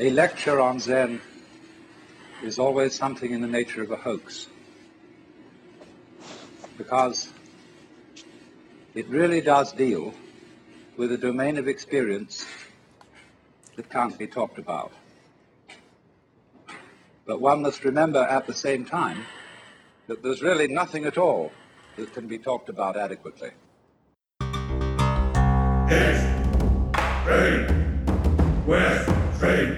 A lecture on Zen is always something in the nature of a hoax. Because it really does deal with a domain of experience that can't be talked about. But one must remember at the same time that there's really nothing at all that can be talked about adequately. East, train, west, train.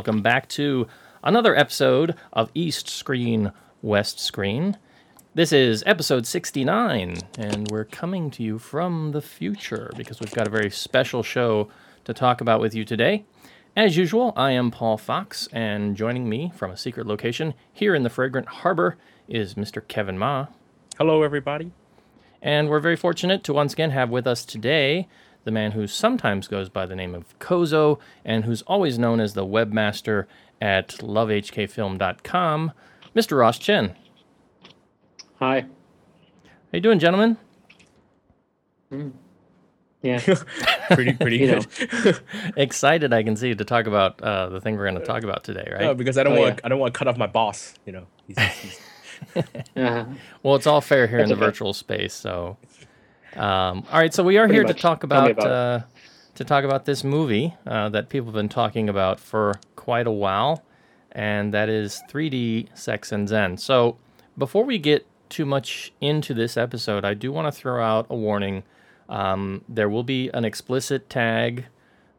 Welcome back to another episode of East Screen, West Screen. This is episode 69, and we're coming to you from the future because we've got a very special show to talk about with you today. As usual, I am Paul Fox, and joining me from a secret location here in the Fragrant Harbor is Mr. Kevin Ma. Hello, everybody. And we're very fortunate to once again have with us today the man who sometimes goes by the name of Kozo and who's always known as the webmaster at lovehkfilm.com, Mr. Ross Chen. Hi. How you doing, gentlemen? Yeah. Pretty, pretty You know. good. Excited, I can see, to talk about uh, the thing we're going to talk about today, right? No, because I don't Oh, want yeah. I don't want to cut off my boss. You know, he's, he's, Uh, Well, it's all fair here in the okay. virtual space. So, um, all right. So we are Pretty here to talk about, about uh, to talk about this movie uh, that people have been talking about for quite a while, and that is 3D Sex and Zen. So before we get too much into this episode, I do want to throw out a warning. Um, there will be an explicit tag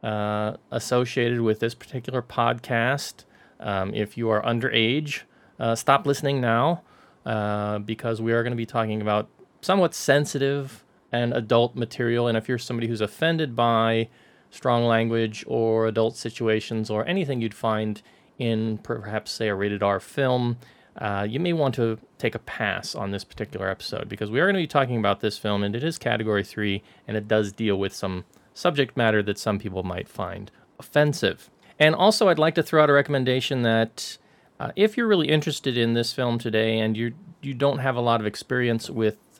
uh, associated with this particular podcast. Um, if you are underage, uh, stop listening now uh, because we are going to be talking about somewhat sensitive and adult material. And if you're somebody who's offended by strong language or adult situations or anything you'd find in perhaps, say, a rated R film, uh, you may want to take a pass on this particular episode because we are going to be talking about this film and it is category three and it does deal with some subject matter that some people might find offensive. And also, I'd like to throw out a recommendation that uh, if you're really interested in this film today and you you don't have a lot of experience with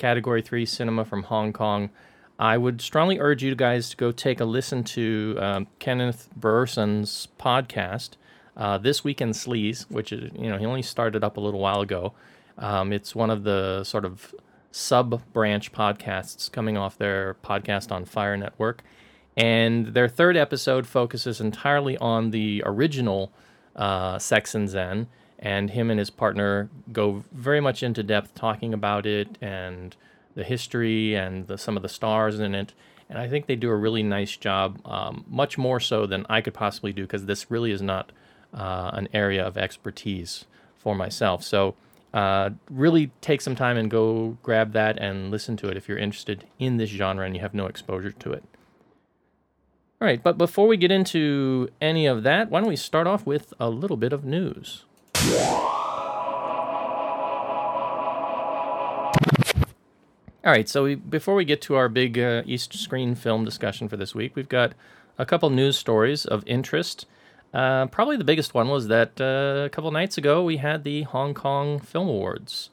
category three cinema from Hong Kong, I would strongly urge you guys to go take a listen to um, Kenneth Brorsson's podcast, uh, This Week in Sleaze, which is, you know, he only started up a little while ago. Um, it's one of the sort of sub branch podcasts coming off their podcast on Fire Network. And their third episode focuses entirely on the original uh, Sex and Zen. And him and his partner go very much into depth talking about it and the history and the, some of the stars in it. And I think they do a really nice job, um, much more so than I could possibly do, because this really is not uh, an area of expertise for myself. So, uh, really take some time and go grab that and listen to it if you're interested in this genre and you have no exposure to it. All right, but before we get into any of that, why don't we start off with a little bit of news? All right, so we, before we get to our big uh, East Screen film discussion for this week, we've got a couple news stories of interest. Uh, probably the biggest one was that uh, a couple nights ago we had the Hong Kong Film Awards.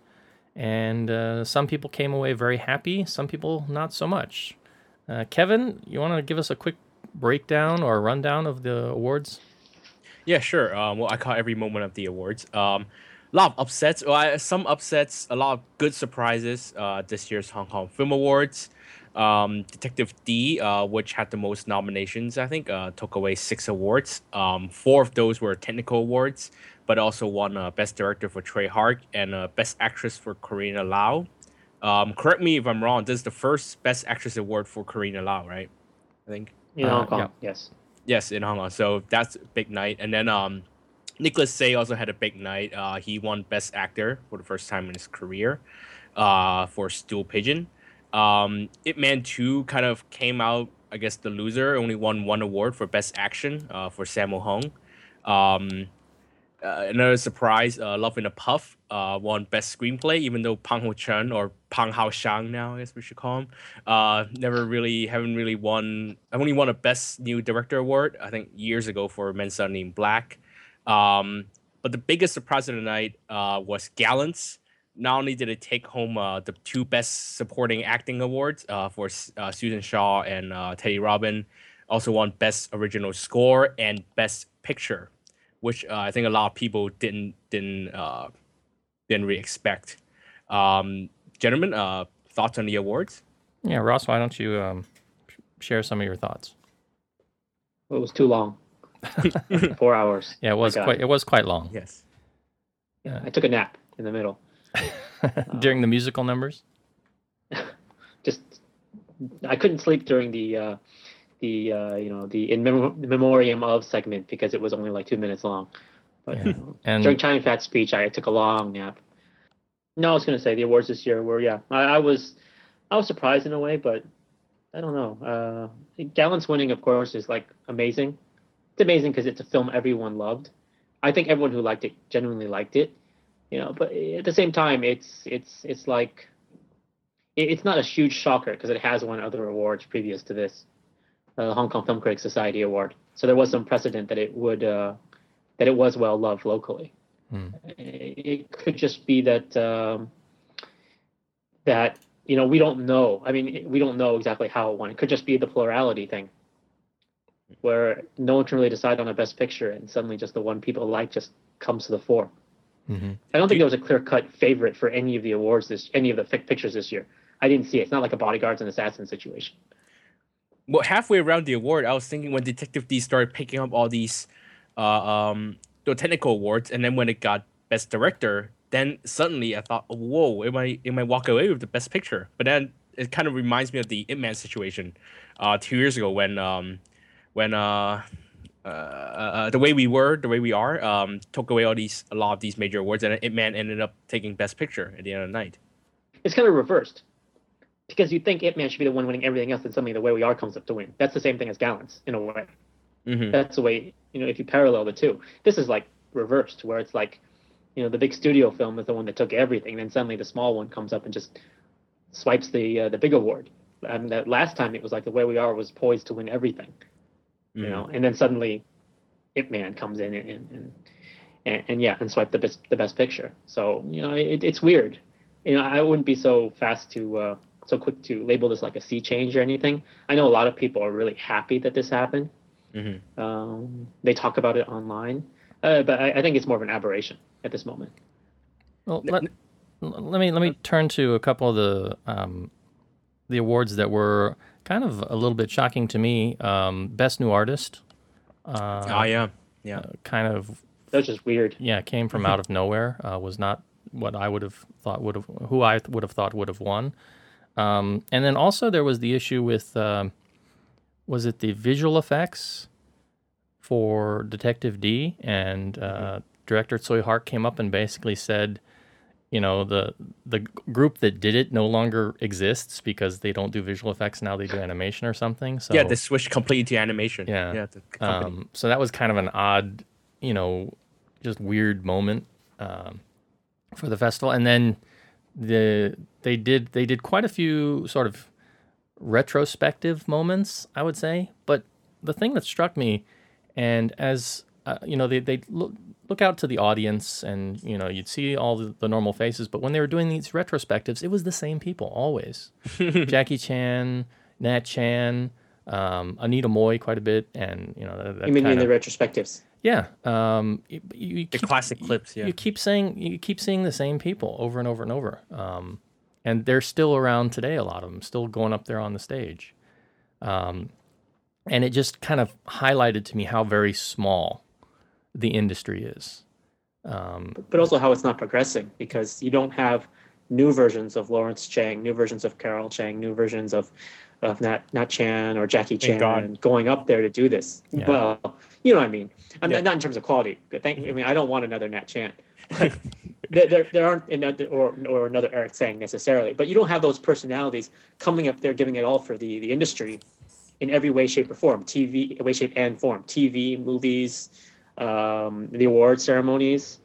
And uh, some people came away very happy, some people not so much. Uh, Kevin, you want to give us a quick breakdown or rundown of the awards? Yeah, sure. Um, well, I caught every moment of the awards. Um, a lot of upsets. Well, I, some upsets. A lot of good surprises. Uh, this year's Hong Kong Film Awards. Um, Detective Dee, uh, which had the most nominations, I think, uh, took away six awards. Um, four of those were technical awards, but also won uh, Best Director for Tsui Hark and uh, Best Actress for Karina Lau. Um, correct me if I'm wrong. This is the first Best Actress award for Karina Lau, right? I think. in Uh, Hong Kong, yeah. yes. Yes, in Hong Kong. So that's a big night. And then um, Nicholas Tse also had a big night. Uh, he won Best Actor for the first time in his career uh, for Stool Pigeon. Um, Ip Man 2 kind of came out, I guess, the loser. Only won one award for Best Action uh, for Sammo Hung. Um, uh, another surprise, uh, Love in a Puff uh, won Best Screenplay, even though Pang Ho Cheung or Pang Hao Shang now, I guess we should call him, uh, never really, haven't really won. I've only won a Best New Director award, I think, years ago for Men Suddenly in Black. Um, but the biggest surprise of the night uh, was Gallants. Not only did it take home uh, the two Best Supporting Acting awards uh, for uh, Susan Shaw and uh, Teddy Robin, also won Best Original Score and Best Picture which uh, I think a lot of people didn't didn't uh, didn't expect. Um, gentlemen, uh, thoughts on the awards? Yeah, Ross, why don't you um, share some of your thoughts? It was too long. Four hours. Yeah, it was My God. quite it was quite long Yes. Yeah, I took a nap in the middle. during the musical numbers. Just I couldn't sleep during the uh, the uh, you know the in mem- memoriam of segment because it was only like two minutes long. But know, And during China Fat's speech, I took a long nap. No, I was gonna say the awards this year were yeah. I, I was I was surprised in a way, but I don't know. Uh, Gallant's winning, of course, is like amazing. It's amazing because it's a film everyone loved. I think everyone who liked it genuinely liked it. You know, but at the same time, it's it's it's like it- it's not a huge shocker because it has won other awards previous to this, uh, the Hong Kong Film Critics Society Award. So there was some precedent that it would uh, that it was well loved locally. Hmm. It could just be that um, that you know we don't know. I mean, we don't know exactly how it won. It could just be the plurality thing, where no one can really decide on a best picture, and suddenly just the one people like just comes to the fore. Mhm. I don't think there was a clear cut favorite for any of the awards this any of the pictures this year. I didn't see it. It's not like a bodyguards and assassins situation. Well, halfway around the award, I was thinking when Detective Dee started picking up all these uh, um, the technical awards, and then when it got Best Director, then suddenly I thought, whoa, it might it might walk away with the Best Picture. But then it kind of reminds me of the Ip Man situation uh, two years ago when um, when uh, uh, uh, the way we were, the way we are, um, took away all these a lot of these major awards, and Ip Man ended up taking Best Picture at the end of the night. It's kind of reversed. Because you think Ip Man should be the one winning everything else, and suddenly the way we are comes up to win. That's the same thing as Gallants, in a way. Hmm That's the way, you know, if you parallel the two. This is like reversed, where it's like, you know, the big studio film is the one that took everything, and then suddenly the small one comes up and just swipes the uh, the big award. And that last time it was like the way we are was poised to win everything. you know, and then suddenly Ip Man comes in and and, and and yeah, and swipe the best the best picture. So you know, it, it's weird. You know, I wouldn't be so fast to uh, so quick to label this like a sea change or anything. I know a lot of people are really happy that this happened. Mhm. Um, they talk about it online, uh, but I, I think it's more of an aberration at this moment. Well, let, let me let me turn to a couple of the um, the awards that were kind of a little bit shocking to me. Um, Best New Artist, uh, Ah, yeah, yeah. kind of That's just weird. yeah, came from out of nowhere. Uh, was not what I would have thought would have who I would have thought would have won. Um, and then also there was the issue with um, was it the visual effects for Detective Dee and uh, director Tsui Hark came up and basically said, you know, the the group that did it no longer exists because they don't do visual effects now they do animation or something. So yeah, they switched completely to animation. Yeah. yeah. Um, so that was kind of an odd, you know, just weird moment um, for the festival. And then the they did they did quite a few sort of retrospective moments, I would say. But the thing that struck me, and as uh, you know, they they look look out to the audience, and you know, you'd see all the, the normal faces. But when they were doing these retrospectives, it was the same people always: Jackie Chan, Nat Chan. Um, Anita Mui quite a bit, and you know that, that You mean in kinda- the retrospectives? yeah, um, you, you the keep, classic clips. Yeah. you keep saying you keep seeing the same people over and over and over, um, and they're still around today. A lot of them still going up there on the stage, um, and it just kind of highlighted to me how very small the industry is. Um, but also how it's not progressing because you don't have new versions of Lawrence Cheng, new versions of Carol Cheng, new versions of of Nat Nat Chan or Jackie Chan going up there to do this. Yeah. Well, you know what I mean. I mean, Yeah. not in terms of quality. But Thank, I mean, I don't want another Nat Chan. But there, there, aren't another or or another Eric Tsang necessarily. But you don't have those personalities coming up there giving it all for the the industry in every way, shape, or form. TV, way, shape, and form. TV, movies, um, the award ceremonies.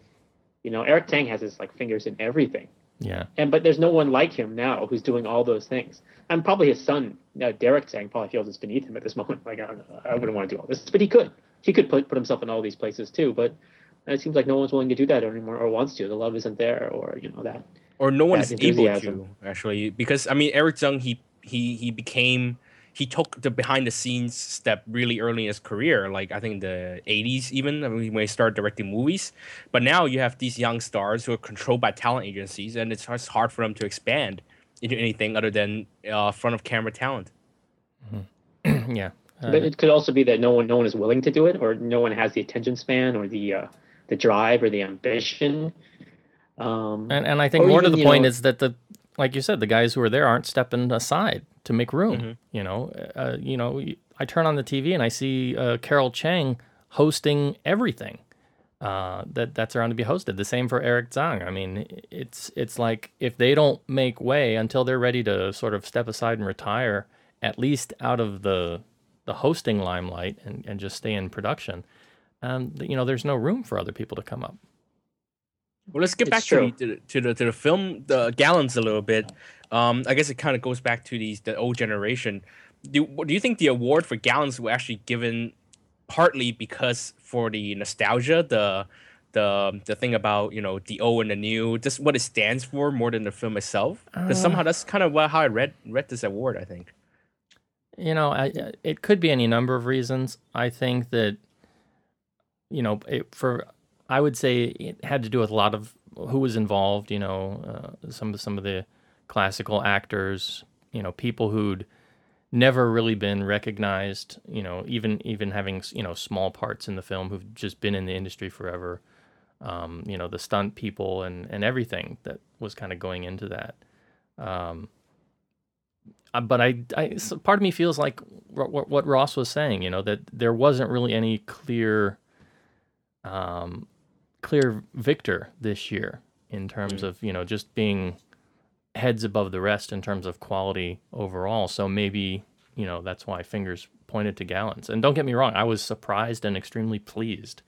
You know, Eric Tsang has his like fingers in everything, Yeah. and but there's no one like him now who's doing all those things. And probably his son, uh, Derek Tsang, probably feels it's beneath him at this moment. Like I, I wouldn't want to do all this, but he could. He could put put himself in all these places too. But it seems like no one's willing to do that anymore, or wants to. The love isn't there, or you know that. or no one is able to actually because I mean Eric Tsang he he he became he took the behind the scenes step really early in his career like I think the 80s even I mean, when he started directing movies but now you have these young stars who are controlled by talent agencies and it's it's hard for them to expand into anything other than uh, front of camera talent yeah. Uh, But it could also be that no one no one is willing to do it, or no one has the attention span, or the uh, the drive, or the ambition. Um, And and I think Or more to the point know- is that the like you said, the guys who are there aren't stepping aside to make room. Mm-hmm. You know, uh, you know, I turn on the TV and I see uh, Carol Cheng hosting everything uh, that that's around to be hosted. The same for Eric Tsang. I mean, it's it's like if they don't make way until they're ready to sort of step aside and retire, at least out of the the hosting limelight and, and just stay in production. Um, you know, there's no room for other people to come up. Well, let's get It's back true. to, the, to the to the film, the gallants a little bit. Um, I guess it kind of goes back to these the old generation. Do do you think the award for gallants were actually given partly because for the nostalgia, the the the thing about you know the old and the new, just what it stands for more than the film itself? Because somehow that's kind of what, how I read read this award. I think. You know, I, I- it could be any number of reasons. I think that, you know, it, for I would say it had to do with a lot of who was involved. You know, uh, some of some of the classical actors. You know, people who'd never really been recognized. You know, even even having you know small parts in the film who've just been in the industry forever. Um, you know, the stunt people and and everything that was kind of going into that. Um, uh, but I, I part of me feels like what, what Ross was saying, you know, that there wasn't really any clear, um, clear victor this year in terms of you know just being heads above the rest in terms of quality overall. So maybe you know that's why fingers pointed to Gallants. And don't get me wrong, I was surprised and extremely pleased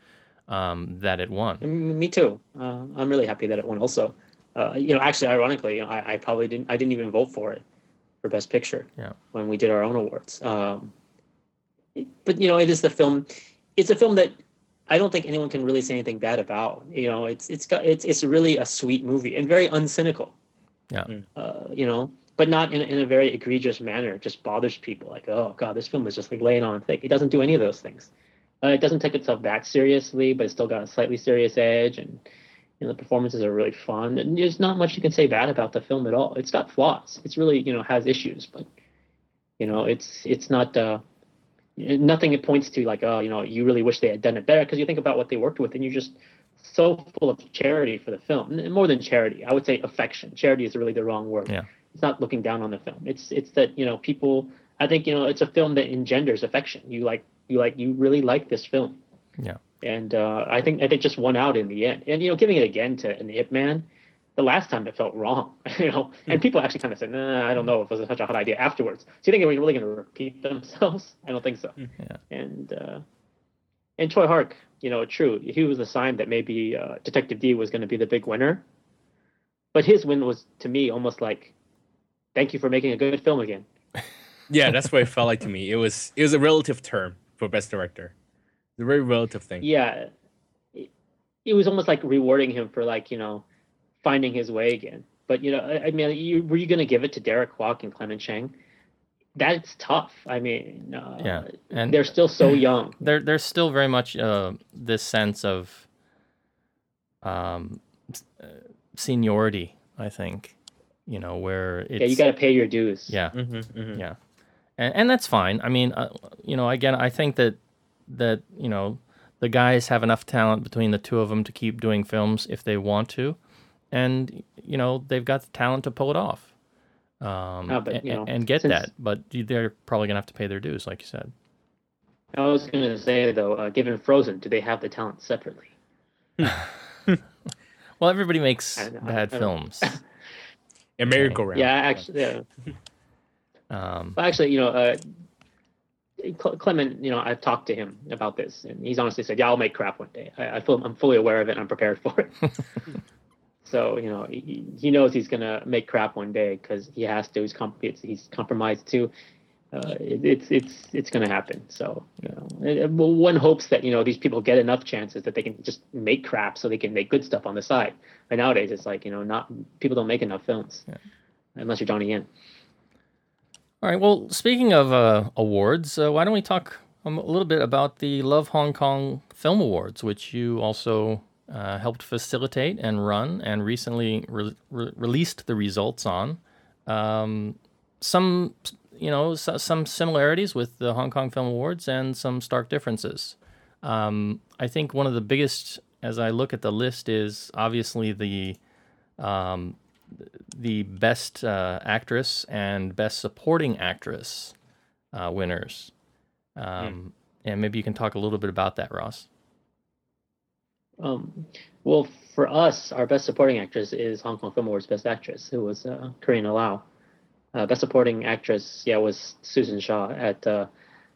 um, that it won. Me too. Uh, I'm really happy that it won. Also, uh, you know, actually, ironically, you know, I, I probably didn't. I didn't even vote for it for Best Picture. Yeah. When we did our own awards. Um, but you know, it is the film. It's a film that I don't think anyone can really say anything bad about. You know, it's it's got it's it's really a sweet movie and very uncynical. Yeah. Uh, you know, but not in a, in a very egregious manner. It just bothers people. Like, oh god, this film is just like laying on thick. It doesn't do any of those things. Uh, it doesn't take itself that seriously, but it's still got a slightly serious edge, and you know, the performances are really fun. And there's not much you can say bad about the film at all. It's got flaws. It's really you know has issues, but you know it's it's not uh, nothing. It points to like oh you know you really wish they had done it better because you think about what they worked with and you're just so full of charity for the film. N- More than charity, I would say affection. Charity is really the wrong word. Yeah. It's not looking down on the film. It's it's that you know people. I think you know it's a film that engenders affection. You like you like you really like this film Yeah. and uh, I think I think just won out in the end. And you know, giving it again to an Ip Man, the last time it felt wrong, you know, and people actually kind of said, "Nah, I don't know if it was such a hot idea." Afterwards, so you think it was really going to repeat themselves? I don't think so. Yeah. And uh, and Tsui Hark, you know, true, he was a sign that maybe uh, Detective Dee was going to be the big winner, but his win was to me almost like, "Thank you for making a good film again." Yeah, that's what it felt like to me. It was it was a relative term for best director. It's a very relative thing. yeah it, it was almost like rewarding him for like you know finding his way again. But you know i, I mean you, were you going to give it to derek kwok and clement cheng? That's tough. I mean uh, Yeah. And they're still so young. There there's still very much uh, this sense of um, uh, seniority. I think you know where it's yeah you got to pay your dues. Yeah. Hmm hmm yeah, and, and that's fine. I mean, uh, you know, again, I think that that you know the guys have enough talent between the two of them to keep doing films if they want to, and you know they've got the talent to pull it off. um, but, a- you know, and get since- that. But they're probably going to have to pay their dues, like you said. I was going to say though, uh, given Frozen, do they have the talent separately? Well, everybody makes know, bad films. A merry-go-round. Yeah, actually, yeah. Um, But actually, you know, uh, Clement, you know, I've talked to him about this, and he's honestly said, "Yeah, I'll make crap one day. I, I feel I'm fully aware of it. and I'm prepared for it." so, you know, he, he knows he's gonna make crap one day because he has to. He's comp- it's, he's compromised too. Uh, it, it's it's it's gonna happen. So, you know, it- one hopes that you know these people get enough chances that they can just make crap so they can make good stuff on the side. But nowadays, it's like you know, not people don't make enough films unless you're Johnny Yen. All right. Well, speaking of uh, awards, uh, why don't we talk um, a little bit about the Love Hong Kong Film Awards, which you also uh, helped facilitate and run, and recently re- re- released the results on. Um, some, you know, s- some similarities with the Hong Kong Film Awards, and some stark differences. Um, I think one of the biggest, as I look at the list, is obviously the um, the best uh, actress and best supporting actress uh, winners. Um, And maybe you can talk a little bit about that, Ross. Um, well, for us, our best supporting actress is Hong Kong Film Awards Best Actress, who was uh, Karina Lau. Uh, best supporting actress, yeah, was Susan Shaw at uh,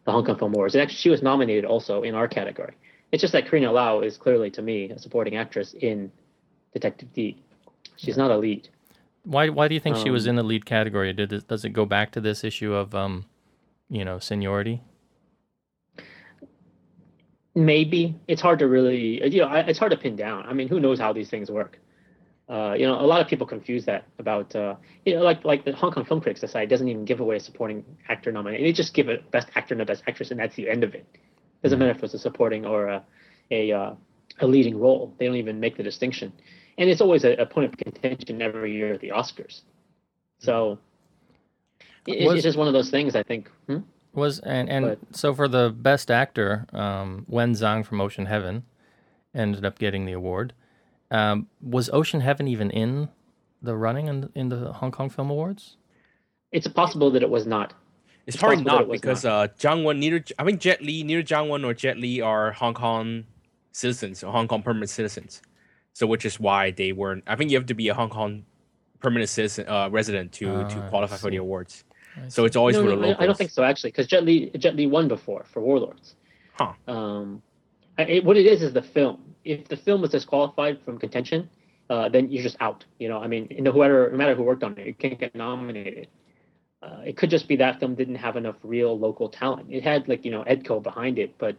the Hong Kong Film Awards. And actually, she was nominated also in our category. It's just that Karina Lau is clearly, to me, a supporting actress in Detective Dee. She's not a lead. Why Why do you think she was Um, in the lead category? Did it, does it go back to this issue of um, you know, seniority? Maybe it's hard to really, you know, it's hard to pin down. I mean, who knows how these things work? Uh, you know, a lot of people confuse that about, uh, you know, like like the Hong Kong Film Critics Society doesn't even give away a supporting actor nomination. They just give it best actor and a best actress, and that's the end of it. Doesn't matter if it's a supporting or a a, uh, a leading role. They don't even make the distinction, and it's always a, a point of contention every year at the Oscars. So it, Was- it's just one of those things. I think. Hmm? Was and and But- so for the best actor, um, Wen Zhang from Ocean Heaven ended up getting the award. Um, was Ocean Heaven even in the running in, in the Hong Kong Film Awards? It's possible that it was not. It's, It's probably not it was because uh, Zhang Wen, neither I think Jet Li, neither Zhang Wen or Jet Li are Hong Kong citizens or Hong Kong permanent citizens. So which is why they weren't. I think you have to be a Hong Kong permanent citizen uh, resident to Ah, to qualify for the awards. So it's always no, for no, the I- locals. I don't think so actually, because Jet Li Jet Li won before for Warlords. Huh. Um, it, what it is is the film. If the film was disqualified from contention, uh, then you're just out. You know, I mean, no, whoever, no matter who worked on it, it can't get nominated. Uh, it could just be that film didn't have enough real local talent. It had like you know Edko behind it, but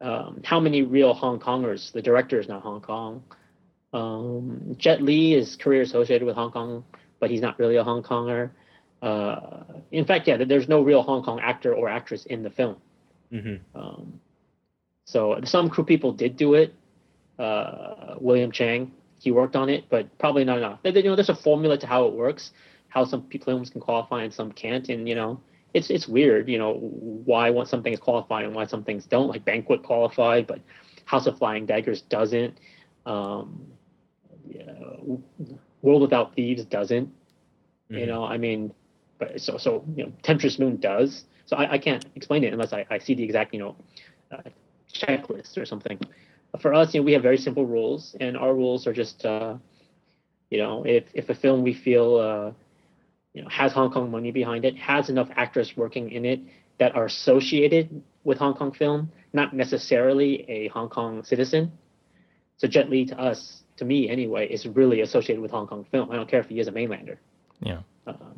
um, how many real Hong Kongers? The director is not Hong Kong. Um, Jet Li is career associated with Hong Kong, but he's not really a Hong Konger. Uh, in fact, yeah, there's no real Hong Kong actor or actress in the film. Mhm. Um, so some crew people did do it. Uh, William Chang, he worked on it, but probably not enough. You know, there's a formula to how it works, how some films can qualify and some can't, and you know, it's it's weird. You know, why one some things qualify and why some things don't. Like Banquet qualified, but House of Flying Daggers doesn't. Um, yeah, World Without Thieves doesn't. You Mhm. know, I mean, but so so you know, Temptress Moon does. So I, I can't explain it unless I, I see the exact you know uh, checklist or something. For us, you know, we have very simple rules, and our rules are just uh, you know if if a film we feel uh, you know has Hong Kong money behind it, has enough actors working in it that are associated with Hong Kong film, not necessarily a Hong Kong citizen. So Jet Li to us, to me anyway, is really associated with Hong Kong film. I don't care if he is a mainlander. Yeah. Um,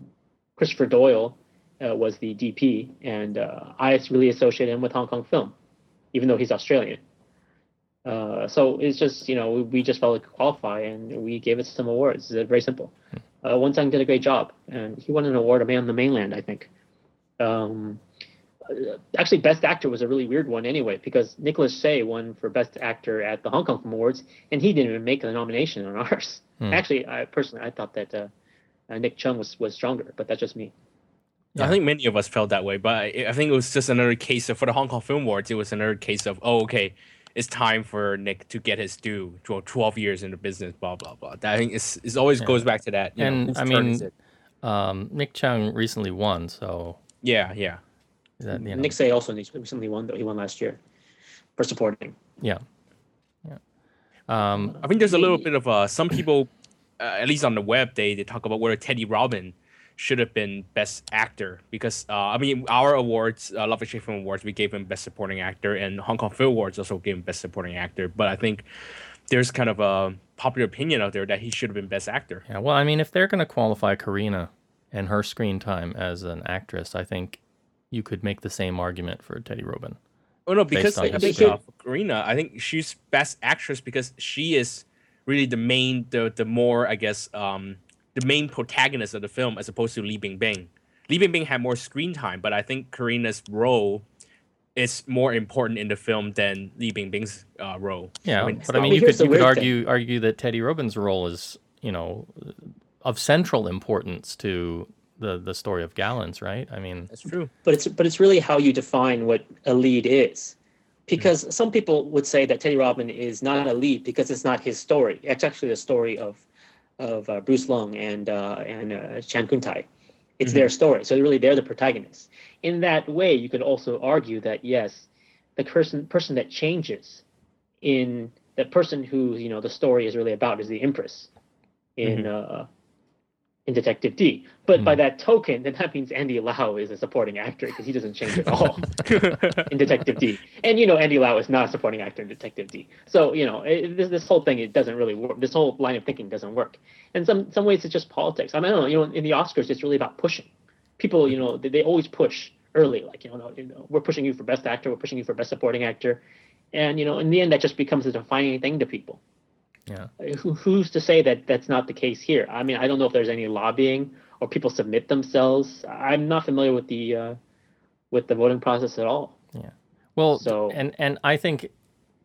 Christopher Doyle uh, was the DP, and uh, I really associate him with Hong Kong film, even though he's Australian. Uh, so it's just you know we, we just felt like qualify, and we gave it some awards. It's very simple. Uh, Wen Zhang did a great job, and he won an award on the mainland, I think. Um, uh, actually, Best Actor was a really weird one anyway, because Nicholas Tse won for Best Actor at the Hong Kong Film Awards, and he didn't even make the nomination on ours. Hmm. Actually, I personally I thought that uh, Nick Cheung was was stronger, but that's just me. I think many of us felt that way, but I, I think it was just another case of for the Hong Kong Film Awards. It was another case of oh, okay, it's time for Nick to get his due. Tw- Twelve years in the business, blah blah blah. That, I think it's, it always goes back to that. You know, And, whose I mean, um, Nick Cheung recently won, so Yeah, yeah. that, you know, Nick Tse also recently won though. He won last year for supporting. yeah, yeah. Um, I think there's a little bit of uh, some people, uh, at least on the web, they, they talk about whether Teddy Robin should have been Best Actor because uh, I mean our awards, uh, Love Film Awards, we gave him Best Supporting Actor, and Hong Kong Film Awards also gave him Best Supporting Actor. But I think there's kind of a popular opinion out there that he should have been Best Actor. yeah. Well, I mean, if they're going to qualify Karina and her screen time as an actress, I think you could make the same argument for Teddy Robin. Oh no, because on I his think screen. uh, for Karina, I think she's Best Actress because she is really the main, the the more I guess um the main protagonist of the film as opposed to Li Bingbing. Li Bingbing had more screen time, but I think Karina's role is more important in the film than Li Bingbing's uh, role. Yeah, I mean, but I mean, you could you could weird argue argue that Teddy Robin's role is you know of central importance to the the story of Gallants, right? I mean, that's true. but it's but it's really how you define what a lead is because some people would say that Teddy Robin is not a lead because it's not his story. It's actually the story of of uh, Bruce Leung and uh, and uh, Chen Kuan Tai. It's their story, so really they're the protagonists. In that way, you could also argue that yes, the person person that changes in the person who you know the story is really about is the Empress in uh, in Detective Dee. But by hmm. that token, then that means Andy Lau is a supporting actor because he doesn't change at all in Detective Dee. And you know, Andy Lau is not a supporting actor in Detective Dee. So you know, it, this this whole thing it doesn't really work. This whole line of thinking doesn't work. And some some ways it's just politics. I mean, I don't know. You know, in the Oscars, it's really about pushing. People, you know, they, they always push early. Like you know, you know, we're pushing you for best actor. We're pushing you for best supporting actor. And you know, in the end, that just becomes a defining thing to people yeah, who, who's to say that that's not the case here? I mean, I don't know if there's any lobbying or people submit themselves. I'm not familiar with the uh, with the voting process at all. Yeah. Well, So- and and I think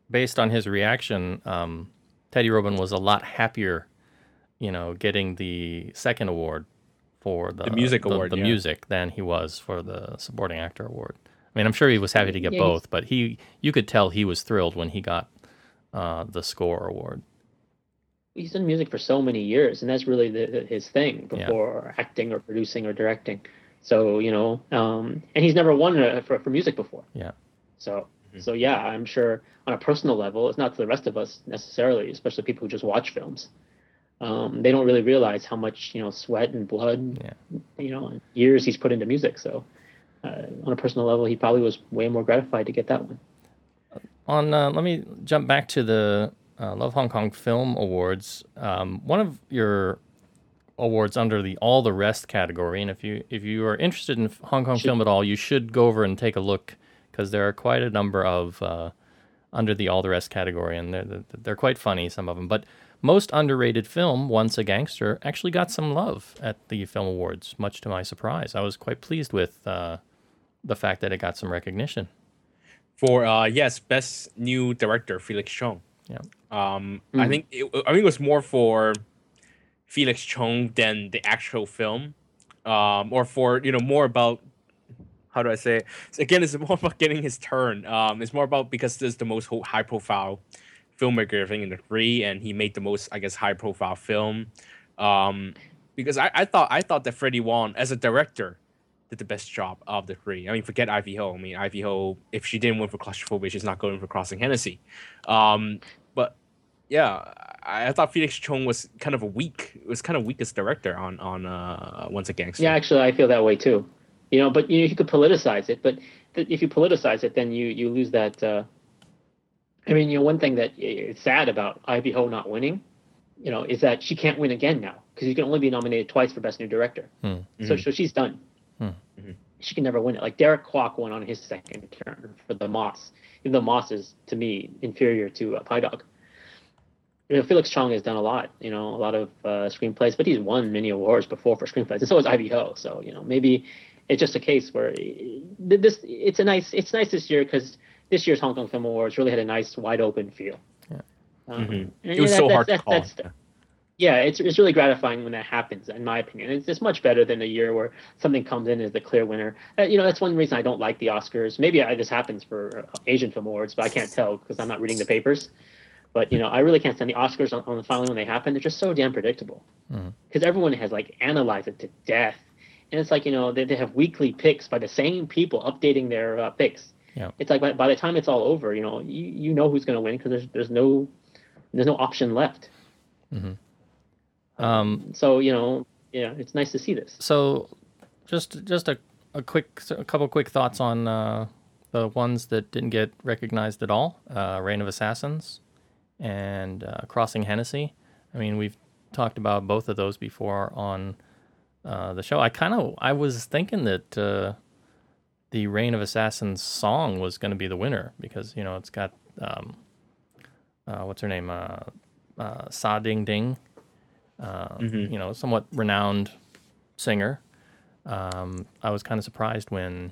based on his reaction, um, Teddy Robin was a lot happier, you know, getting the second award for the, The music award, the yeah. music than he was for the supporting actor award. I mean, I'm sure he was happy to get Yeah, he's- both, but he you could tell he was thrilled when he got uh, the score award. He's done music for so many years, and that's really the, the, his thing Yeah. before acting or producing or directing. So you know, um, and he's never won uh for for music before. Yeah. So so yeah, I'm sure on a personal level, it's not to the rest of us necessarily, especially people who just watch films. Um, they don't really realize how much you know sweat and blood, Yeah. you know, and years he's put into music. So uh, on a personal level, he probably was way more gratified to get that one. On uh, let me jump back to the uh, Love Hong Kong Film Awards. Um, one of your awards under the All the Rest category, and if you if you are interested in Hong Kong film at all, you should go over and take a look because there are quite a number of uh, under the All the Rest category, and they're they're- they're quite funny some of them. But most underrated film, Once a Gangster, actually got some love at the film awards, much to my surprise. I was quite pleased with uh, the fact that it got some recognition. For uh yes, best new director Felix Chong. Yeah. Um, I think it, I think it was more for Felix Chong than the actual film, um, or for you know more about how do I say? It? So again, it's more about getting his turn. Um, it's more about because this is the most high profile filmmaker I think in the three, and he made the most I guess high profile film. Um, because I, I thought I thought that Freddie Wong as a director did the best job of the three. I mean, forget Ivy Ho. I mean, Ivy Ho, if she didn't win for claustrophobia, she's not going for Crossing Hennessy. Um, but yeah, I, I thought Felix Chong was kind of a weak, was kind of weakest director on on uh, Once a Gangster. Yeah, actually, I feel that way too. You know, but you know, you could politicize it, but th- if you politicize it, then you you lose that. Uh, I mean, you know, one thing that is sad about Ivy Ho not winning, you know, is that she can't win again now because you can only be nominated twice for Best New Director. Hmm. So, so she's done. Hmm. Mhm. She can never win it. Like Derek Kwok won on his second turn for the Moss, even though Moss is to me inferior to uh, Pye-Dog. You know, Felix Chong has done a lot, you know, a lot of uh, screenplays, but he's won many awards before for screenplays, and so has Ivy Ho. So you know, maybe it's just a case where uh, this it's a nice it's nice this year because this year's Hong Kong Film Awards really had a nice wide open feel. Yeah. Um, Mhm. It was yeah, so that- hard to call. yeah, it's it's really gratifying when that happens, in my opinion. It's it's much better than a year where something comes in as the clear winner. Uh, you know, that's one reason I don't like the Oscars. Maybe I, this happens for uh, Asian film awards, but I can't tell because I'm not reading the papers. But you know, I really can't stand the Oscars on, on the finally when they happen. They're just so damn predictable because everyone has like analyzed it to death, and it's like you know they, they have weekly picks by the same people updating their uh, picks. Yeah. It's like by, by the time it's all over, you know, you, you know who's going to win because there's there's no there's no option left. Um, So you know, yeah, it's nice to see this. so just just a, a quick a couple quick thoughts on uh, the ones that didn't get recognized at all uh, reign of assassins and uh, crossing hennessy. I mean we've talked about both of those before on uh, the show. I kind of i was thinking that uh, the reign of assassins song was going to be the winner because you know it's got um, uh, what's her name uh, uh, sa ding ding uh, you know somewhat renowned singer. Um, I was kind of surprised when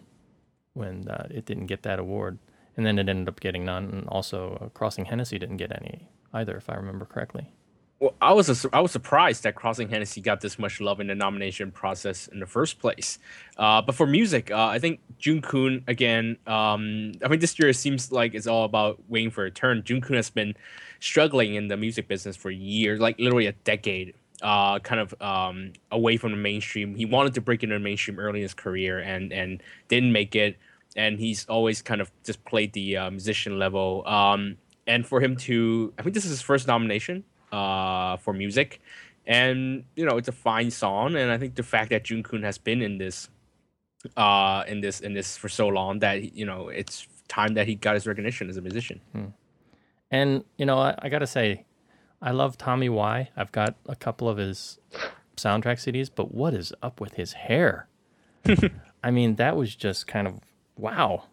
when uh, it didn't get that award, and then it ended up getting none. And also, uh, Crossing Hennessy didn't get any either, if I remember correctly. Well, I was a, I was surprised that Crossing Hennessy got this much love in the nomination process in the first place. Uh, but for music, uh, I think Jun Kun again. Um, I mean, this year seems like it's all about waiting for a turn. Jun Kun has been struggling in the music business for years, like literally a decade. Uh, kind of um, away from the mainstream. He wanted to break into the mainstream early in his career and and didn't make it. And he's always kind of just played the uh, musician level. Um, and for him to, I think this is his first nomination uh, for music, and you know it's a fine song. And I think the fact that Jun Kun has been in this, uh, in this in this for so long that you know it's time that he got his recognition as a musician. And you know, I, I got to say, I love Tommy Wai. I've got a couple of his soundtrack CDs, but what is up with his hair? I mean, that was just kind of wow.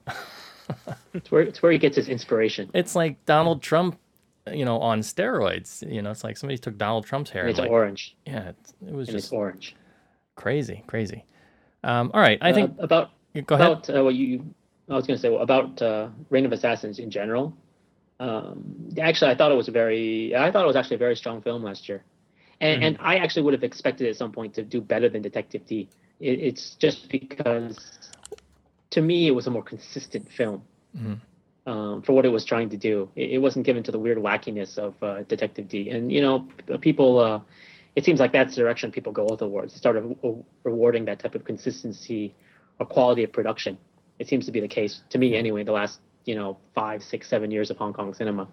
It's where it's where he gets his inspiration. It's like Donald Trump, you know, on steroids. You know, it's like somebody took Donald Trump's hair. And it's and like, orange. Yeah, it, it was And it's just orange. crazy, crazy. Um, all right, I think Uh, about go ahead. about uh, what you I was going to say well, about uh, Reign of Assassins in general. Um, actually, I thought it was a very I thought it was actually a very strong film last year, and and I actually would have expected at some point to do better than Detective Dee. It, it's just because to me it was a more consistent film. Um, for what it was trying to do, it, it wasn't given to the weird wackiness of uh, Detective Dee. And you know, people, uh, it seems like that's the direction people go with awards. They start re- rewarding that type of consistency or quality of production. It seems to be the case to me anyway. The last you know five, six, seven years of Hong Kong cinema.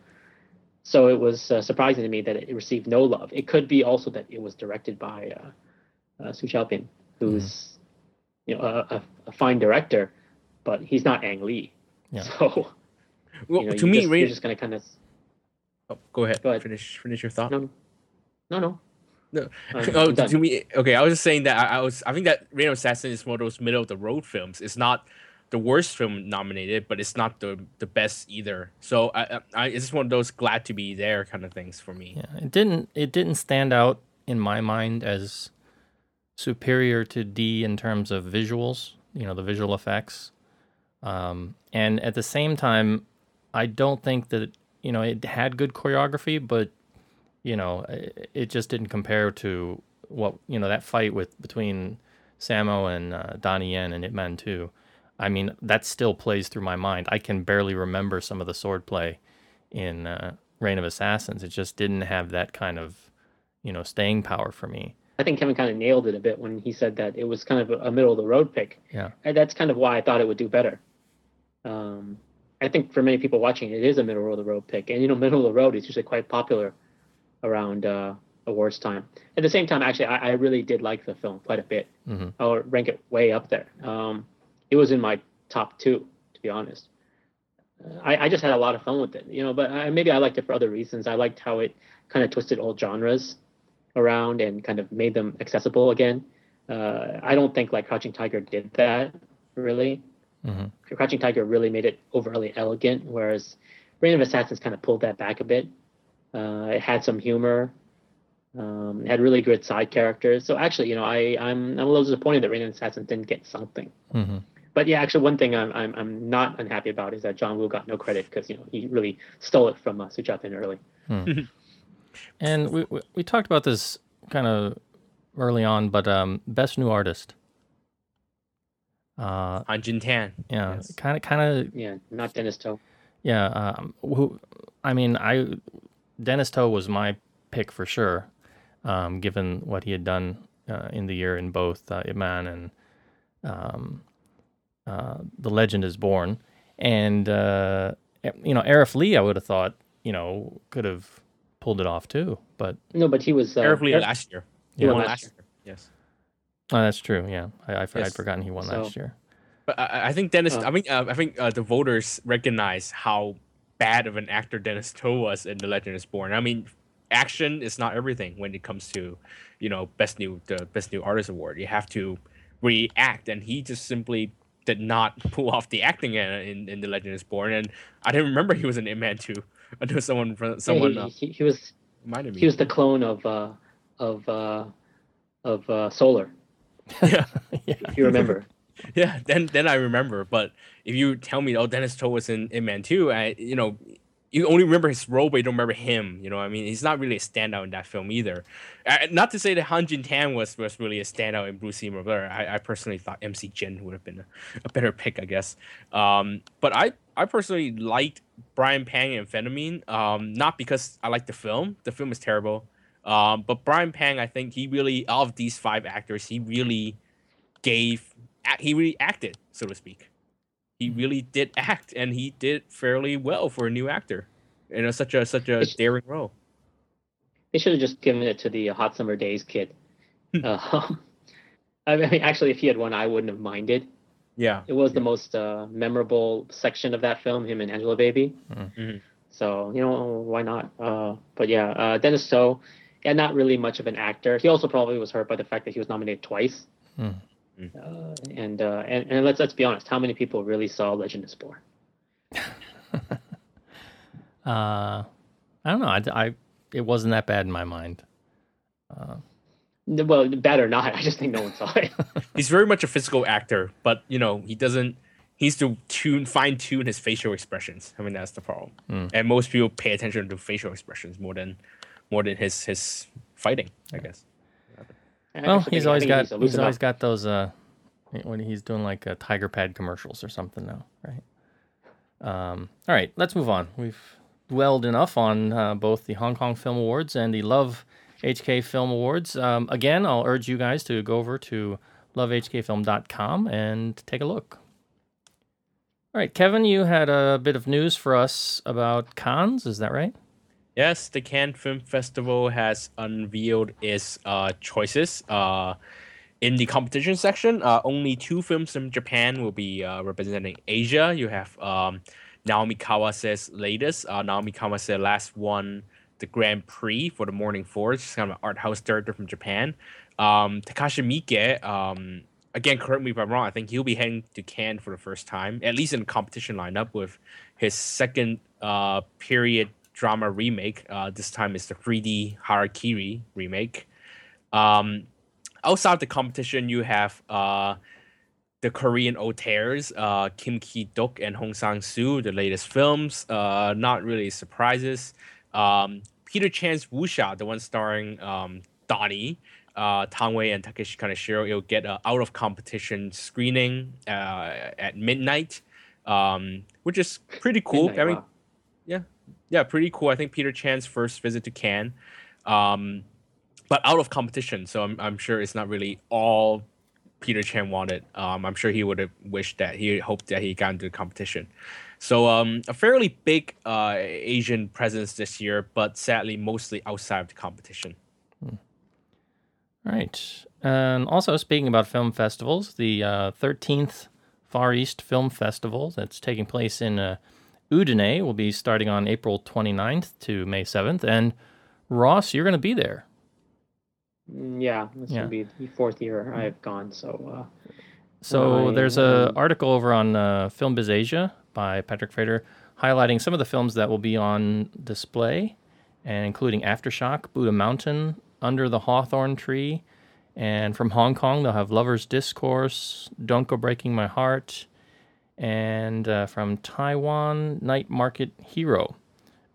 So it was uh, surprising to me that it received no love. It could be also that it was directed by uh, uh, Su Chao-pin, who's you know a, a fine director, but he's not Ang Lee. Yeah. So Well, you know, to you me, just, Reign- you're just gonna kind of oh, go ahead. Go ahead. Finish finish your thought. no, no, no. No. I'm- uh, oh, I'm to me, okay. I was just saying that I, I was. I think that Reign of Assassin is one of those middle of the road films. It's not the worst film nominated, but it's not the the best either. So I, I, I it's just one of those glad to be there kind of things for me. Yeah, it didn't it didn't stand out in my mind as superior to D in terms of visuals, you know, the visual effects. Um, and at the same time, I don't think that you know it had good choreography, but you know, it, it just didn't compare to what you know that fight with between Sammo and uh, Donnie Yen and Ip Man 2. I mean, that still plays through my mind. I can barely remember some of the swordplay in uh, Reign of Assassins. It just didn't have that kind of, you know, staying power for me. I think Kevin kind of nailed it a bit when he said that it was kind of a, middle of the road pick. Yeah. And that's kind of why I thought it would do better. Um, I think for many people watching, it is a middle of the road pick, and you know, middle of the road is usually quite popular around uh, awards time. At the same time, actually, I, I really did like the film quite a bit. Mhm. I'll rank it way up there. Um, it was in my top two, to be honest. Uh, I, I just had a lot of fun with it, you know. But I, maybe I liked it for other reasons. I liked how it kind of twisted old genres around and kind of made them accessible again. Uh, I don't think like Crouching Tiger did that really. Mhm. Crouching Tiger really made it overly elegant, whereas Reign of Assassins kind of pulled that back a bit. Uh, it had some humor. Um, it had really good side characters. So actually, you know, I, I'm I'm a little disappointed that Reign of Assassins didn't get something. hmm But yeah, actually, one thing I'm I'm, I'm not unhappy about is that John Woo got no credit because you know he really stole it from uh, Su Chao-pin early. And we, we we talked about this kind of early on, but um, best new artist. Uh, On Jin Tan. yeah, kind of, kind of, Yeah, not Dennis To. yeah. Um, who, I mean, I Dennis To was my pick for sure, um, given what he had done uh, in the year in both uh, Ip Man and um, uh, The Legend is Born. And, uh, you know, Aarif Lee, I would have thought, you know, could have pulled it off too. But No, but he was. Uh, Aarif Lee last year. he He won won last last year. Yes. Oh, that's true. Yeah. I, I, I'd forgotten he won So- last year. But I, I think Dennis. Uh. I mean, uh, I think uh, the voters recognize how bad of an actor Dennis To was in The Legend is Born. I mean, action is not everything when it comes to, you know, best new the best new artist award. You have to react, and he just simply did not pull off the acting in in, in The Legend is Born. And I didn't remember he was an Ip Man 2 until someone from yeah, someone he, uh, he, he was reminded me. he was the clone of uh, of uh, of uh, Solar. yeah. If you remember. Yeah, then then I remember. But if you tell me, oh, Dennis To was in Ip Man 2, I you know, you only remember his role, but you don't remember him. You know, I mean, he's not really a standout in that film either. Uh, not to say that Han Jin Tan was was really a standout in Bruce Lee Blur. I, I personally thought MC Jin would have been a, a better pick, I guess. Um, but I I personally liked Byron Pang and Amphetamine. Um, not because I like the film. The film is terrible. Um, but Byron Pang, I think he really out of these five actors, he really gave he really acted, so to speak. He really did act, and he did fairly well for a new actor. You know, such a such a It's- daring role. They should have just given it to the uh, Hot Summer Days kid. Uh, I mean, actually, if he had won, I wouldn't have minded. Yeah, It was the most uh, memorable section of that film, him and Angelababy. Mhm. So you know why not? Uh, but yeah, uh, Dennis To, yeah, not really much of an actor. He also probably was hurt by the fact that he was nominated twice. Hmm. Uh, and, uh, and and let's let's be honest, how many people really saw Legend is Born? Uh, I don't know. I, I, it wasn't that bad in my mind. Well, bad or not, I just think no one saw it. he's very much a physical actor, but you know he doesn't. He needs to tune fine tune his facial expressions. I mean that's the problem. And most people pay attention to facial expressions more than more than his his fighting. I guess. I Well, actually he's always got needs to he's always got those uh when he's doing like uh, Tiger Pad commercials or something now, right? Um, all right, let's move on. We've dwelled enough on uh, both the Hong Kong Film Awards and the Love HK Film Awards. Um, again, I'll urge you guys to go over to lovehkfilm.com and take a look. All right, Kevin, you had a bit of news for us about Cannes, is that right? Yes, the Cannes Film Festival has unveiled its uh, choices. Uh, in the competition section, uh, only two films from Japan will be uh, representing Asia. You have um, Naomi Kawase's latest. Uh, Naomi Kawase last won the Grand Prix for the Mourning Forest. She's kind of an art house director from Japan. Um, Takashi Miike, um, again, correct me if I'm wrong, I think he'll be heading to Cannes for the first time, at least in the competition lineup with his second uh, period drama remake. Uh, this time it's the 3D Harakiri remake. Um, outside the competition, you have uh, the Korean auteurs, uh, Kim Ki Duk and Hong Sang Soo, the latest films. Uh, not really surprises. Um, Peter Chan's Wuxia, the one starring um, Donnie, uh, Tang Wei and Takeshi Kaneshiro, it'll get an out of competition screening uh, at midnight, um, which is pretty cool. Midnight, I mean, wow. yeah, yeah, pretty cool. I think Peter Chan's first visit to Cannes, um, but out of competition, so I'm I'm sure it's not really all Peter Chan wanted. Um, I'm sure he would have wished that he hoped that he got into the competition. So um, a fairly big uh, Asian presence this year, but sadly mostly outside of the competition. Right. And also, speaking about film festivals, the uh, 13th Far East Film Festival that's taking place in uh, Udine will be starting on April 29th to May 7th. And Ross, you're going to be there. Mm, Yeah, this Yeah. will be the fourth year I've gone. So uh, So I, there's an um, article over on uh, Film Biz Asia by Patrick Frater highlighting some of the films that will be on display, and including Aftershock, Buddha Mountain, Under the Hawthorn Tree, and from Hong Kong they'll have Lovers Discourse, Don't Go Breaking My Heart, and uh, from Taiwan, Night Market Hero,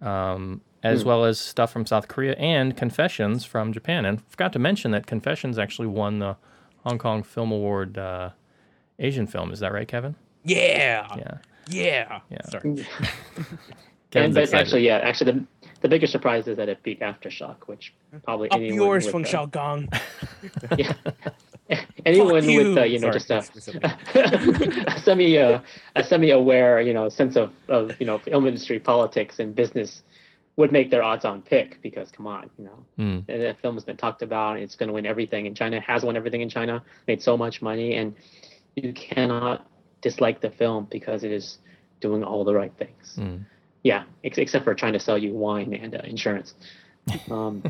um, as well as stuff from South Korea and Confessions from Japan. And forgot to mention that Confessions actually won the Hong Kong Film Award uh, Asian film. Is that right, Kevin? Yeah, Yeah. yeah, Yeah. Sorry. Kevin's and but actually, yeah, actually the the biggest surprise is that it beat Aftershock, which probably Up anyone yours, with, Feng uh, Xiaogang. yeah. anyone with uh, you. know Sorry, just a, a semi uh, a semi aware you know sense of, of you know film industry politics and business would make their odds on pick because come on you know. Hmm. the film has been talked about it's going to win everything and China has won everything in China made so much money and you cannot dislike the film because it is doing all the right things. Hmm. yeah ex- except for trying to sell you wine and uh, insurance. Um,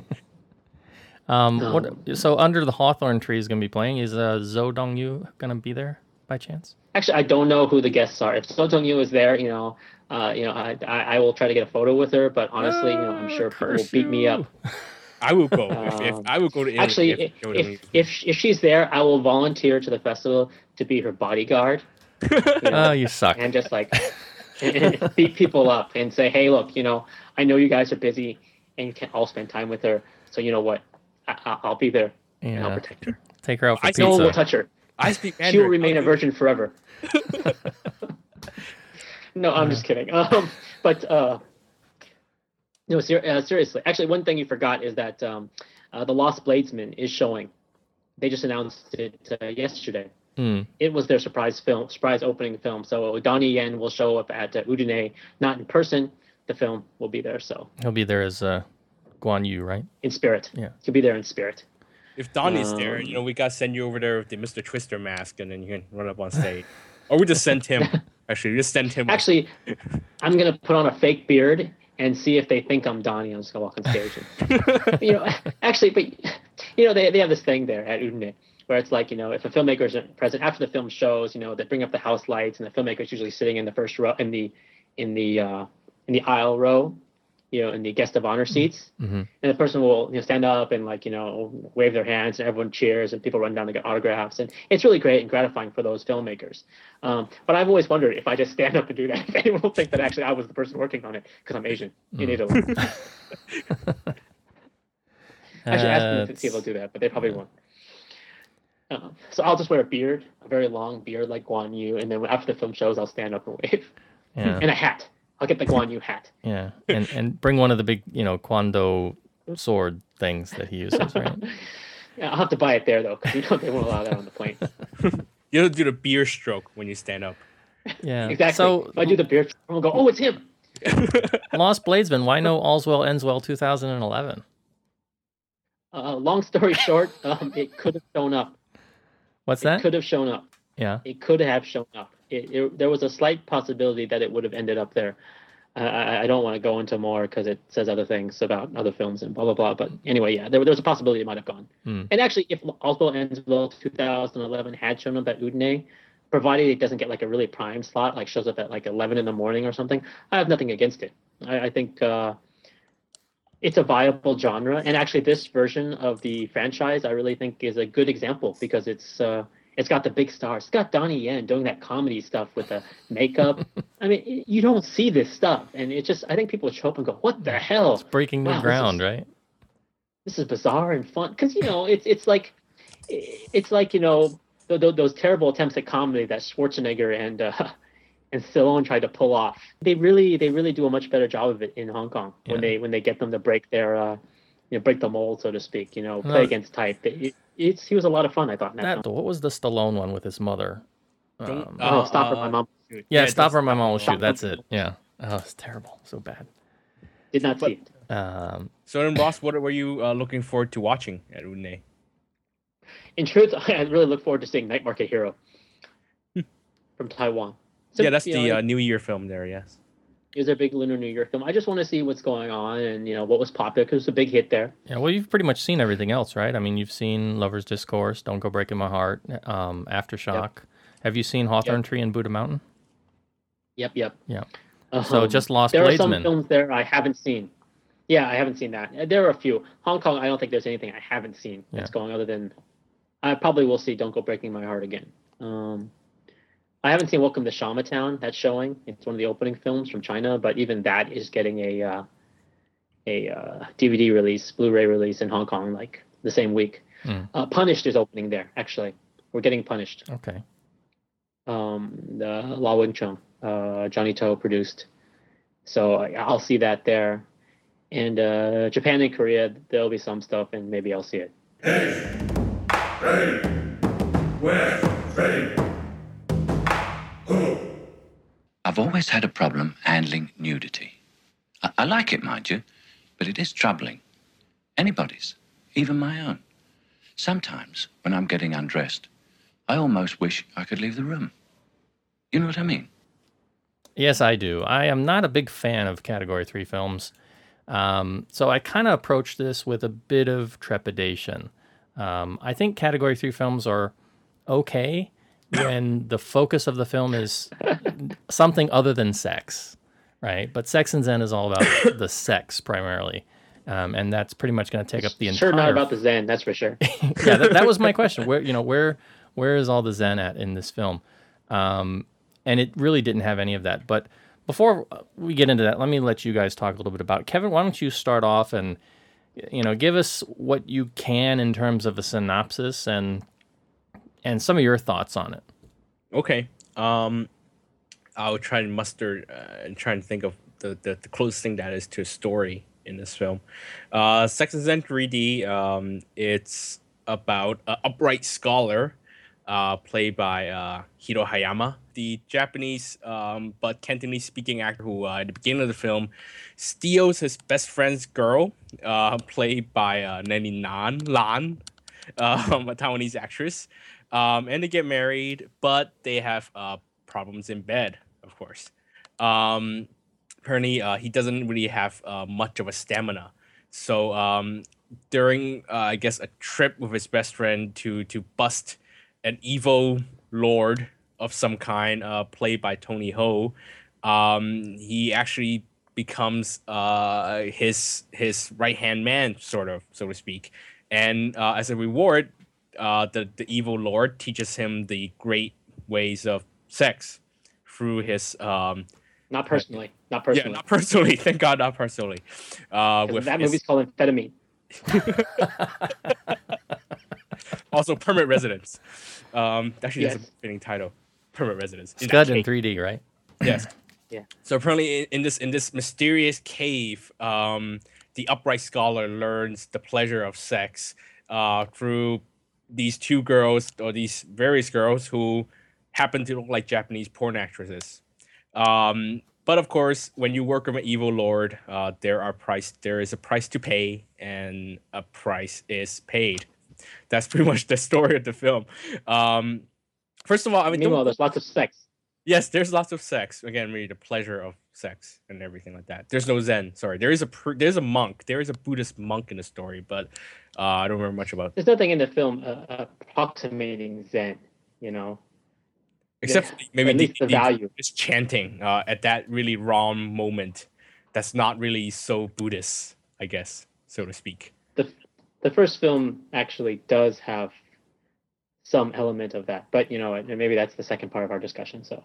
Um, No. what, so under the hawthorn tree is going to be playing. Is uh, Zhou Dongyu going to be there by chance? Actually, I don't know who the guests are. If Zhou Dongyu is there, you know, uh, you know, I, I I will try to get a photo with her. But honestly, you know, I'm sure people will curse beat me up. I will go. if, if Um, I would go to Italy Actually, if, if, if if if she's there, I will volunteer to the festival to be her bodyguard. You know, Oh, you suck. and just like and, and beat people up and say, hey, look, you know, I know you guys are busy and you can't all spend time with her. So you know what? I, I- I'll be there and I'll protect her. Take her out for I pizza. No one will touch her. I speak Mandarin. She will remain a virgin forever. no, I'm just kidding. Um, but uh, no, ser- uh, seriously. Actually, one thing you forgot is that um, uh, the Lost Bladesman is showing. They just announced it uh, yesterday. Hmm. It was their surprise film, surprise opening film. So Donnie Yen will show up at uh, Udine, not in person. The film will be there, so He'll be there as uh, Guan Yu, right? in spirit. Yeah. he'll be there in spirit. If Donnie's there, Um, you know, we gotta send you over there with the Mr. Twister mask, and then you can run up on stage. or we just send him. Actually, we just send him. Actually, I'm gonna put on a fake beard and see if they think I'm Donnie. I'm just gonna walk on stage. And, you know, actually, but you know, they, they have this thing there at Udine where it's like, you know, if a filmmaker isn't present after the film shows, you know, they bring up the house lights and the filmmaker's usually sitting in the first row in the in the uh, in the aisle row, you know, in the guest of honor seats. Mhm. And the person will you know stand up and like you know wave their hands and everyone cheers and people run down to get autographs and it's really great and gratifying for those filmmakers. Um, but I've always wondered if I just stand up and do that, if anyone will think that actually I was the person working on it because I'm Asian in Italy. Actually, ask them to see if they'll do that, but they probably won't. Um, so I'll just wear a beard, a very long beard like Guan Yu, and then after the film shows, I'll stand up and wave, yeah, and a hat. I'll get the Guan Yu hat. yeah, and and bring one of the big, you know, Guandao sword things that he uses, right? Yeah, I'll have to buy it there though, because you know they won't allow that on the plane. you have to do the beer stroke when you stand up. Yeah. Exactly. So if I do the beard, everyone will go, "Oh, it's him." Lost Bladesman, why no All's Well Ends Well 2011? Uh, long story short, um, it could have shown up. What's It that? could have shown up. Yeah. It could have shown up. It, it, there was a slight possibility that it would have ended up there. Uh, I, I don't want to go into more because it says other things about other films and blah blah blah. But anyway, yeah, there, there was a possibility it might have gone. Hmm. And actually, if All's Well Ends Well 2011 had shown up at Udine, provided it doesn't get like a really prime slot, like shows up at like 11 in the morning or something, I have nothing against it. I, I think uh, it's a viable genre, and actually, this version of the franchise, I really think, is a good example because it's uh, it's got the big stars. It's got Donnie Yen doing that comedy stuff with the makeup. I mean, you don't see this stuff, and it just I think people would show up and go, "What the hell? It's breaking new Wow, this ground, is- right? This is bizarre and fun." Because you know, it's it's like it's like you know th- th- those terrible attempts at comedy that Schwarzenegger and uh, and Stallone tried to pull off. They really they really do a much better job of it in Hong Kong when Yeah. they when they get them to break their uh, you know break the mold so to speak. You know, play No. against type. It, it's he was a lot of fun. I thought. in that That what was the Stallone one with his mother? Um, Oh, stop or uh, my mom yeah, yeah, Stop just or My Mom Will Shoot. That's it. Yeah. Oh, it's terrible. So bad. did not see it. Um, So then, Ross, what were you uh, looking forward to watching at Udine? In truth, I really look forward to seeing Night Market Hero from Taiwan. So, yeah, that's the know, uh, New Year film there. Yes. It was a big Lunar New Year film. I just want to see what's going on and you know what was popular because it's a big hit there. yeah. Well, you've pretty much seen everything else, right? I mean, you've seen Lover's Discourse, Don't Go Breaking My Heart, um, Aftershock. Have you seen Hawthorne Tree and Buddha Mountain? Yep, yep. Yeah. So Um, just Lost there are some films there I haven't seen. Yeah, I haven't seen that. There are a few. Hong Kong, I don't think there's anything I haven't seen that's Yeah. going other than I probably will see Don't Go Breaking My Heart again. Um, I haven't seen Welcome to Shamatown. That's showing. It's one of the opening films from China, but even that is getting a uh, a uh, DVD release, Blu-ray release in Hong Kong like the same week. Hmm. Uh, Punished is opening there. Actually, we're getting Punished Okay. um, the Law Wing Cheong, uh, Johnnie To produced. So I- I'll see that there. And uh, Japan and Korea, there'll be some stuff, and maybe I'll see it. Ready. West. Ready. Ho. I've always had a problem handling nudity. I, I like it, mind you, but it is troubling. Anybody's, even my own. Sometimes, when I'm getting undressed, I almost wish I could leave the room. You know what I mean? Yes, I do. I am not a big fan of Category 3 films. Um, so I kind of approach this with a bit of trepidation. Um, I think Category 3 films are okay when the focus of the film is something other than sex, right? But Sex and Zen is all about the sex primarily. Um, and that's pretty much going to take up the entire. Sure, not about the Zen, that's for sure. yeah, that, that was my question. Where you know where where is all the Zen at in this film? Um, and it really didn't have any of that. But before we get into that, let me let you guys talk a little bit about it. Kevin. Why don't you start off and you know give us what you can in terms of a synopsis and and some of your thoughts on it. Okay. Um, I'll try and muster uh, and try and think of the, the, the closest thing that is to a story in this film. Uh, Sex and Zen 3D. Um, it's about an upright scholar, uh, played by uh, Hiro Hayama, the Japanese um, but Cantonese speaking actor who, uh, at the beginning of the film, steals his best friend's girl, uh, played by uh, Nanny Nan Lan, um, a Taiwanese actress. Um, and they get married, but they have uh, problems in bed, of course. Um, uh, he doesn't really have uh, much of a stamina. So um, during, uh, I guess, a trip with his best friend to to bust an evil lord of some kind, uh, played by Tony Ho, um, he actually becomes uh, his his right hand man, sort of, so to speak. And as a reward, uh, the the evil lord teaches him the great ways of sex through his um, Not personally. Not personally yeah not personally thank God not personally uh, 'Cause with that his- movie's called Amphetamine. also permanent residence um actually that's a fitting title permanent residence in that Scud in 3D, right? yes Yeah. so apparently in, in this in this mysterious cave um the upright scholar learns the pleasure of sex uh through these two girls or these various girls who happen to look like japanese porn actresses. Um but of course when you work with an evil lord uh there are price there is a price to pay and a price is paid. That's pretty much the story of the film. Um first of all i mean Meanwhile, there's lots of sex. Yes, there's lots of sex. Again, really the pleasure of sex and everything like that. There's no Zen. Sorry, there is a pr- there's a monk. There is a Buddhist monk in the story, but uh, I don't remember much about. There's nothing in the film uh, approximating Zen, you know. Except Yeah, for maybe least the value. Just chanting uh, at that really wrong moment. That's not really so Buddhist, I guess, so to speak. The the first film actually does have some element of that, but you know, and maybe that's the second part of our discussion. So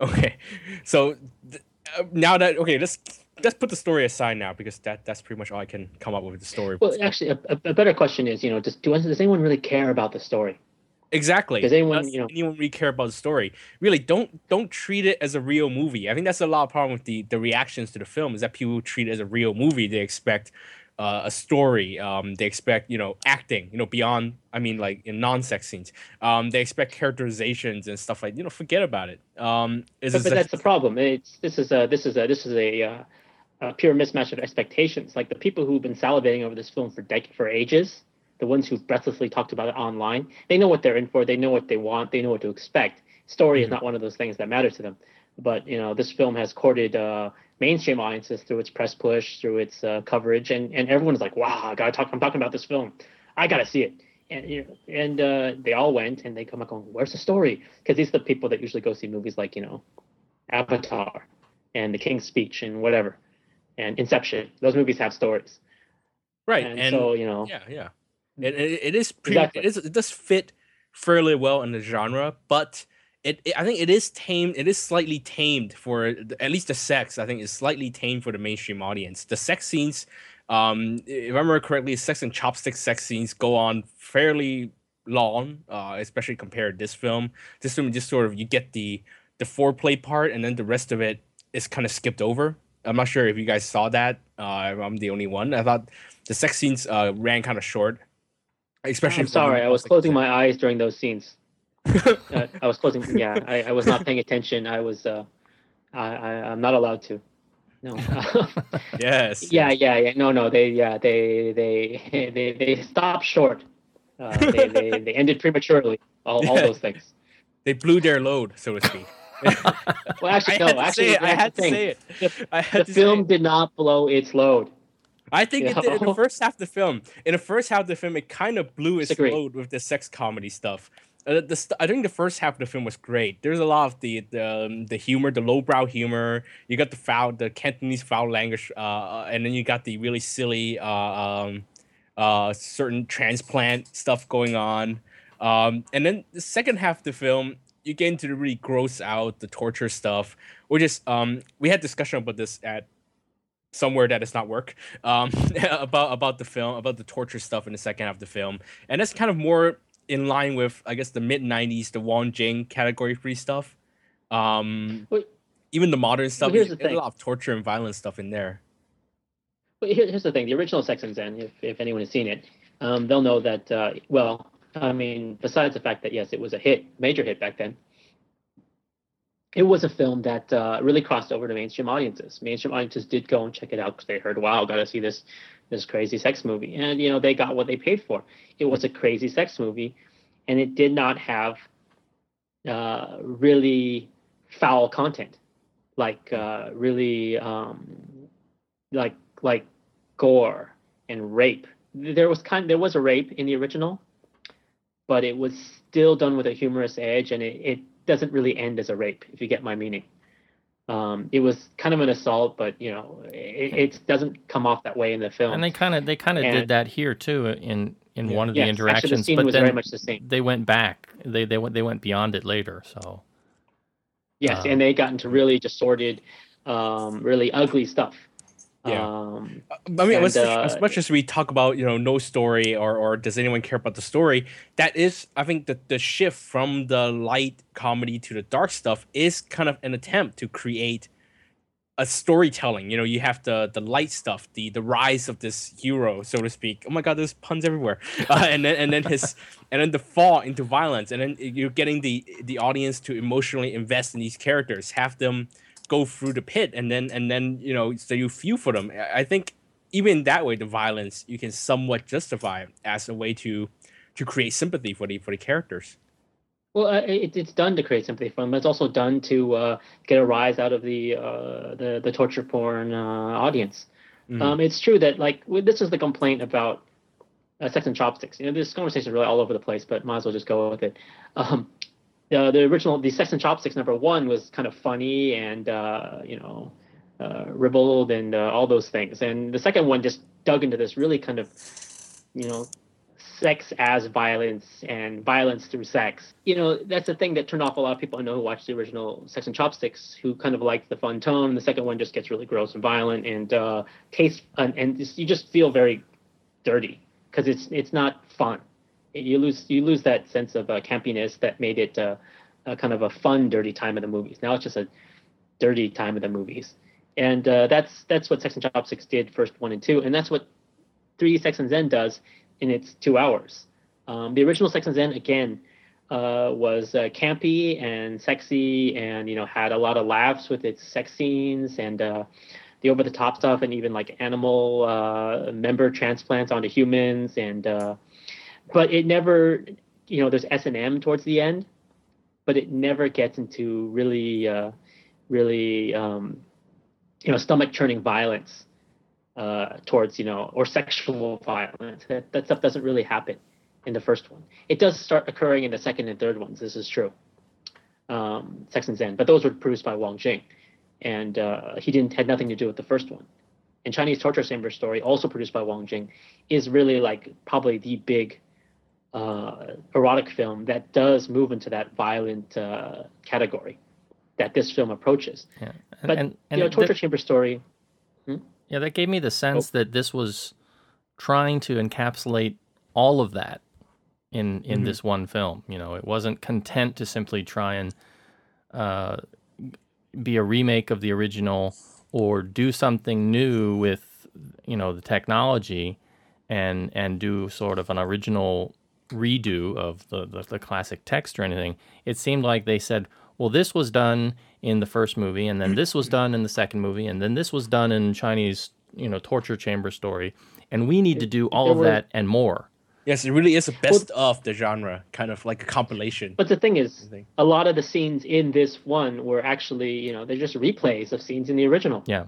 Okay, so th- uh, now that okay, let's let's put the story aside now because that that's pretty much all I can come up with with the story. Well, actually, a, a better question is, you know, does do, does anyone really care about the story? Exactly. Does anyone, you know- anyone really care about the story? Really, don't don't treat it as a real movie. I think that's a lot of problem with the the reactions to the film is that people treat it as a real movie. They expect uh, a story. Um, they expect you know acting. You know beyond. I mean, like in non-sex scenes. Um, they expect characterizations and stuff like you know. Forget about it. Um, is But, but that's the problem. It's this is a this is a this is a, uh, a pure mismatch of expectations. Like the people who've been salivating over this film for dec- for ages, the ones who've breathlessly talked about it online, they know what they're in for. They know what they want. They know what to expect. Story is not one of those things that matter to them. But you know, this film has courted uh, mainstream audiences through its press push, through its uh, coverage, and and everyone's like, "Wow, I gotta talk. I'm talking about this film. I gotta see it." And you know, and uh, they all went, and they come back going, "Where's the story?" Because these are the people that usually go see movies like you know, Avatar, and The King's Speech, and whatever, and Inception. Those movies have stories, right. and, And, so you know, yeah, yeah. It, it, it is pretty. Exactly. It is. It does fit fairly well in the genre, but it, it. I think it is tamed. It is slightly tamed for at least the sex. I think is slightly tamed for the mainstream audience. The sex scenes, um, if I remember correctly, sex and chopstick sex scenes go on fairly long, uh, especially compared to this film. This film just sort of you get the the foreplay part, and then the rest of it is kind of skipped over. I'm not sure if you guys saw that. Uh, I'm the only one. I thought the sex scenes uh, ran kind of short, especially. I'm sorry, I was closing my eyes during those scenes. uh, I was closing. Yeah, I, I was not paying attention. I was. Uh, I, I I'm not allowed to. No. Yes. yeah, yeah, yeah. No, no. They, yeah, they, they, they, they stopped short. Uh, they, they, they ended prematurely. All, all those things. They blew their load, so to speak. Well, actually, I no. had to Actually, say it. I had to say it. The, I had the film did not blow its load. I think it did in the first half of the film. In the first half of the film, it kind of blew its Disagree. load with the sex comedy stuff. Uh, the I think the first half of the film was great. There's a lot of the the, um, the humor, the lowbrow humor. You got the foul, the Cantonese foul language, uh, uh, and then you got the really silly, uh, um, uh, certain transplant stuff going on. Um, and then the second half of the film, you get into the really gross out, the torture stuff, which is um, we had discussion about this at somewhere that does not work um, about about the film about the torture stuff in the second half of the film and that's kind of more in line with i guess the mid 90s the wong jing category free stuff um even the modern stuff here's the there's a lot of torture and violence stuff in there But here, here's the thing: the original Sex and Zen, if, if anyone has seen it, um, they'll know that. Uh, well, I mean, besides the fact that yes, it was a hit, major hit back then. It was a film that uh, really crossed over to mainstream audiences. Mainstream audiences did go and check it out because they heard, "Wow, got to see this this crazy sex movie," and you know they got what they paid for. It was a crazy sex movie, and it did not have uh, really foul content, like uh, really um, like like gore and rape. There was kind there was a rape in the original, but it was still done with a humorous edge, and it, it doesn't really end as a rape, if you get my meaning. Um, it was kind of an assault, but you know, it, it doesn't come off that way in the film. And they kind of they kind of did that here too in in one of the Yes, actually, the interactions, scene but was then very much the same. they went back. They they went they went beyond it later. So Yes, Um, and they got into really distorted, um, really ugly stuff. Yeah. Um, I mean, And, as, uh, as much as we talk about, you know, no story or, or does anyone care about the story, that is, I think, the, the shift from the light comedy to the dark stuff is kind of an attempt to create a storytelling. You know, you have the the light stuff, the the rise of this hero, so to speak. Oh my God, there's puns everywhere. Uh, and then and then his and then the fall into violence, and then you're getting the the audience to emotionally invest in these characters, have them go through the pit, and then and then you know, so you feel for them. I- think even that way, the violence you can somewhat justify as a way to to create sympathy for the for the characters. Well, uh, it, it's done to create sympathy for them. but It's also done to uh, get a rise out of the uh, the, the torture porn uh, audience. Mhm. Um, it's true that like this is the complaint about uh, sex and chopsticks. You know, this conversation is really all over the place, but might as well just go with it. Um, the the original the sex and chopsticks number one was kind of funny and uh, you know uh, ribald and uh, all those things, and the second one just dug into this really kind of you know sex as violence and violence through sex. You know, that's the thing that turned off a lot of people I know who watched the original Sex and Chopsticks, who kind of liked the fun tone. The second one just gets really gross and violent and uh, tastes, and, and you just feel very dirty because it's it's not fun. You lose you lose that sense of uh, campiness that made it uh, a kind of a fun, dirty time of the movies. Now it's just a dirty time of the movies, and uh, that's that's what Sex and Chopsticks did first one and two, and that's what 3D Sex and Zen does in its two hours. Um, the original Sex and Zen again uh, was uh, campy and sexy, and you know had a lot of laughs with its sex scenes and uh, the over-the-top stuff, and even like animal uh, member transplants onto humans, and uh, but it never, you know, there's S and M towards the end, but it never gets into really, uh, really, um, you know, stomach-churning violence uh, towards you know or sexual violence. That that stuff doesn't really happen in the first one. It does start occurring in the second and third ones. This is true. Um, Sex and Zen, but those were produced by Wong Jing, and uh, he didn't had nothing to do with the first one. And Chinese Torture Chamber Story, also produced by Wong Jing, is really like probably the big uh, erotic film that does move into that violent uh, category that this film approaches. yeah, and But and, and you know, Torture Chamber Story. yeah, that gave me the sense Oh. that this was trying to encapsulate all of that in in Mm-hmm. this one film. You know, it wasn't content to simply try and uh, be a remake of the original or do something new with you know the technology and and do sort of an original redo of the, the, the classic text or anything. It seemed like they said, well, this was done in the first movie, and then this was mm-hmm. done in the second movie, and then this was done in Chinese, you know, torture chamber story, and we need to do all of were- that and more. Yes, it really is a best of the genre, kind of like a compilation. But the thing is, a lot of the scenes in this one were actually, you know, they're just replays of scenes in the original. Yeah,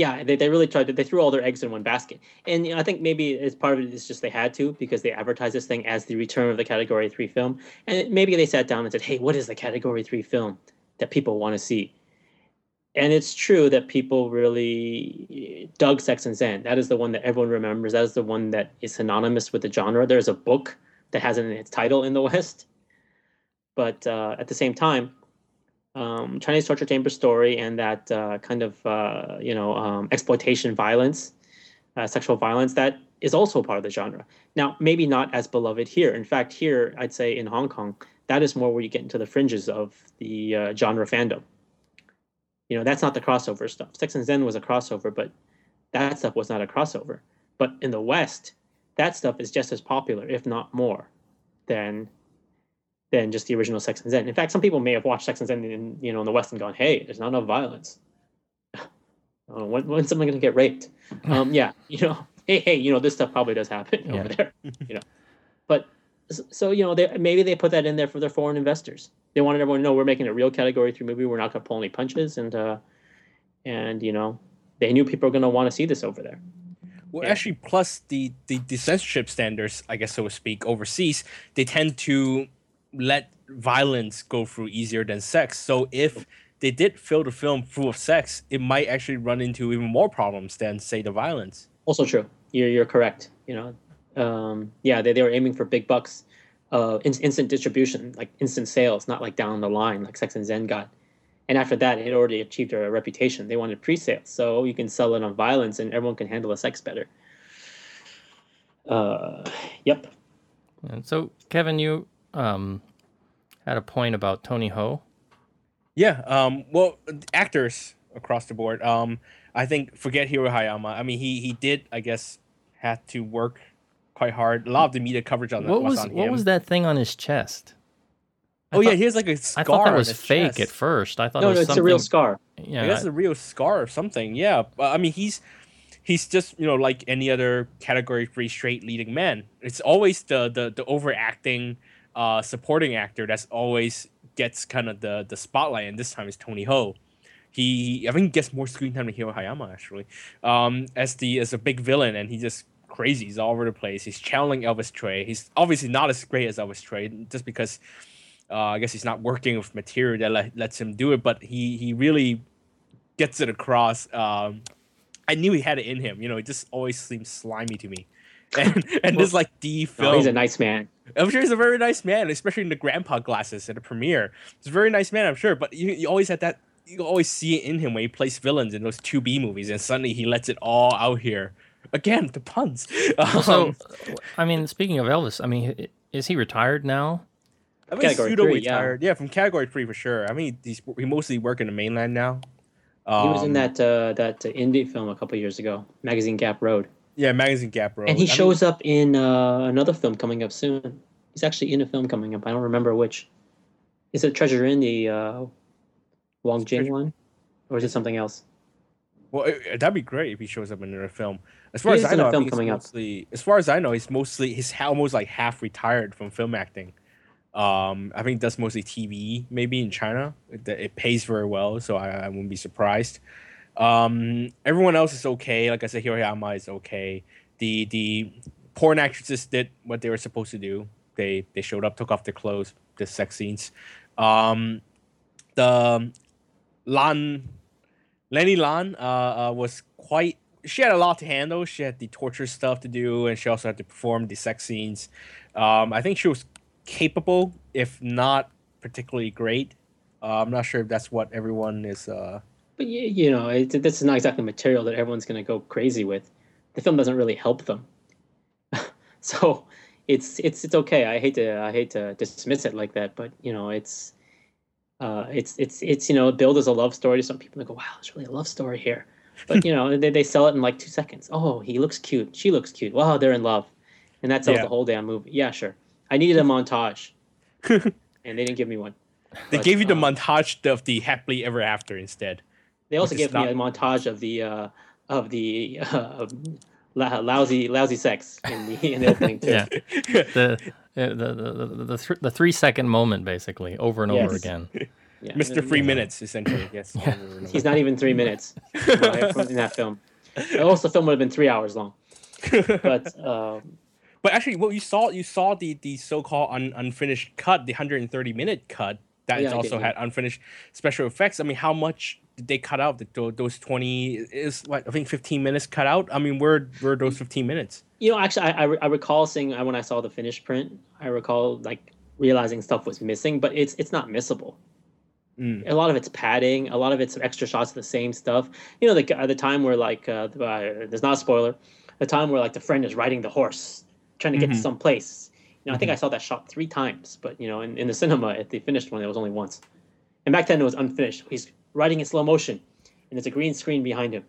Yeah, they, they really tried to. They threw all their eggs in one basket, and you know, I think maybe it's part of it is just they had to because they advertised this thing as the return of the Category Three film, and maybe they sat down and said, "Hey, what is the Category Three film that people want to see?" And it's true that people really dug Sex and Zen. That is the one that everyone remembers. That is the one that is synonymous with the genre. There's a book that has it in its title in the West, but uh, at the same time, um, Chinese torture chamber story and that uh, kind of uh, you know um, exploitation violence, uh, sexual violence that is also part of the genre. Now, maybe not as beloved here. In fact, here I'd say in Hong Kong, that is more where you get into the fringes of the uh, genre fandom. You know, that's not the crossover stuff. Sex and Zen was a crossover, but that stuff was not a crossover. But in the West, that stuff is just as popular, if not more, than than just the original Sex and Zen. In fact, some people may have watched Sex and Zen in you know in the West and gone, "Hey, there's not enough violence. Uh, when, when's someone going to get raped?" Um, yeah, you know, hey, hey, you know, this stuff probably does happen Yeah. over there, you know. But so you know, they, maybe they put that in there for their foreign investors. They wanted everyone to know we're making a real Category Three movie. We're not going to pull any punches, and uh, and you know, they knew people were going to want to see this over there. Well, Yeah. actually, plus the, the the censorship standards, I guess so to speak, overseas, they tend to let violence go through easier than sex. So if they did fill the film full of sex, it might actually run into even more problems than say the violence. also true. You're you're correct. You know, um, yeah, they, they were aiming for big bucks, uh, in, instant distribution, like instant sales, not like down the line like Sex and Zen got. And after that, it had already achieved a reputation. They wanted pre-sales, so you can sell it on violence, and everyone can handle the sex better. Uh, yep. and so Kevin, you um, had a point about Tony Ho. Yeah. Um. Well, actors across the board. Um. I think forget Hiro Hayama. I mean, he he did. I guess had to work quite hard. A lot of the media coverage on that What was, was on what him. was that thing on his chest? I Oh yeah, he has like a scar. I thought that was fake chest. at first. I thought No, it was no, it's something. a real scar. Yeah, I guess a real scar or something. Yeah, but I mean, he's he's just you know like any other category three straight leading man. It's always the the the overacting uh supporting actor that's always gets kind of the the spotlight, and this time is Tony Ho. He I think gets more screen time than Hiro Hayama actually, um, as the as a big villain, and he just crazy. He's all over the place. He's channeling Elvis Tsui. He's obviously not as great as Elvis Tsui, just because uh, I guess he's not working with material that let, lets him do it, but he he really gets it across. Um, I knew he had it in him. You know, it just always seems slimy to me. And and this like the No, film. he's a nice man. I'm sure he's a very nice man, especially in the grandpa glasses at the premiere. He's a very nice man, I'm sure. But you, you always had that. You always see it in him when he plays villains in those two B movies, and suddenly he lets it all out here. Again, the puns. So, Um, I mean, speaking of Elvis, I mean, is he retired now? I mean, Category pseudo three, yeah. retired. Yeah. from category three for sure. I mean, he's he mostly work in the mainland now. He was in Um, that uh, that uh, indie film a couple years ago, Magazine Gap Road, Yeah, magazine Gap Road. and he I mean, shows up in uh, another film coming up soon. He's actually in a film coming up. I don't remember which. Is it Treasure in the uh, Wong Jing Treasure- one, or is it something else? Well, it- that'd be great if he shows up in another film. As far He as I a know, I film think coming up. as far as I know, he's mostly he's almost like half retired from film acting. Um, I think he does mostly TV, maybe in China. It, it pays very well, so I, I wouldn't be surprised. Um, everyone else is okay. Like I said, Hiroyama is okay. The the porn actresses did what they were supposed to do. They they showed up, took off their clothes, the sex scenes. Um, the Lan Lenny Lan uh, uh, was quite. She had a lot to handle. She had the torture stuff to do, and she also had to perform the sex scenes. Um, I think she was capable, if not particularly great. Uh, I'm not sure if that's what everyone is. Uh, But you, you know, it, this is not exactly material that everyone's going to go crazy with. The film doesn't really help them, so it's it's it's okay. I hate to I hate to dismiss it like that, but you know, it's uh, it's it's it's you know billed as a love story to some people. They go, wow, it's really a love story here. But you know they, they sell it in like two seconds. Oh, he looks cute. She looks cute. Wow, they're in love, and that sells Yeah. the whole damn movie. Yeah, sure. I needed a montage, and they didn't give me one. They But, gave you the um, montage of the happily ever after instead. They also Which is gave me a montage of the uh, of the uh, lou- lousy lousy sex in the in the opening too. Yeah. the, uh, the, the, the, the, th- the three second moment, basically, over and over again. Yeah. Mr. Three Minutes, essentially. Yes. over and over. He's not even three minutes right, in that film. Also, the film would have been three hours long. But um, But actually, well, you saw you saw the the so-called un, unfinished cut, the 130 minute cut that Yeah, also did, yeah. had unfinished special effects. I mean, how much did they cut out? The, those 20 is what I think 15 minutes cut out. I mean, where were those 15 minutes? you know, actually, I, I, I recall seeing uh, when I saw the finished print. I recall like realizing stuff was missing, but it's it's not missable. Mm. A lot of it's padding. A lot of it's extra shots of the same stuff. You know, the at the time where like uh, uh, there's not a spoiler. The time where like the friend is riding the horse, trying to get to Mhm. some place. You know, I think I saw that shot three times, but you know, in, in the cinema at the finished one, it was only once. And back then it was unfinished. He's riding in slow motion, and there's a green screen behind him.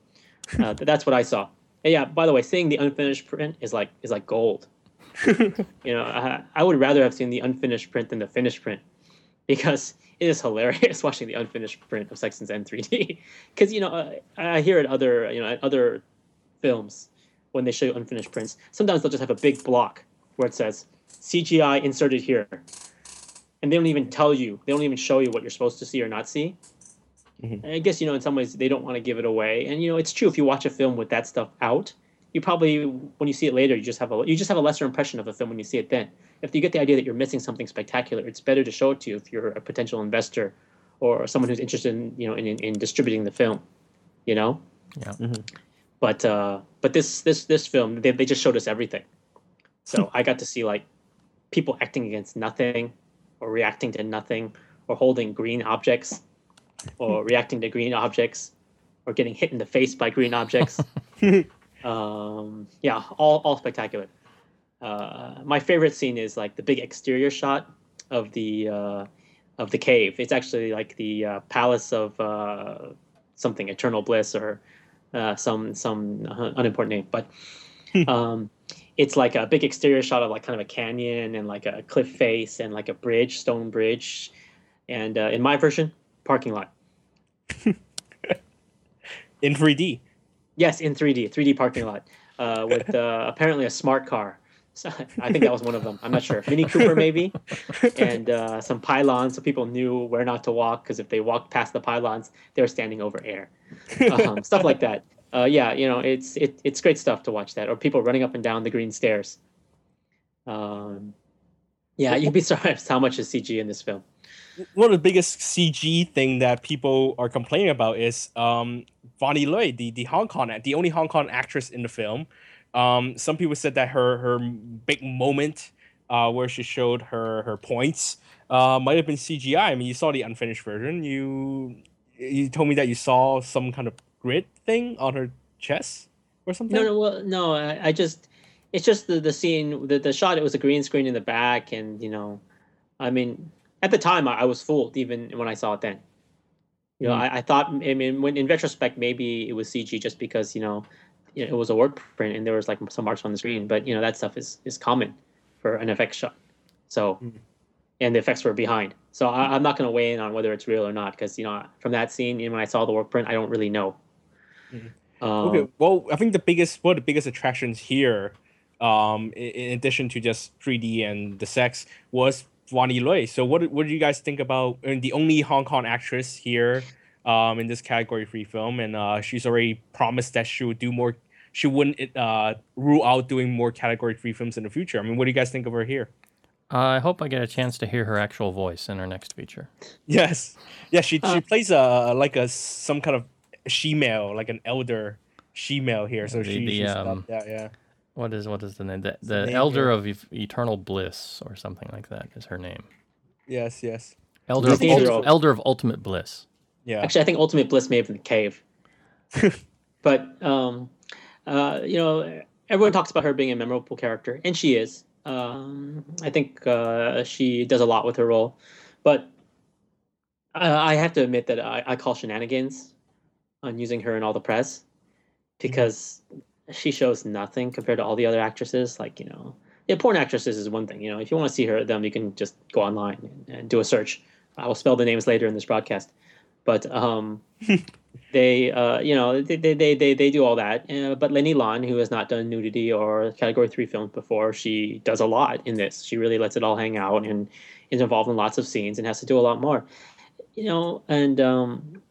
Uh, that's what I saw. And yeah. By the way, seeing the unfinished print is like is like gold. you know, I, I would rather have seen the unfinished print than the finished print because it is hilarious watching the unfinished print of Sex and Zen 3D. Because you know, uh, I hear at other you know at other films when they show you unfinished prints, sometimes they'll just have a big block where it says CGI inserted here, and they don't even tell you, they don't even show you what you're supposed to see or not see. Mhm. And I guess you know in some ways they don't want to give it away, and you know it's true if you watch a film with that stuff out, you probably when you see it later you just have a you just have a lesser impression of the film when you see it then. If you get the idea that you're missing something spectacular, it's better to show it to you if you're a potential investor or someone who's interested in you know in, in, in distributing the film, you know. Yeah. Mhm. But uh, but this this this film they they just showed us everything, so I got to see like people acting against nothing, or reacting to nothing, or holding green objects, or reacting to green objects, or getting hit in the face by green objects. um, yeah, all all spectacular. Uh, my favorite scene is like the big exterior shot of the uh, of the cave. It's actually like the uh, palace of uh, something eternal bliss or uh, some some uh, unimportant name, but um, it's like a big exterior shot of like kind of a canyon and like a cliff face and like a bridge, stone bridge, and uh, in my version, parking lot. In 3D. Yes, in 3D, 3D parking lot uh, with uh, apparently a smart car. So, I think that was one of them. I'm not sure. Mini Cooper maybe, and uh, some pylons so people knew where not to walk because if they walked past the pylons, they were standing over air. Um, stuff like that. Uh, yeah, you know, it's it, it's great stuff to watch that, or people running up and down the green stairs. Um, yeah, you'd be surprised how much is CG in this film. One of the biggest CG thing that people are complaining about is um, Vonnie Lui, the, the Hong Kong, the only Hong Kong actress in the film. Um, some people said that her her big moment uh, where she showed her her points uh, might have been CGI. I mean, you saw the unfinished version. You you told me that you saw some kind of grid thing on her chest or something. No, no, well, no. I, I just, it's just the the scene, the the shot. It was a green screen in the back, and you know, I mean, at the time, I, I was fooled even when I saw it then. You know, Mm. I, I thought, I mean, when in retrospect, maybe it was CG just because you know, you know, it was a work print and there was like some marks on the screen. But you know, that stuff is is common for an effects shot. So, Mm. and the effects were behind. So I, I'm not going to weigh in on whether it's real or not because you know, from that scene, and when I saw the work print, I don't really know. Mhm. Um, Okay, well, I think the biggest one of the biggest attractions here, um, in addition to just 3D and the sex, was Vonnie Lui. So, what what do you guys think about and the only Hong Kong actress here, um, in this category free film, and uh, she's already promised that she would do more. She wouldn't uh rule out doing more category free films in the future. I mean, what do you guys think of her here? I hope I get a chance to hear her actual voice in her next feature. Yes, yeah, she Uh, she plays a like a some kind of she-male, like an elder she-male here. So The- she, the, she's got um, that, yeah. What is what is the name? The, the the name Elder here? of Ev- Eternal Bliss or something like that is her name. Yes, yes. Elder of, Ult- Elder of Ultimate Bliss. Yeah. Actually, I think Ultimate Bliss may have been the cave. but um, uh, you know, everyone talks about her being a memorable character, and she is. Um, I think uh, she does a lot with her role, but Uh, I have to admit that I, I call shenanigans on using her in all the press because she shows nothing compared to all the other actresses. Like you know, yeah, porn actresses is one thing. You know, if you want to see her them, you can just go online and, and do a search. I will spell the names later in this broadcast, but um, they uh, you know they, they, they, they, do all that. Uh, but Lenny Lan, who has not done nudity or Category Three films before, she does a lot in this. She really lets it all hang out and is involved in lots of scenes and has to do a lot more. You know, and um,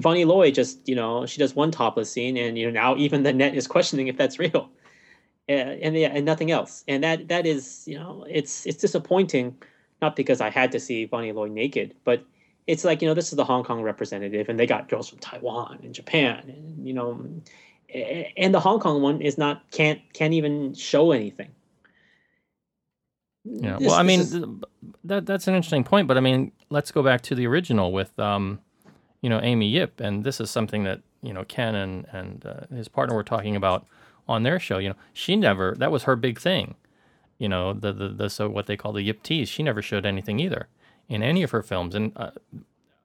Vonnie Lui just you know she does one topless scene, and you know now even the net is questioning if that's real, uh, and yeah, and nothing else. And that that is you know it's it's disappointing, not because I had to see Vonnie Lui naked, but it's like you know this is the Hong Kong representative, and they got girls from Taiwan and Japan, and you know, and the Hong Kong one is not can't can't even show anything. Yeah. This- well, I mean, is- that that's an interesting point, but I mean, let's go back to the original with, um, you know, Amy Yip, and this is something that you know Ken and and uh, his partner were talking about on their show. You know, she never that was her big thing. You know, the the, the so what they call the Yip tease. She never showed anything either in any of her films, and uh,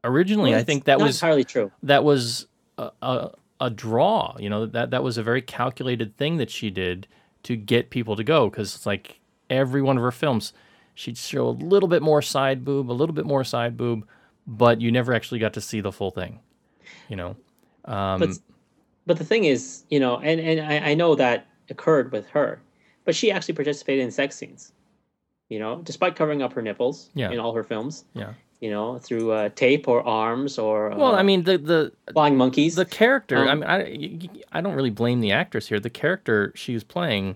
originally I think that was entirely true. that was a, a, a draw. You know that that was a very calculated thing that she did to get people to go because it's like every one of her films, she'd show a little bit more side boob, a little bit more side boob, but you never actually got to see the full thing. You know, um, but but the thing is, you know, and and I, I know that occurred with her, but she actually participated in sex scenes. You know, despite covering up her nipples Yeah. in all her films. yeah. You know, through uh, tape or arms or Well, uh, I mean the the flying monkeys. the character. I Um, mean, I don't really blame the actress here. The character she was playing.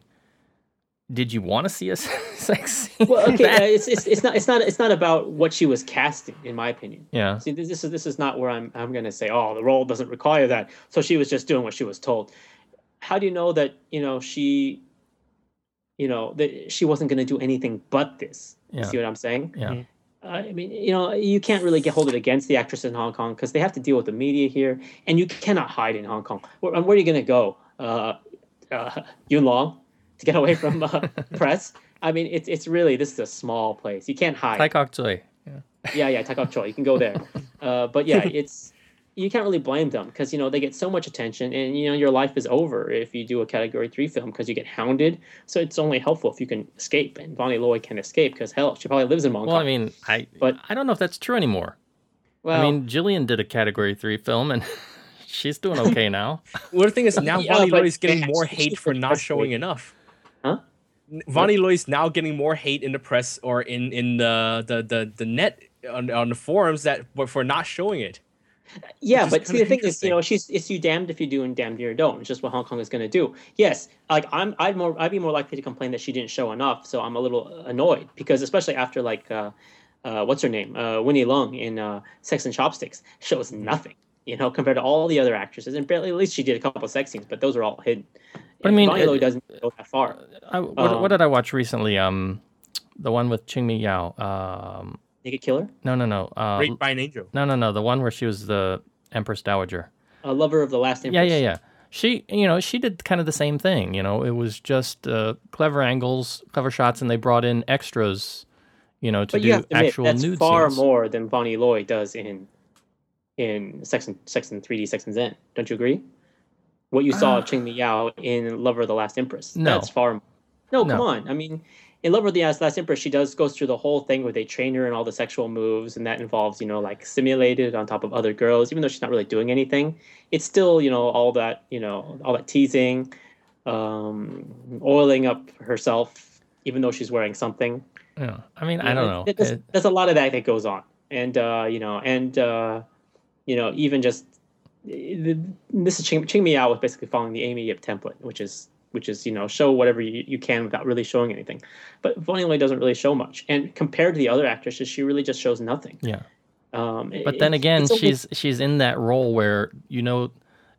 Did you want to see a sex scene? well, okay, That- uh, it's, it's it's not it's not it's not about what she was casting, in my opinion. yeah. See, this, this is this is not where I'm I'm going to say, oh, the role doesn't require that. So she was just doing what she was told. How do you know that you know she, you know that she wasn't going to do anything but this? You Yeah. see what I'm saying? Yeah. I mean, you know, you can't really get hold it against the actress in Hong Kong because they have to deal with the media here, and you cannot hide in Hong Kong. Where, where are you going to go, uh, uh, Yuen Long, to get away from uh, press? I mean, it's it's really this is a small place. You can't hide Tai Kok Tsui. Yeah. yeah, yeah, Tai Kok Tsui. You can go there. Uh, but yeah, it's you can't really blame them because you know they get so much attention, and you know your life is over if you do a Category Three film because you get hounded. So it's only helpful if you can escape, and Vonnie Lui can escape because hell, she probably lives in Hong Kong. Well, I mean, I But- I don't know if that's true anymore. well, I mean, Jillian did a Category Three film, and she's doing okay now. Well, the thing is now Yeah, Vonnie but Lui is getting more hate for not showing enough. Huh? Vonnie Lui's now getting more hate in the press or in in the the the, the net on, on the forums that for not showing it. yeah, but see, the thing is, you know, she's it's you damned if you do and damned if you don't. It's just what Hong Kong is going to do. Yes, like I'm, I'd more, I'd be more likely to complain that she didn't show enough. So I'm a little annoyed because, especially after like, uh, uh, what's her name, uh, Winnie Leung in uh, Sex and Chopsticks, shows Mm-hmm. Nothing. You know, compared to all the other actresses, and barely, at least she did a couple of sex scenes, but those are all hidden. But I mean, Vonnie it- Lui doesn't go that far. I, what, Um, what did I watch recently? Um, the one with Chingmy Yau. Um, Naked Killer, no, no, no. Uh, Raped by an angel. no, no, no. The one where she was the Empress Dowager. a lover of the last. Yeah, Empress. yeah, yeah. She, you know, she did kind of the same thing. You know, it was just uh, clever angles, clever shots, and they brought in extras. You know, to But do you have to admit, that's nude far scenes. more than Vonnie Lui does in in Sex and Sex and 3D Sex and Zen. Don't you agree? What you saw of Chingmy Yau in Lover of the Last Empress. Uh, No. That's far No, come on. I mean, in Lover of the Last Empress, she does goes through the whole thing where they train her and all the sexual moves, and that involves, you know, like simulated on top of other girls, even though she's not really doing anything. It's still, you know, all that, you know, all that teasing, um, oiling up herself, even though she's wearing something. Yeah. I mean, You I don't it- know. it- There's, there's a lot of that that goes on, and uh, you know, and uh, you know, even just the- this is Ching, Chingmy Yau with basically following the Amy Yip template, which is which is you know show whatever you, you can without really showing anything. But Vonnie Lui doesn't really show much, and compared to the other actresses, she really just shows nothing. yeah. Um, But it- then again, she's she's in that role where you know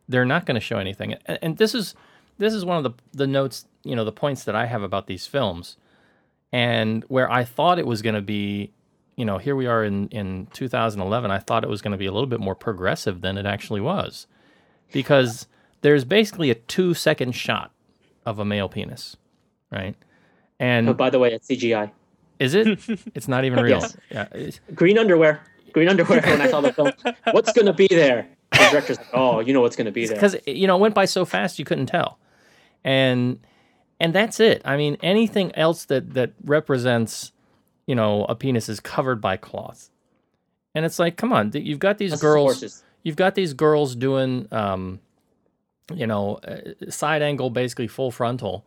they're not going to show anything. And, and this is this is one of the the notes, you know, the points that I have about these films, and where I thought it was going to be, you know, here we are in in 2011. I thought it was going to be a little bit more progressive than it actually was, because there's basically a two second shot of a male penis, right? And Oh, by the way, it's CGI. is it? It's not even real. Yes. Yeah. Green underwear. green underwear when I saw the film. What's gonna be there? The director's like, oh, you know what's gonna be there. because you know it went by so fast you couldn't tell, and and that's it. I mean, anything else that that represents, you know, a penis is covered by cloth, and it's like, come on, you've got these That's girls, horses. you've got these girls doing, um, you know, uh, side angle, basically full frontal,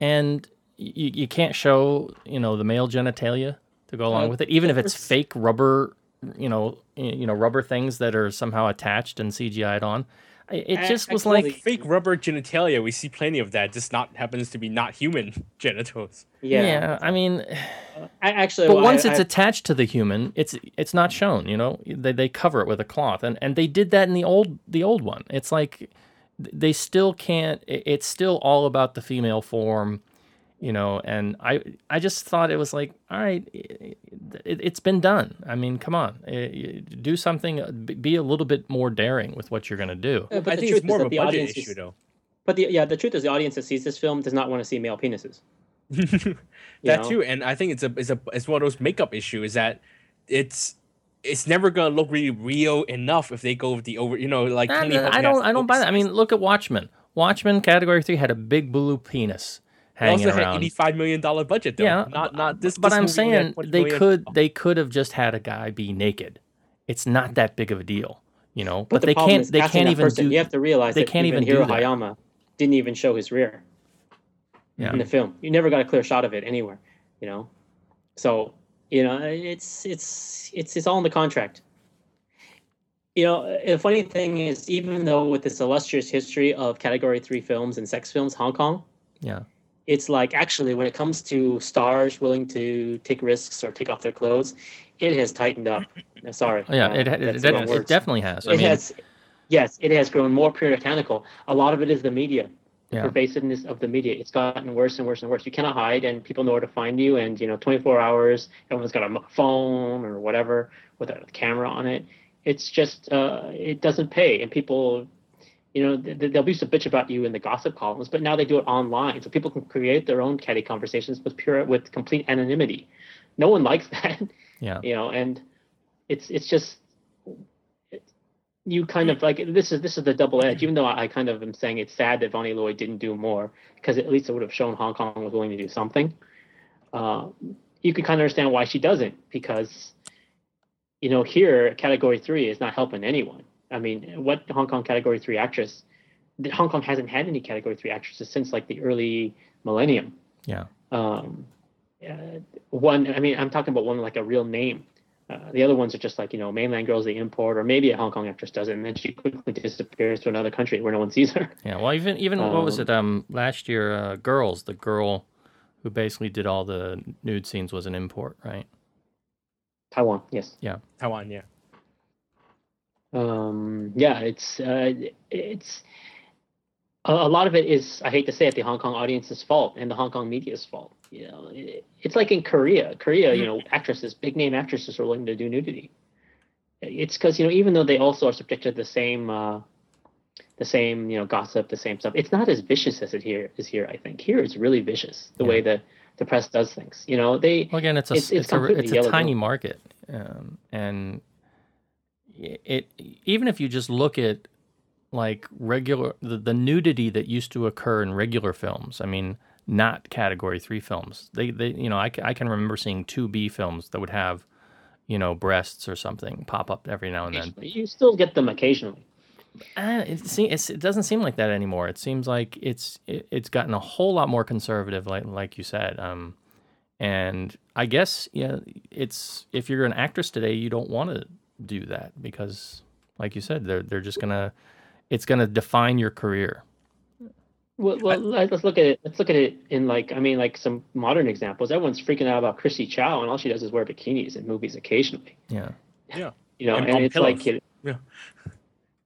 and you, you can't show, you know, the male genitalia to go along Uh, with it, even if it's fake rubber, you know, you know, rubber things that are somehow attached and CGI'd on. I- It A- just was actually, like, Fake rubber genitalia, we see plenty of that. Just not happens to be not human genitals. Yeah. yeah. I mean, I, actually, but well, once I, it's I, attached to the human, it's it's not shown. You know, they they cover it with a cloth, and and they did that in the old the old one. It's like they still can't. It's still all about the female form, you know. And I I just thought it was like, all right, it, it's been done. I mean, come on, eh, do something. uh, be- Be a little bit more daring with what you're gonna do. Uh, but I the think truth it's more of a budget issue, is- though. But the, yeah, the truth is, the audience that sees this film does not want to see male penises. that know? too, and I think it's a it's a it's one of those makeup issues that it's it's never gonna look really real enough if they go with the over you know like Nah, Tony I don't I don't buy that. I mean, look at Watchmen. Watchmen category three had a big blue penis They hanging also had around. eighty five million dollar budget though. Yeah, not not this. but this I'm movie only had saying they million. could they could have just had a guy be naked. It's not that big of a deal, you know. But, the they can't they can't even person. do. You have to realize they that can't even, even do Hiro that. Hayama didn't even show his rear Yeah. in the film. You never got a clear shot of it anywhere. You know, so you know it's it's it's it's all in the contract. You know, the funny thing is, even though with this illustrious history of Category Three films and sex films, Hong Kong, yeah, it's like actually when it comes to stars willing to take risks or take off their clothes, it has tightened up. Sorry. Oh, yeah. uh, It, it, it, it definitely has. I it mean, has, yes, it has grown more puritanical. A lot of it is the media, the Yeah. pervasiveness of the media. It's gotten worse and worse and worse. You cannot hide, and people know where to find you. And you know, 24 hours, everyone's got a phone or whatever with a camera on it. It's just, uh, it doesn't pay, and people. You know, th- th- they'll be to bitch about you in the gossip columns, but now they do it online, so people can create their own catty conversations with pure, with complete anonymity. No one likes that yeah, you know and it's it's just you kind of like this is this is the double edge. Even though i kind of am saying it's sad that Vonnie Lui didn't do more because at least it would have shown hong kong was willing to do something uh, you could kind of understand why she doesn't because you know here category three is not helping anyone i mean what hong kong category three actress hong kong hasn't had any category three actresses since like the early millennium yeah. um, uh, one i mean i'm talking about one like a real name uh, the other ones are just like you know mainland girls they import or maybe a hong kong actress does it and then she quickly disappears to another country where no one sees her Yeah, well, even even what was Um, it? Um, last year, uh, girls, the girl who basically did all the nude scenes was an import, right? taiwan yes Yeah. Taiwan, yeah. Um, yeah it's uh, it's a, lot of it is i hate to say it the hong kong audience's fault and the hong kong media's fault. You know it, it's like in korea. Korea you know actresses big name actresses are willing to do nudity. It's because you know even though they also are subjected to the same uh, the same you know gossip the same stuff it's not as vicious as it here is here i think. Here it's really vicious the Yeah. way the the press does things. You know they Well, again, it's a It's- it's, it's a it's a tiny market, um, and it, it even if you just look at like regular the, the nudity that used to occur in regular films. I mean, not category three films. They they you know I, I can remember seeing two B films that would have you know breasts or something pop up every now and then. you still get them occasionally Uh, it, it doesn't seem like that anymore. It seems like it's it, it's gotten a whole lot more conservative, like like you said. Um, and I guess yeah, it's if you're an actress today, you don't want to do that because, like you said, they're they're just gonna it's gonna define your career. Well, well let- let's look at it. Let's look at it in like I mean, like some modern examples. Everyone's freaking out about Chrissie Chau, and all she does is wear bikinis in movies occasionally. Yeah, yeah. You know, And and, it's pillows. like, it, Yeah.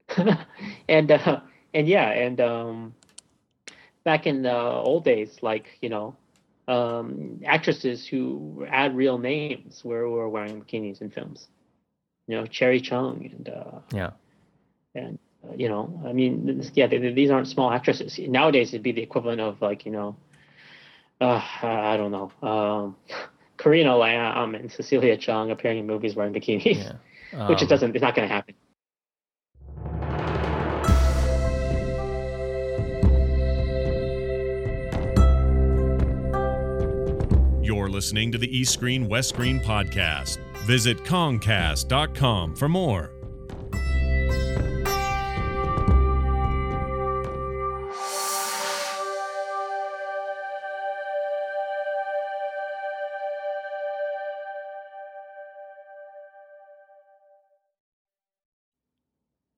and uh, and yeah, and um, back in the old days, like you know, um, actresses who had real names were were wearing bikinis in films. You know, Cherie Chung and uh, yeah, and uh, you know i mean this, yeah they, they- these aren't small actresses nowadays it'd be the equivalent of like you know uh, i don't know um, Karina Lam and Cecilia Cheung appearing in movies wearing bikinis, Yeah. which it Um, doesn't. It's not going to happen. You're listening to the East Screen West Screen podcast. Visit Comcast.com for more.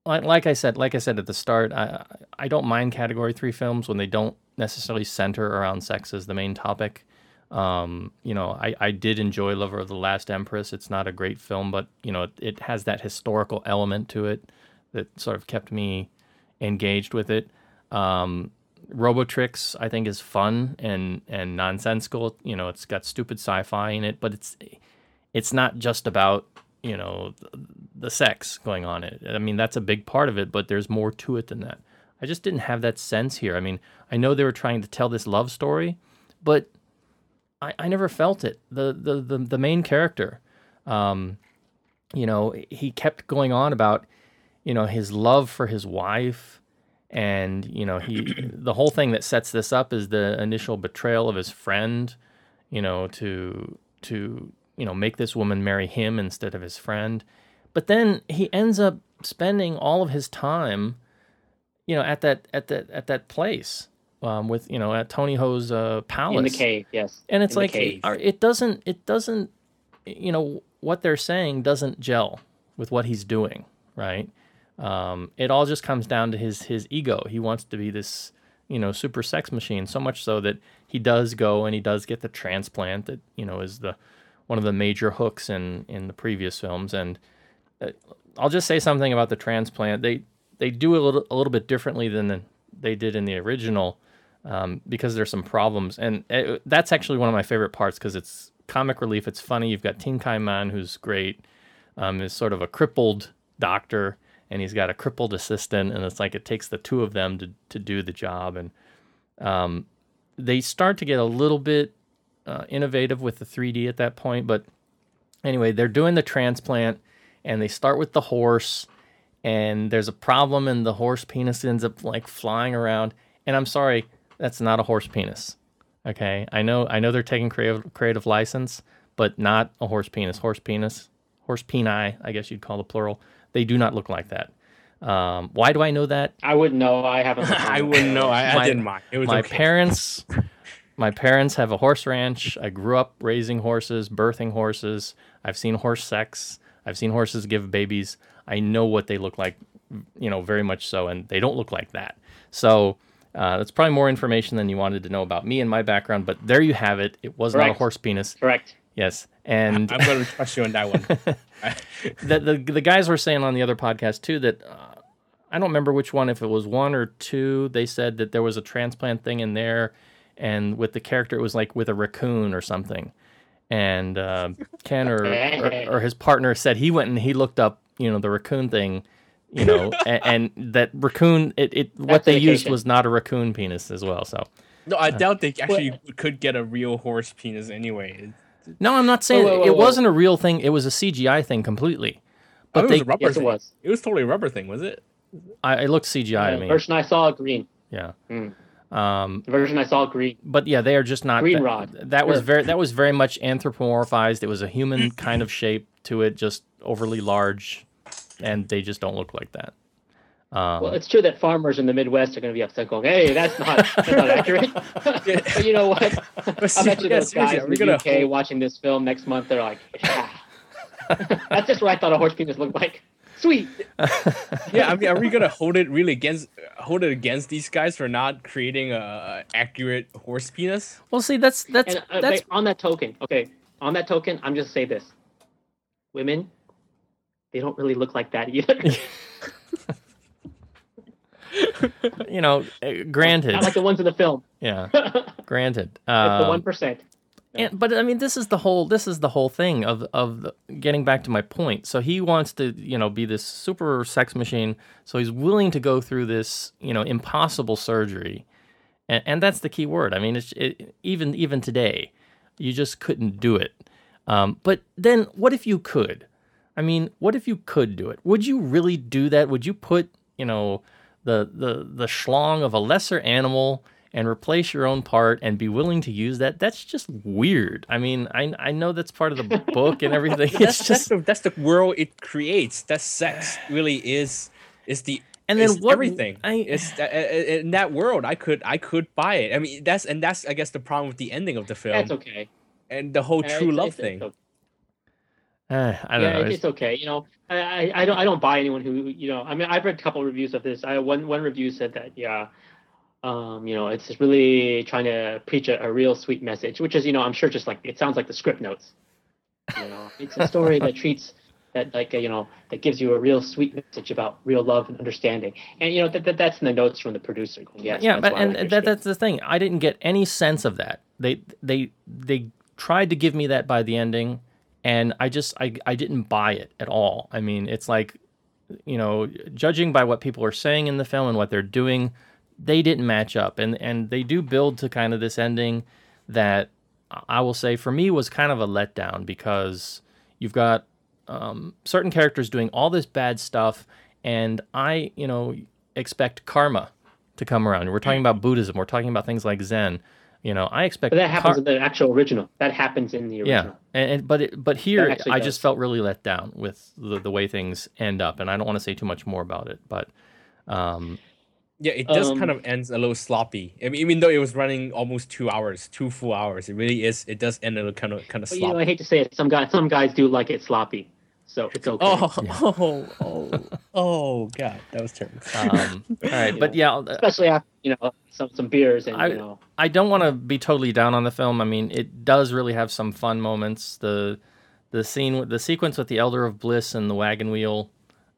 like, I said, like I said at the start, I I don't mind category three films when they don't necessarily center around sex as the main topic. Um, you know, I, I did enjoy Lover of the Last Empress. It's not a great film, but you know, it, it has that historical element to it that sort of kept me engaged with it. Um, Robotrix, I think, is fun and and nonsensical. You know, it's got stupid sci-fi in it, but it's it's not just about you know the, the sex going on it. I mean, that's a big part of it, but there's more to it than that. I just didn't have that sense here. I mean, I know they were trying to tell this love story, but I, I never felt it. The the the, the main character, um, you know, he kept going on about you know his love for his wife and you know he the whole thing that sets this up is the initial betrayal of his friend you know to to you know make this woman marry him instead of his friend but then he ends up spending all of his time you know at that at that at that place um, with you know at Tony Ho's uh, palace In the cave, yes. and it's In like it, it doesn't it doesn't you know what they're saying doesn't gel with what he's doing right? Um, it all just comes down to his his ego. He wants to be this you know super sex machine so much so that he does go and he does get the transplant that you know is the one of the major hooks in in the previous films. And uh, I'll just say something about the transplant. They they do a little a little bit differently than the, they did in the original um, because there's some problems, and it, that's actually one of my favorite parts because it's comic relief. It's funny. You've got Tin Kai Man, who's great, um, is sort of a crippled doctor, and he's got a crippled assistant, and it's like it takes the two of them to to do the job, and um, they start to get a little bit uh, innovative with the 3D at that point. But anyway, they're doing the transplant, and they start with the horse, and there's a problem, and the horse penis ends up like flying around. And I'm sorry, that's not a horse penis. Okay, I know, I know they're taking creative creative license, but not a horse penis. Horse penis, horse peni, I guess you'd call the plural. They do not look like that. Um, why do I know that? I wouldn't know. I haven't. I wouldn't know. I, I didn't mind. It was my okay. parents my parents have a horse ranch i grew up raising horses birthing horses i've seen horse sex i've seen horses give babies i know what they look like you know very much so and they don't look like that so uh, that's probably more information than you wanted to know about me and my background but there you have it it was not a horse penis Correct. yes and I'm going to trust you on that one. the, the the guys were saying on the other podcast too that uh, I don't remember which one, if it was one or two. They said that there was a transplant thing in there, and with the character, it was like with a raccoon or something. And uh, Ken or, or or his partner said he went and he looked up, you know, the raccoon thing, you know, and, and that raccoon, it, it what they used was not a raccoon penis as well. So No, I doubt they actually could get a real horse penis anyway. no, I'm not saying whoa, whoa, it whoa. wasn't a real thing. It was a CGI thing completely. But oh, it they, was a rubber Yes, it thing. was. It was totally a rubber thing, was it? I, it looked CGI to The me. version I saw green. Yeah. Mm. Um, The version I saw green. but yeah, they are just not. Green that, rod. That was very. That was very much anthropomorphized. It was a human kind of shape to it, just overly large, and they just don't look like that. Um, Well, it's true that farmers in the Midwest are going to be upset, going, "Hey, that's not that's not accurate." but you know what? I bet you yeah, those guys are in we the gonna UK hold- watching this film next month, they're like, "Yeah." "That's just what I thought a horse penis looked like." Sweet. yeah, I mean, are we gonna hold it really against hold it against these guys for not creating a, a accurate horse penis? well, see, that's that's And uh, that's but on that token, okay, on that token, I'm just say this: women, they don't really look like that either. you know, uh, granted, Not like the ones in the film. yeah, granted. Like the Um, one percent. And, but I mean, this is the whole this is the whole thing of of the, getting back to my point. So he wants to you know be this super sex machine. So he's willing to go through this you know impossible surgery, and, and that's the key word. I mean, it's it, even even today, you just couldn't do it. Um, but then, what if you could? I mean, what if you could do it? Would you really do that? Would you put, you know, the the the schlong of a lesser animal and replace your own part and be willing to use that? That's just weird. I mean, I I know that's part of the book and everything. that's, It's that's just the that's the world it creates. That sex really is is the And then is what- everything. I- it's in that world. I could I could buy it. I mean that's and that's I guess the problem with the ending of the film That's okay. and the whole Uh, true it's- love it's- thing. it's okay. Uh, I don't yeah, know. It's- it's okay. You know, I, I, I don't I don't buy anyone who you know. I mean, I've read a couple of reviews of this. I one one review said that yeah, um, you know, it's just really trying to preach a, a real sweet message, which is you know I'm sure just like it sounds like the script notes. You know, it's a story that treats that like you know that gives you a real sweet message about real love and understanding, and you know that, that that's in the notes from the producer. Yes, yeah, but why I like and that, that's the thing. I didn't get any sense of that. They they they tried to give me that by the ending, and I just I I didn't buy it at all. I mean, it's like you know, judging by what people are saying in the film and what they're doing, they didn't match up, and and they do build to kind of this ending that I will say for me was kind of a letdown because you've got um, certain characters doing all this bad stuff, and I, you know, expect karma to come around. We're talking about Buddhism. We're talking about things like Zen. You know, I expect but that happens kar- in the actual original. That happens in the original. yeah, and, and but it, but here I does. just felt really let down with the, the way things end up, and I don't want to say too much more about it, but um, Yeah, it does kind Um, of ends a little sloppy. I mean, even though it was running almost two hours, two full hours, it really is. It does end a little kind of kind of But, you know, I hate to say it. Some guys, some guys do like it sloppy, so it's okay. Oh, oh, oh, oh, God, that was terrible. um, all right, but yeah, uh, especially after you know some some beers and I- you know. I don't want to be totally down on the film. I mean, it does really have some fun moments. The the scene, the sequence with the Elder of Bliss and the wagon wheel.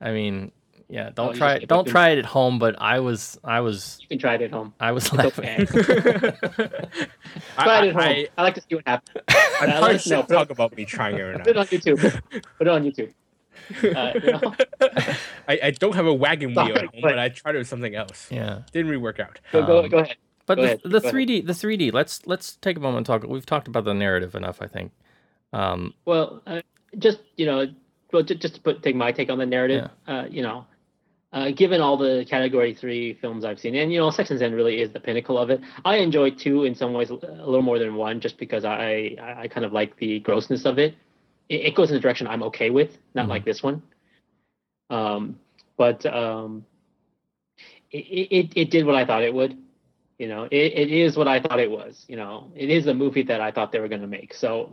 I mean, yeah, don't Oh, try it. Don't try it at home. But I was, I was, You can try it at home. I was It's laughing. okay. Try it at home. I, I, like to see what happens. I, I let probably us know. should talk about me trying it or not. Put it on YouTube. Put it on YouTube. Uh, you know, I, I don't have a wagon wheel at home, but- but I tried it with something else. yeah. Didn't really work out. go, go, Um, go ahead. But Go the, ahead, the 3D, the 3D. Let's let's take a moment and talk. We've talked about the narrative enough, I think. Um, Well, uh, just you know, well, just, just to put take my take on the narrative. Uh, you know, uh, given all the Category Three films I've seen, and you know, Sex and Zen really is the pinnacle of it. I enjoy two in some ways a little more than one, just because I I, kind of like the grossness of it. it. It goes in a direction I'm okay with, not Mhm. like this one. Um, but um, it, it it did what I thought it would. You know, it, it is what I thought it was. You know, it is a movie that I thought they were going to make. So,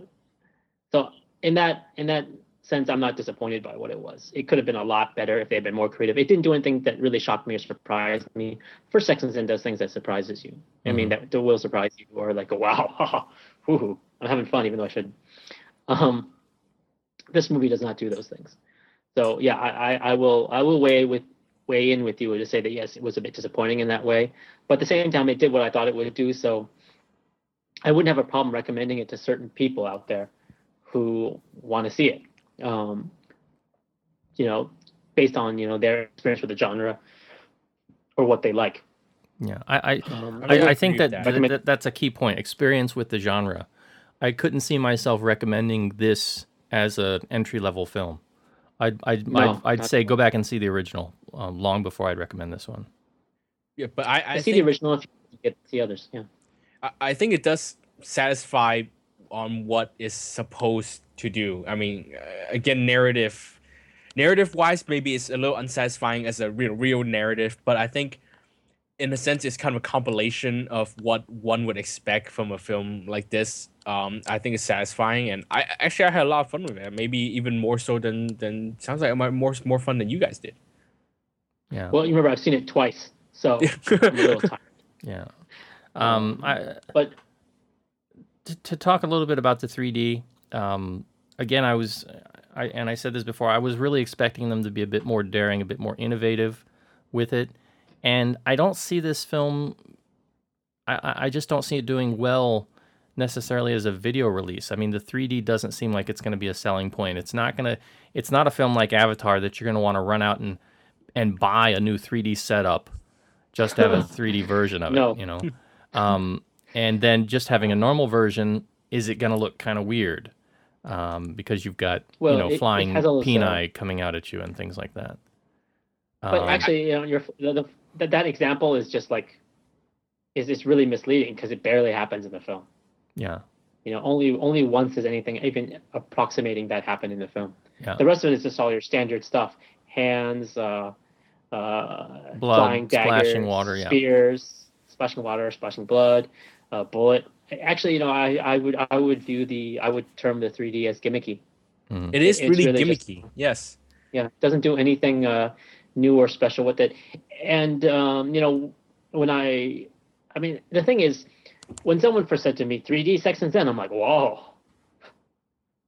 so in that in that sense, I'm not disappointed by what it was. It could have been a lot better if they had been more creative. It didn't do anything that really shocked me or surprised me. First Sex and Zen does things that surprises you. I mean, that, that will surprise you, or like, wow, woohoo, I'm having fun, even though I shouldn't. Um, this movie does not do those things. So yeah, I, I, I will I will weigh with weigh in with you to say that yes, it was a bit disappointing in that way. But at the same time, it did what I thought it would do. So I wouldn't have a problem recommending it to certain people out there who want to see it. Um, you know, based on you know their experience with the genre or what they like. yeah, I I, Um, I I, I think that, that. that. that that's a key point. Experience with the genre. I couldn't see myself recommending this as an entry level film. I'd I'd, No, I'd, I'd say go back and see the original um, long before I'd recommend this one. Yeah, but I, I I see think, the original if you get the others. Yeah. I, I think it does satisfy on what is supposed to do. I mean, uh, again, narrative, narrative wise, maybe it's a little unsatisfying as a real real narrative, but I think, in a sense, it's kind of a compilation of what one would expect from a film like this. Um, I think it's satisfying, and I actually I had a lot of fun with it. Maybe even more so than than sounds like I more more fun than you guys did. Yeah, Well, you remember I've seen it twice, so I'm a little tired. yeah. Um, I, But to, to talk a little bit about the 3D, um, again, I was, I and I said this before, I was really expecting them to be a bit more daring, a bit more innovative with it, and I don't see this film. I, I just don't see it doing well necessarily as a video release. I mean, the 3D doesn't seem like it's going to be a selling point. It's not going to. It's not a film like Avatar that you're going to want to run out and and buy a new 3D setup just to have a 3D version of No. it. You know. Um, and then just having a normal version, is it going to look kind of weird? Um, because you've got Well, you know it- it flying has all those, uh, peni coming out at you and things like that. But Um, actually, you know, your the, the, that that example is just like is it's really misleading because it barely happens in the film. yeah, You know, only only once is anything even approximating that happen in the film. yeah, The rest of it is just all your standard stuff: hands, uh, uh, Blood, flying splashing daggers, water, yeah. spears, splashing water, splashing blood, uh, bullet. Actually, you know, I, I would I would view the I would term the 3D as gimmicky. It is It's really, really just- gimmicky. Yes. yeah It doesn't do anything uh new or special with it and um you know when i i mean the thing is when someone first said to me 3d sex and zen i'm like whoa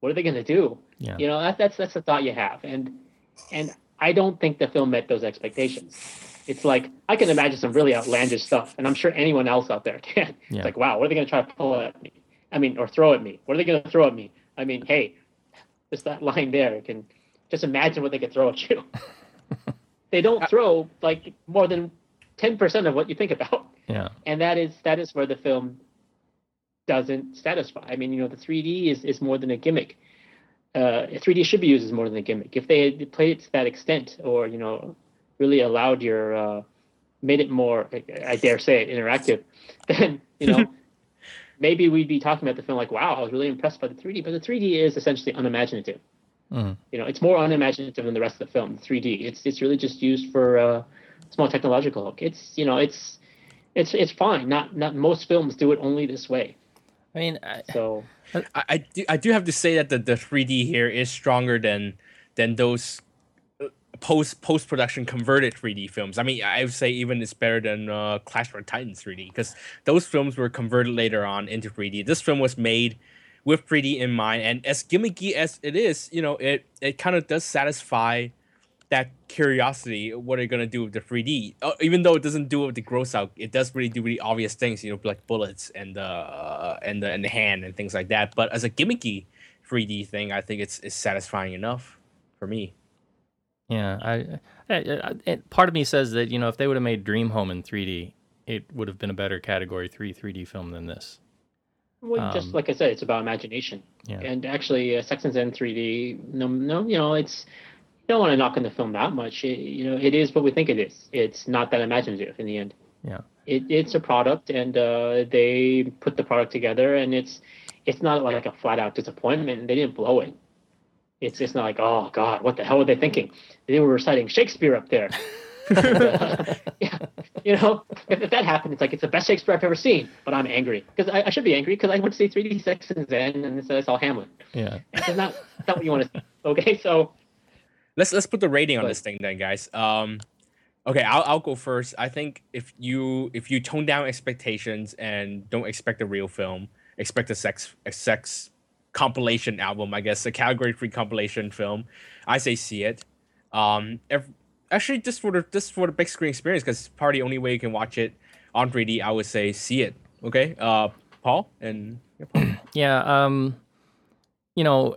what are they going to do yeah. you know that, that's that's the thought you have and and i don't think the film met those expectations it's like i can imagine some really outlandish stuff and i'm sure anyone else out there can Yeah. it's like wow what are they going to try to pull at me i mean or throw at me what are they going to throw at me i mean hey just that line there can just imagine what they could throw at you they don't throw like more than 10% of what you think about yeah. and that is that is where the film doesn't satisfy. I mean, you know, the 3D is, is more than a gimmick. Uh, 3D should be used as more than a gimmick. If they had played it to that extent, or you know, really allowed your uh, made it more, I dare say it, interactive, then you know, maybe we'd be talking about the film like, wow, I was really impressed by the 3D. But the 3D is essentially unimaginative. Mhm. You know, it's more unimaginative than the rest of the film. 3D. It's it's really just used for uh, small technological hook. It's you know, it's it's it's fine. Not not most films do it only this way. I mean, I, So I, I do I do have to say that the, the 3D here is stronger than than those post post production converted 3D films. I mean, I would say even it's better than uh, Clash of Titans 3D because those films were converted later on into 3D. This film was made with 3D in mind, and as gimmicky as it is, you know, it it kind of does satisfy that curiosity. What are you gonna do with the 3D? Uh, even though it doesn't do it with the gross out, it does really do really obvious things. You know, like bullets and uh and the and the hand and things like that. But as a gimmicky 3D thing, I think it's it's satisfying enough for me. Yeah. I, I, I, part of me says that you know if they would have made Dream Home in 3D, it would have been a better Category Three 3D film than this. well, just Um, like I said, it's about imagination. Yeah. And actually, uh, Sex and Zen 3D. No, no, you know, it's you don't want to knock on the film that much. It, you know, it is what we think it is. It's not that imaginative in the end. Yeah. It, it's a product, and uh, they put the product together, and it's it's not like a flat out disappointment. They didn't blow it. It's it's not like oh god, what the hell were they thinking? They were reciting Shakespeare up there. yeah, you know, if, if that happened, it's like it's the best Shakespeare I've ever seen. But I'm angry because I, I should be angry because I went to see 3D Sex and Zen, and it's, it's all Hamlet. Yeah. It's not it's not what you want to. see. Okay, so let's let's put the rating on But- this thing then guys um okay I'll, I'll go first i think if you if you tone down expectations and don't expect a real film expect a sex a sex compilation album i guess a category free compilation film i say see it um actually just for the just for the big screen experience because of the only way you can watch it on 3d i would say see it okay uh paul and yeah, Paul. Yeah, um, you know,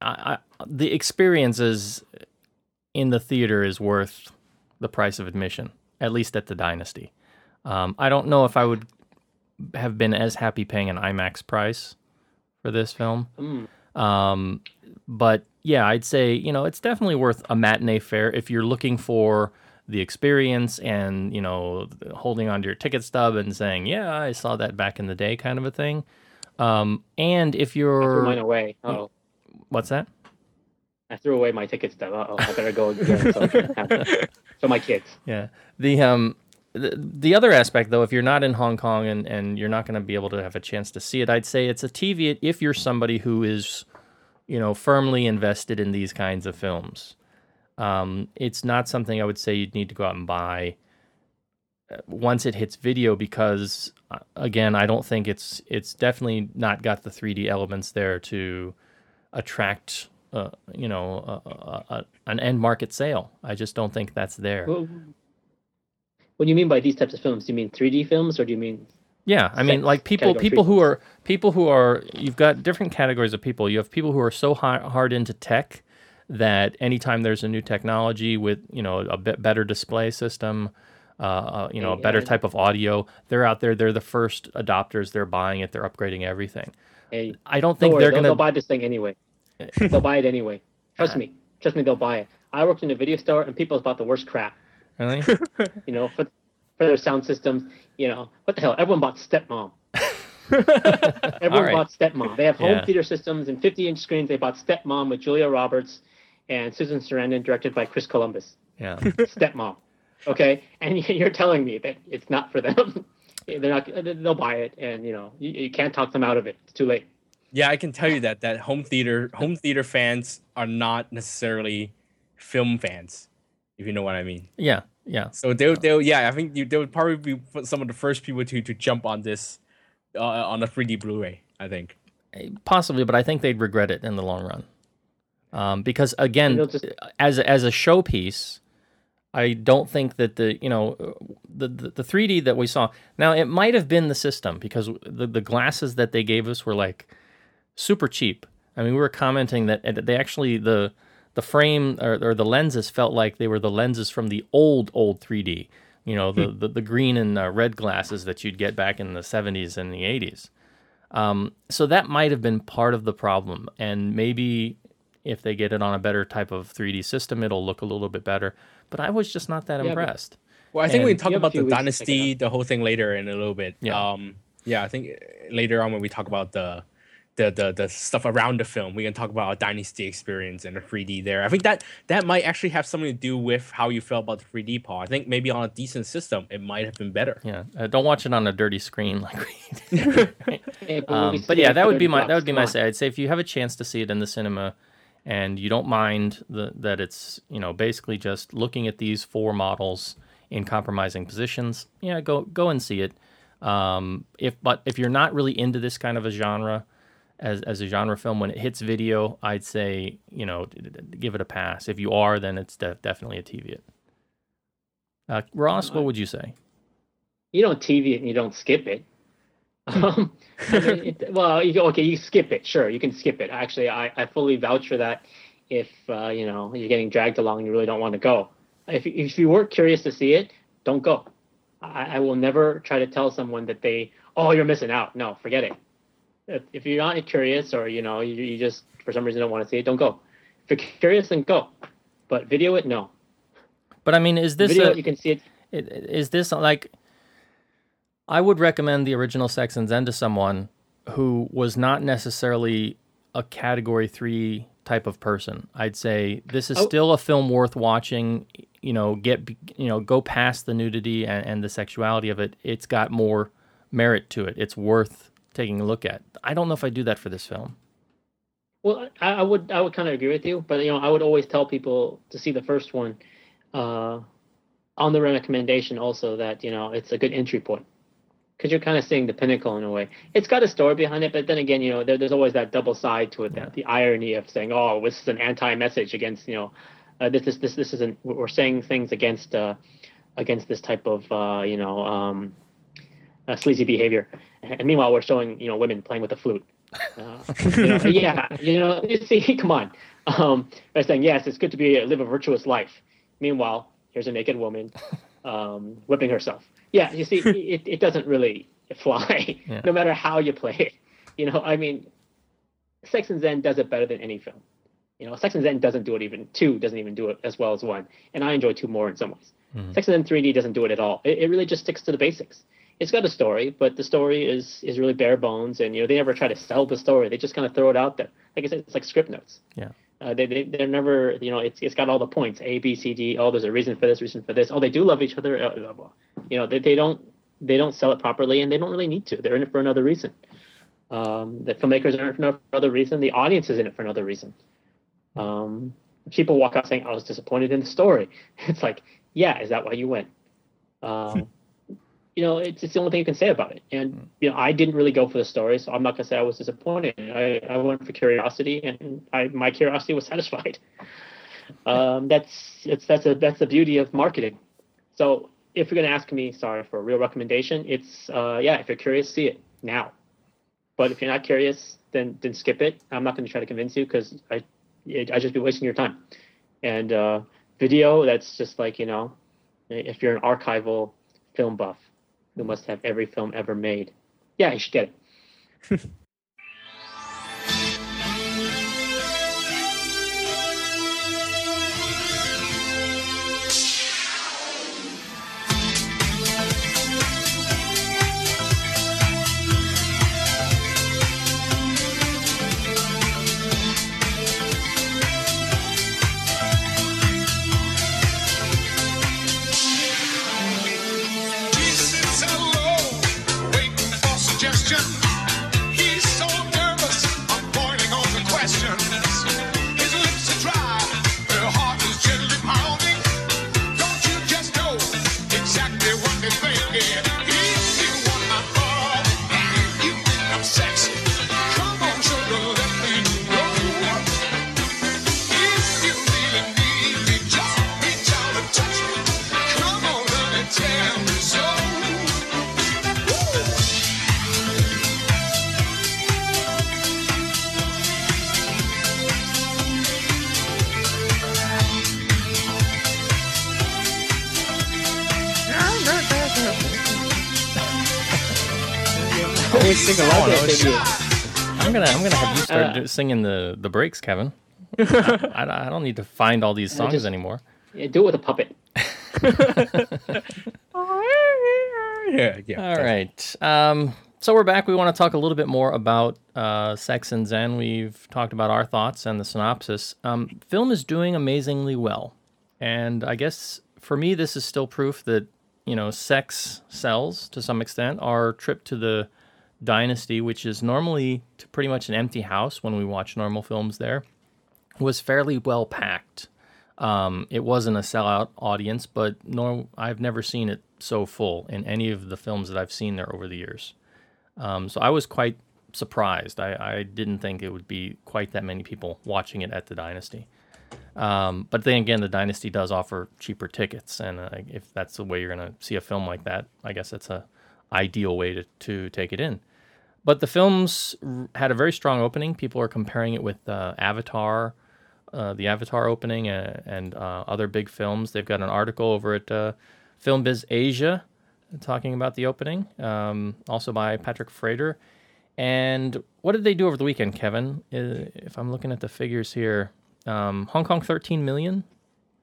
I, I, the experiences in the theater is worth the price of admission, at least at the Dynasty. Um, I don't know if I would have been as happy paying an IMAX price for this film. mm, Um, but yeah, I'd say you know it's definitely worth a matinee fare if you're looking for the experience and you know holding onto your ticket stub and saying, "Yeah, I saw that back in the day," kind of a thing. Um, and if I threw mine you're away. Oh, what's that? I threw away my ticket stub. Oh, I better go again. So, I so my kids. Yeah. The um the, the other aspect though, if you're not in Hong Kong and, and you're not going to be able to have a chance to see it, I'd say it's a TV if you're somebody who is, you know, firmly invested in these kinds of films. Um, it's not something I would say you'd need to go out and buy uh, once it hits video because uh, again, I don't think it's it's definitely not got the 3D elements there to attract uh, you know, an end market sale. I just don't think that's there. Well, what do you mean by these types of films? Do you mean 3D films, or do you mean Yeah, I mean, like people, category people who are people who are. You've got different categories of people. You have people who are so hard, hard into tech that anytime there's a new technology with you know a bit better display system, uh, uh, you know, a better type of audio, they're out there. They're the first adopters. They're buying it. They're upgrading everything. Hey, I don't don't think worry, they're gonna. buy this thing anyway. they'll buy it anyway. Trust me. Trust me, they'll buy it. I worked in a video store and people bought the worst crap. Really? You know, for for their sound systems. You know, what the hell? Everyone bought Stepmom. Everyone right. bought Stepmom. They have home Yeah. theater systems and 50 inch screens. They bought Stepmom with Julia Roberts and Susan Sarandon, directed by Chris Columbus. Yeah. Stepmom. Okay, and you're telling me that it's not for them. They're not. They'll buy it, and you know you, you can't talk them out of it. It's too late. Yeah, I can tell you that that home theater home theater fans are not necessarily film fans, if you know what I mean. Yeah. Yeah. So they'll they'll yeah, I think you, they would probably be some of the first people to to jump on this uh, on a 3D Blu-ray. I think. Possibly, but I think they'd regret it in the long run. Um, because again, they'll just- as as a showpiece, I don't think that the you know the, the the 3D that we saw now it might have been the system because the the glasses that they gave us were like super cheap. I mean, we were commenting that they actually the the frame or, or the lenses felt like they were the lenses from the old old 3D. You know, the the, the green and uh, red glasses that you'd get back in the 70s and the 80s. Um, so that might have been part of the problem, and maybe if they get it on a better type of 3D system, it'll look a little bit better. But I was just not that but- impressed. Well, I think we And- can talk You have a about the weeks to check it dynasty, the whole thing later in a little bit. Yeah. Um, yeah, I think later on when we talk about the the the, the stuff around the film, we can talk about our dynasty experience and the 3D there. I think that that might actually have something to do with how you felt about the 3D part. I think maybe on a decent system, it might have been better. Yeah, uh, don't watch it on a dirty screen like we did. Hey, but, um, but yeah, that would be my that would be my say. I'd say if you have a chance to see it in the cinema, and you don't mind the, that it's you know basically just looking at these four models in compromising positions, yeah, go go and see it. Um, if but if you're not really into this kind of a genre, as as a genre film, when it hits video, I'd say you know give it a pass. If you are, then it's de- definitely a TV it. Uh, Ross, what would you say? You don't TV it and you don't skip it. Um, I mean, it, well, you go, okay, you skip it. Sure, you can skip it. Actually, I, I fully vouch for that. If uh, you know you're getting dragged along and you really don't want to go, if if you weren't curious to see it, don't go. I, I will never try to tell someone that they, oh, you're missing out. No, forget it. If, if you're not curious or you know you, you just for some reason don't want to see it, don't go. If you're curious, then go. But video it, no. But I mean, is this Video a, it, you can see it. I- this like? I would recommend the original Sex and Zen to someone who was not necessarily a Category Three type of person. I'd say this is Oh. still a film worth watching. You know, get you know, go past the nudity and, and the sexuality of it. It's got more merit to it. It's worth taking a look at. I don't know if I do that for this film. Well, I, I would I would kind of agree with you, but you know I would always tell people to see the first one, uh, on the recommendation also that you know it's a good entry point, because you're kind of seeing the pinnacle in a way. It's got a story behind it, but then again, you know there, there's always that double side to it, that the irony of saying, oh, this is an anti-message against you know, uh, this is this this isn't we're saying things against uh, against this type of uh, you know um, uh, sleazy behavior, and meanwhile we're showing you know women playing with a flute. Uh, you know, yeah, you know, you see, come on. Um, by saying yes, it's good to be live a virtuous life. Meanwhile, here's a naked woman um, whipping herself. Yeah, you see, it, it doesn't really fly, Yeah. no matter how you play it. You know, I mean, Sex and Zen does it better than any film. You know, Sex and Zen doesn't do it even two doesn't even do it as well as one, and I enjoy two more in some ways. Sex and Zen 3D doesn't do it at all. It, it really just sticks to the basics. It's got a story, but the story is is really bare bones, and you know they never try to sell the story. They just kind of throw it out there. Like I said, it's like script notes. Yeah. Uh, they, they they're never you know it's it's got all the points A B C D. Oh, there's a reason for this, reason for this. Oh, they do love each other. Uh, blah, blah. You know they, they don't they don't sell it properly, and they don't really need to. They're in it for another reason. Um, the filmmakers are in it for another reason. The audience is in it for another reason. Um, people walk out saying, "I was disappointed in the story." It's like, yeah, is that why you went? Um, you know, it's, it's the only thing you can say about it. And you know, I didn't really go for the story, so I'm not gonna say I was disappointed. I, I went for curiosity, and I, my curiosity was satisfied. Um, that's it's that's a that's the beauty of marketing. So if you're gonna ask me, sorry for a real recommendation, it's uh, yeah, if you're curious, see it now. But if you're not curious, then then skip it. I'm not gonna try to convince you because I it, I just be wasting your time. And uh, video, that's just like you know, if you're an archival film buff who must have every film ever made, yeah, you should get it. sing along. Okay, I was- maybe- I'm gonna I'm gonna have you start Uh, singing the the breaks, Kevin. I, I don't need to find all these songs just- anymore. yeah, do it with a puppet. yeah, yeah. All right. Um, so we're back. We want to talk a little bit more about uh, Sex and Zen. We've talked about our thoughts and the synopsis. Um, film is doing amazingly well, and I guess for me, this is still proof that you know sex sells to some extent. Our trip to the Dynasty, which is normally pretty much an empty house when we watch normal films there, was fairly well packed. Um, it wasn't a sellout audience, but nor I've never seen it so full in any of the films that I've seen there over the years. Um, so I was quite surprised. I, I didn't think it would be quite that many people watching it at the Dynasty. Um, but then again, the Dynasty does offer cheaper tickets, and uh, if that's the way you're going to see a film like that, I guess that's a ideal way to, to take it in. But the films had a very strong opening. People are comparing it with uh, Avatar, uh, the Avatar opening, uh, and uh, other big films. They've got an article over at uh, Film Biz Asia talking about the opening, um, also by Patrick Frater. And what did they do over the weekend, Kevin? If I'm looking at the figures here, um, Hong Kong 13 million.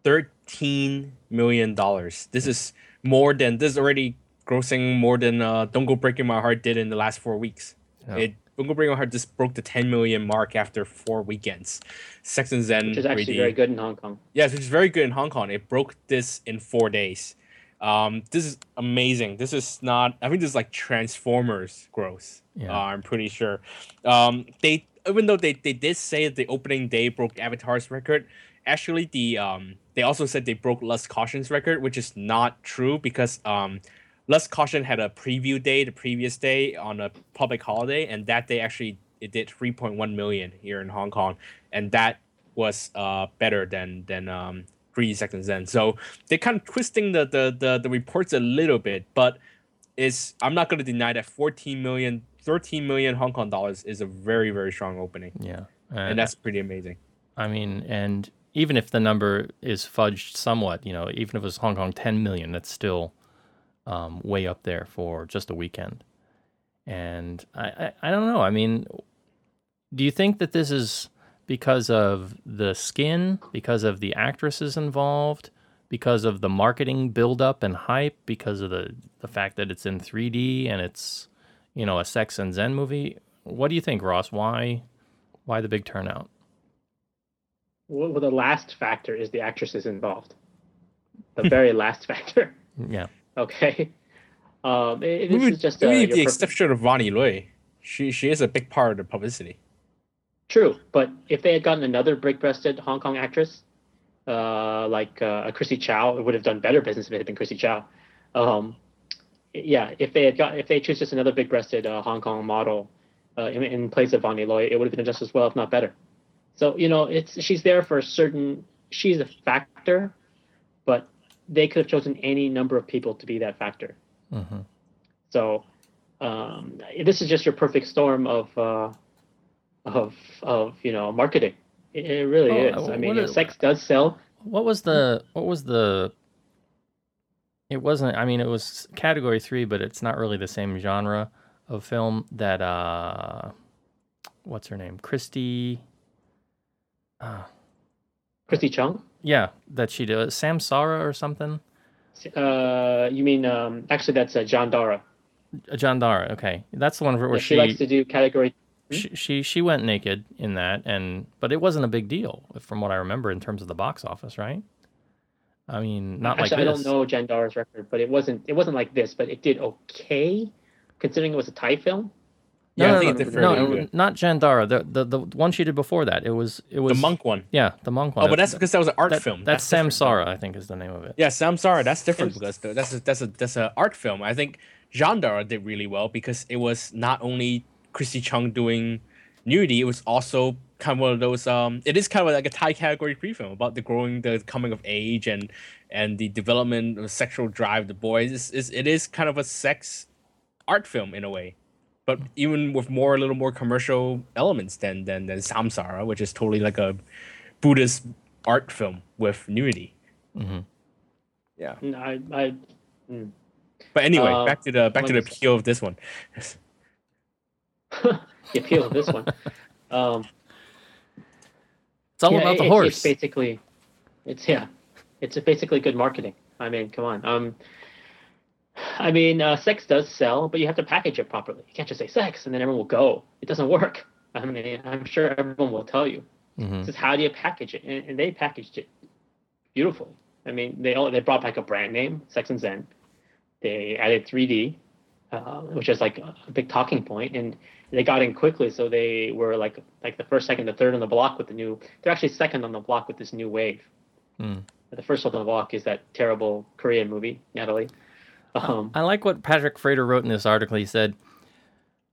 thirteen million dollars. This is more than this is already grossing more than uh, "Don't Go Breaking My Heart" did in the last four weeks. It "Don't Go Breaking My Heart" just broke the ten million mark after four weekends. Sex and Zen, Which is actually 3D. very good in Hong Kong. Yes, which is very good in Hong Kong. It broke this in four days. Um, this is amazing. This is not. I think this is like Transformers growth. Yeah. Uh, I'm pretty sure. Um, they even though they, they did say that the opening day broke Avatar's record, actually the um they also said they broke Lust Caution's record, which is not true because um Lust Caution had a preview day the previous day on a public holiday, and that day actually it did 3.1 million here in Hong Kong, and that was uh better than than um 3D Sex and Zen. So they're kind of twisting the the the, the reports a little bit, but is I'm not going to deny that 14 million, 13 million Hong Kong dollars is a very very strong opening, Yeah, and that's pretty amazing. I mean, and even if the number is fudged somewhat, you know, even if it was Hong Kong 10 million, that's still um, way up there for just a weekend. And I, I, I don't know. I mean, do you think that this is because of the skin, because of the actresses involved, because of the marketing buildup and hype, because of the, the fact that it's in 3D and it's, you know, a sex and zen movie? What do you think, Ross? Why, why the big turnout? Well, the last factor is the actresses involved. The very last factor. Yeah. Okay. Um, it- this is just uh, maybe your the exception of Vonnie Lui. She she is a big part of the publicity. True, but if they had gotten another brick-breasted Hong Kong actress, uh, like uh, a Chrissie Chau, it would have done better business if it had been Chrissie Chau. Um, yeah, if they had got if they choose just another big-breasted uh, Hong Kong model uh, in, in place of Vonnie Lui, it would have been just as well, if not better. So you know, it's she's there for a certain. She's a factor, but they could have chosen any number of people to be that factor. hmm So um, this is just your perfect storm of uh, of of you know marketing. It, it really Oh, is. I mean, is- sex does sell. What was the what was the it wasn't I mean it was category 3 but it's not really the same genre of film that uh what's her name? Christy uh, Christy Chung. Yeah, that she did Samsara or something. Uh, you mean um, actually that's uh, Jan Dara. Uh, Jan Dara, okay. That's the one where, Yeah, she, likes to do category. she, she she went naked in that and but it wasn't a big deal from what I remember in terms of the box office, right? I mean, not actually, like I don't know Jan Dara's record, but it wasn't it wasn't like this, but it did okay, considering it was a Thai film. No, Yeah, I no, think no, it's no, fairly no, not Jan Dara. The, the the one she did before that. It was it was The monk one. Yeah, the monk one. Oh, but that's because that was an art that, film. That's, different. Samsara, I think, is the name of it. Yeah, Samsara. That's different because that's a, that's a that's a art film. I think Jan Dara did really well because it was not only Christy Chung doing nudity, it was also kind of one of those. Um, it is kind of like a Thai category pre film about the growing, the coming of age, and and the development of sexual drive the boys. It's, it's, it is kind of a sex art film in a way, but even with more a little more commercial elements than than than Samsara, which is totally like a Buddhist art film with nudity. hmm Yeah. No, I, I But anyway, Uh, back to the back to the appeal of this one. the appeal of this one. Um, It's all yeah, about the it- horse. It's basically, it's yeah, it's basically good marketing. I mean, come on. Um, I mean, uh, sex does sell, but you have to package it properly. You can't just say sex and then everyone will go. It doesn't work. I mean, I'm sure everyone will tell you. Mhm. It's just how do you package it? And, and they packaged it beautifully. I mean, they all, they brought back a brand name, Sex and Zen. They added 3D, uh, which is like a big talking point, and they got in quickly. So they were like like the first, second, the third on the block with the new. They're actually second on the block with this new wave. Hmm. The first on the block is that terrible Korean movie, Natalie. Um, I like what Patrick Frater wrote in this article. He said,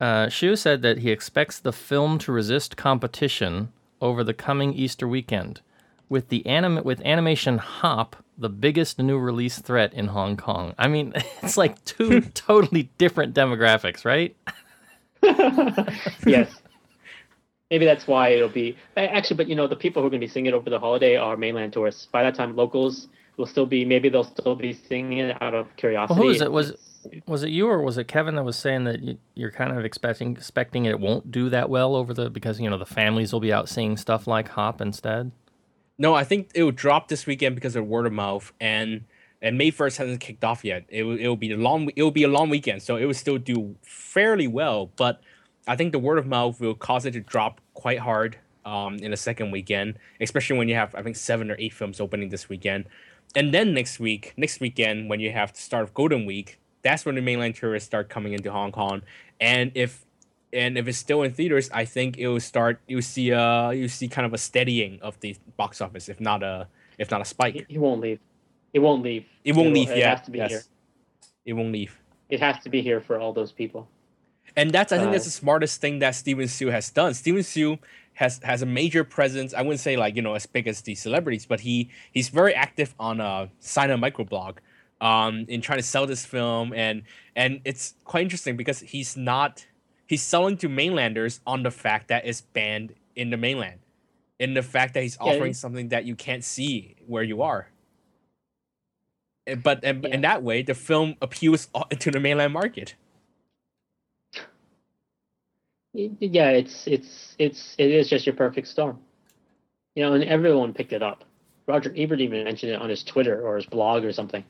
uh, Shiu said that he expects the film to resist competition over the coming Easter weekend, with the anim- with animation Hop the biggest new release threat in Hong Kong. I mean, it's like two totally different demographics, right? yes. Maybe that's why it'll be actually, but you know, the people who are going to be seeing it over the holiday are mainland tourists. By that time, locals will still be. Maybe they'll still be singing it out of curiosity. Well, who is it? Was was it you or was it Kevin that was saying that you, you're kind of expecting expecting it won't do that well over the because you know the families will be out seeing stuff like Hop instead. No, I think it will drop this weekend because of word of mouth, and and May first hasn't kicked off yet. It will it will be a long it will be a long weekend, so it will still do fairly well. But I think the word of mouth will cause it to drop quite hard um, in the second weekend, especially when you have I think seven or eight films opening this weekend, and then next week, next weekend when you have the start of Golden Week, that's when the mainland tourists start coming into Hong Kong, and if and if it's still in theaters, I think it will start. You see, uh, you see kind of a steadying of the box office, if not a, if not a spike. he won't leave. It won't leave. It won't will- leave. It yeah, has to be yes. here. It won't leave. It has to be here for all those people. And that's I think that's Uh, the smartest thing that Stephen Shiu has done. Stephen Shiu has has a major presence. I wouldn't say like you know as big as the celebrities, but he he's very active on a sign a microblog, um, in trying to sell this film and and it's quite interesting because he's not he's selling to mainlanders on the fact that it's banned in the mainland, in the fact that he's offering it- something that you can't see where you are. But and, Yeah. in that way, the film appeals to the mainland market. Yeah, it's it's it's it is just your perfect storm. You know, and everyone picked it up. Roger Ebert even mentioned it on his Twitter or his blog or something.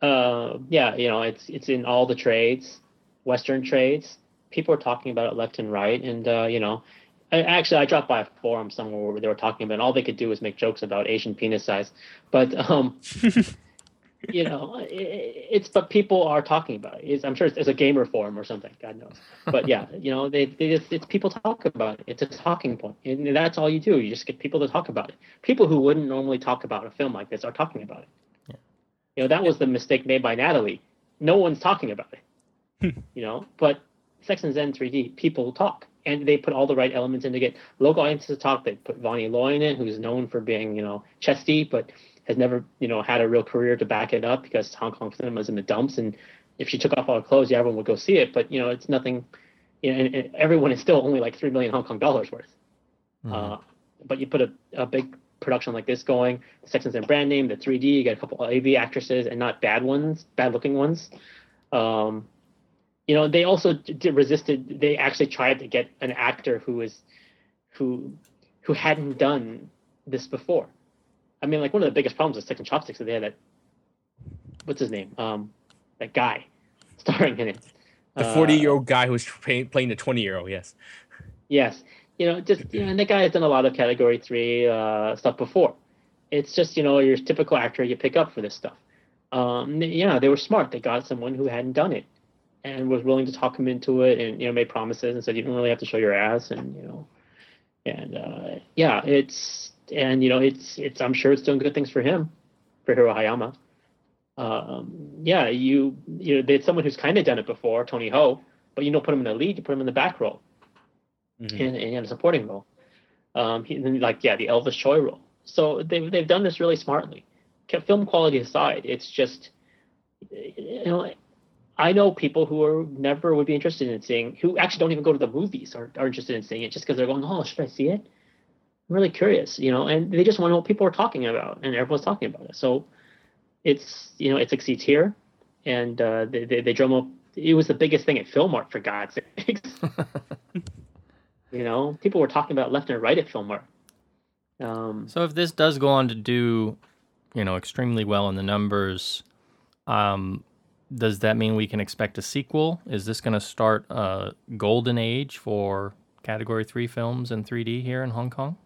Uh, yeah, you know, it's it's in all the trades, Western trades. People are talking about it left and right, and uh, you know, I, actually, I dropped by a forum somewhere where they were talking about, it, and all they could do was make jokes about Asian penis size. But um, you know, i i- it's but people are talking about it. It's, I'm sure it's, it's a gamer forum or something. God knows. But yeah, you know, they, they just, it's people talk about it. It's a talking point, and that's all you do. You just get people to talk about it. People who wouldn't normally talk about a film like this are talking about it. Yeah. You know, that was the mistake made by Natalie. No one's talking about it. you know, but Sex and Zen 3D, people talk. And they put all the right elements in to get local audiences to talk. They put Vonnie Lui in it, who's known for being, you know, chesty, but has never, you know, had a real career to back it up because Hong Kong cinema is in the dumps. And if she took off all her clothes, yeah, everyone would go see it. But, you know, it's nothing, you know, and, and everyone is still only like 3 million Hong Kong dollars worth. Uh, but you put a, a big production like this going, the Sex and brand name, the 3D, you get a couple of AV actresses and not bad ones, bad looking ones. Um, you know, they also d- resisted. They actually tried to get an actor who is, who, who hadn't done this before. I mean, like one of the biggest problems with Sticks and Chopsticks is they had that, what's his name? Um, that guy starring in it. The Uh, 40 year old guy who's playing, playing the 20 year old, yes. Yes, you know, just you know, and that guy has done a lot of Category Three uh, stuff before. It's just you know your typical actor you pick up for this stuff. Um, yeah, they were smart. They got someone who hadn't done it and was willing to talk him into it, and you know made promises and said you don't really have to show your ass, and you know, and uh, yeah, it's and you know it's it's I'm sure it's doing good things for him, for Hiro Hayama. Um, yeah, you you know, there's someone who's kind of done it before, Tony Ho, but you don't put him in the lead, you put him in the back role Mhm. in, in a supporting role. Um, he, like yeah, the Elvis Tsui role. So they've they've done this really smartly. Film quality aside, it's just you know I know people who are never would be interested in seeing who actually don't even go to the movies are, are interested in seeing it just because they're going oh should I see it? I'm really curious, you know, and they just want to know what people are talking about, and everyone's talking about it. So it's you know it succeeds here, and uh, they, they they drum up. It was the biggest thing at Filmart for God's sakes. You know, people were talking about left and right at Filmart. Um, So if this does go on to do, you know, extremely well in the numbers, um, does that mean we can expect a sequel? Is this going to start a golden age for Category Three films in 3D here in Hong Kong?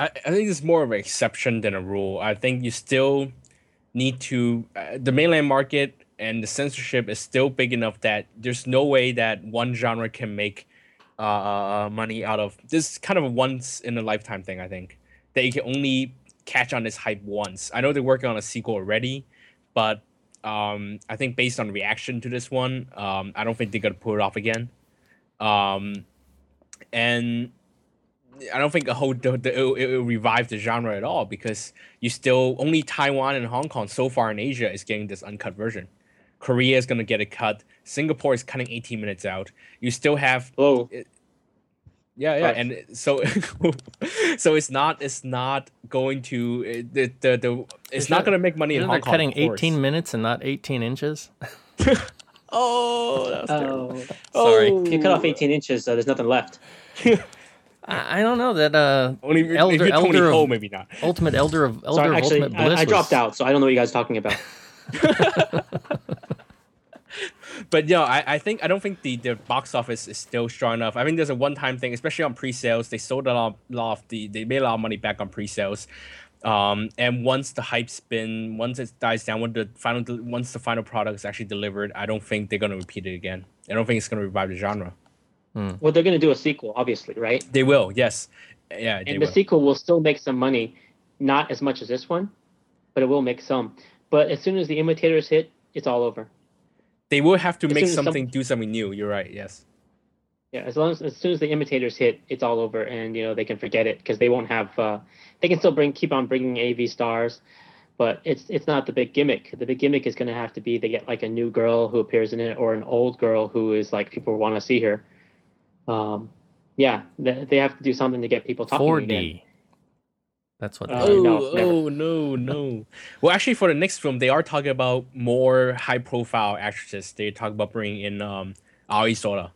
I, I think it's more of an exception than a rule. I think you still need to uh, the mainland market and the censorship is still big enough that there's no way that one genre can make uh, uh, money out of this. Kind of a once in a lifetime thing. I think that you can only catch on this hype once. I know they're working on a sequel already, but um, I think based on reaction to this one, um, I don't think they're gonna pull it off again. Um, and I don't think a whole the, the, it'll, it'll revive the genre at all because you still only Taiwan and Hong Kong so far in Asia is getting this uncut version. Korea is gonna get a cut. Singapore is cutting 18 minutes out. You still have whoa, yeah yeah Right. and so so it's not it's not going to uh, the the, the it's Is not gonna make money in Isn't Hong they're Kong. cutting of 18 minutes and not 18 inches? Oh, that was terrible. oh, Sorry. if you cut off 18 inches, uh, there's nothing left. I, I don't know that uh, Only if elder you're Tony elder Ho, of, maybe not. ultimate elder of elder Sorry, of actually, ultimate I, bliss I dropped was- out, so I don't know what you guys are talking about. But yeah, I, I think I don't think the, the box office is still strong enough. I think there's a one time thing, especially on pre sales. They sold a lot, lot of the they made a lot of money back on pre sales. Um, and once the hype's been once it dies down, when the final once the final product is actually delivered, I don't think they're gonna repeat it again. I don't think it's gonna revive the genre. Well, they're going to do a sequel, obviously, right? They will, yes, yeah, And the will. sequel will still make some money, not as much as this one, but it will make some. But as soon as the imitators hit, it's all over. They will have to as make as some- something, do something new. You're right. Yes. Yeah, as long as as soon as the imitators hit, it's all over, and you know they can forget it because they won't have. Uh, they can still bring keep on bringing AV stars, but it's it's not the big gimmick. The big gimmick is going to have to be they get like a new girl who appears in it or an old girl who is like people want to see her. Um, yeah, they, they have to do something to get people talking 4D. again. That's what. Uh, they Oh, no, oh no, no. Well, actually, for the next film, they are talking about more high-profile actresses. They talk about bringing in um Aoi Sora,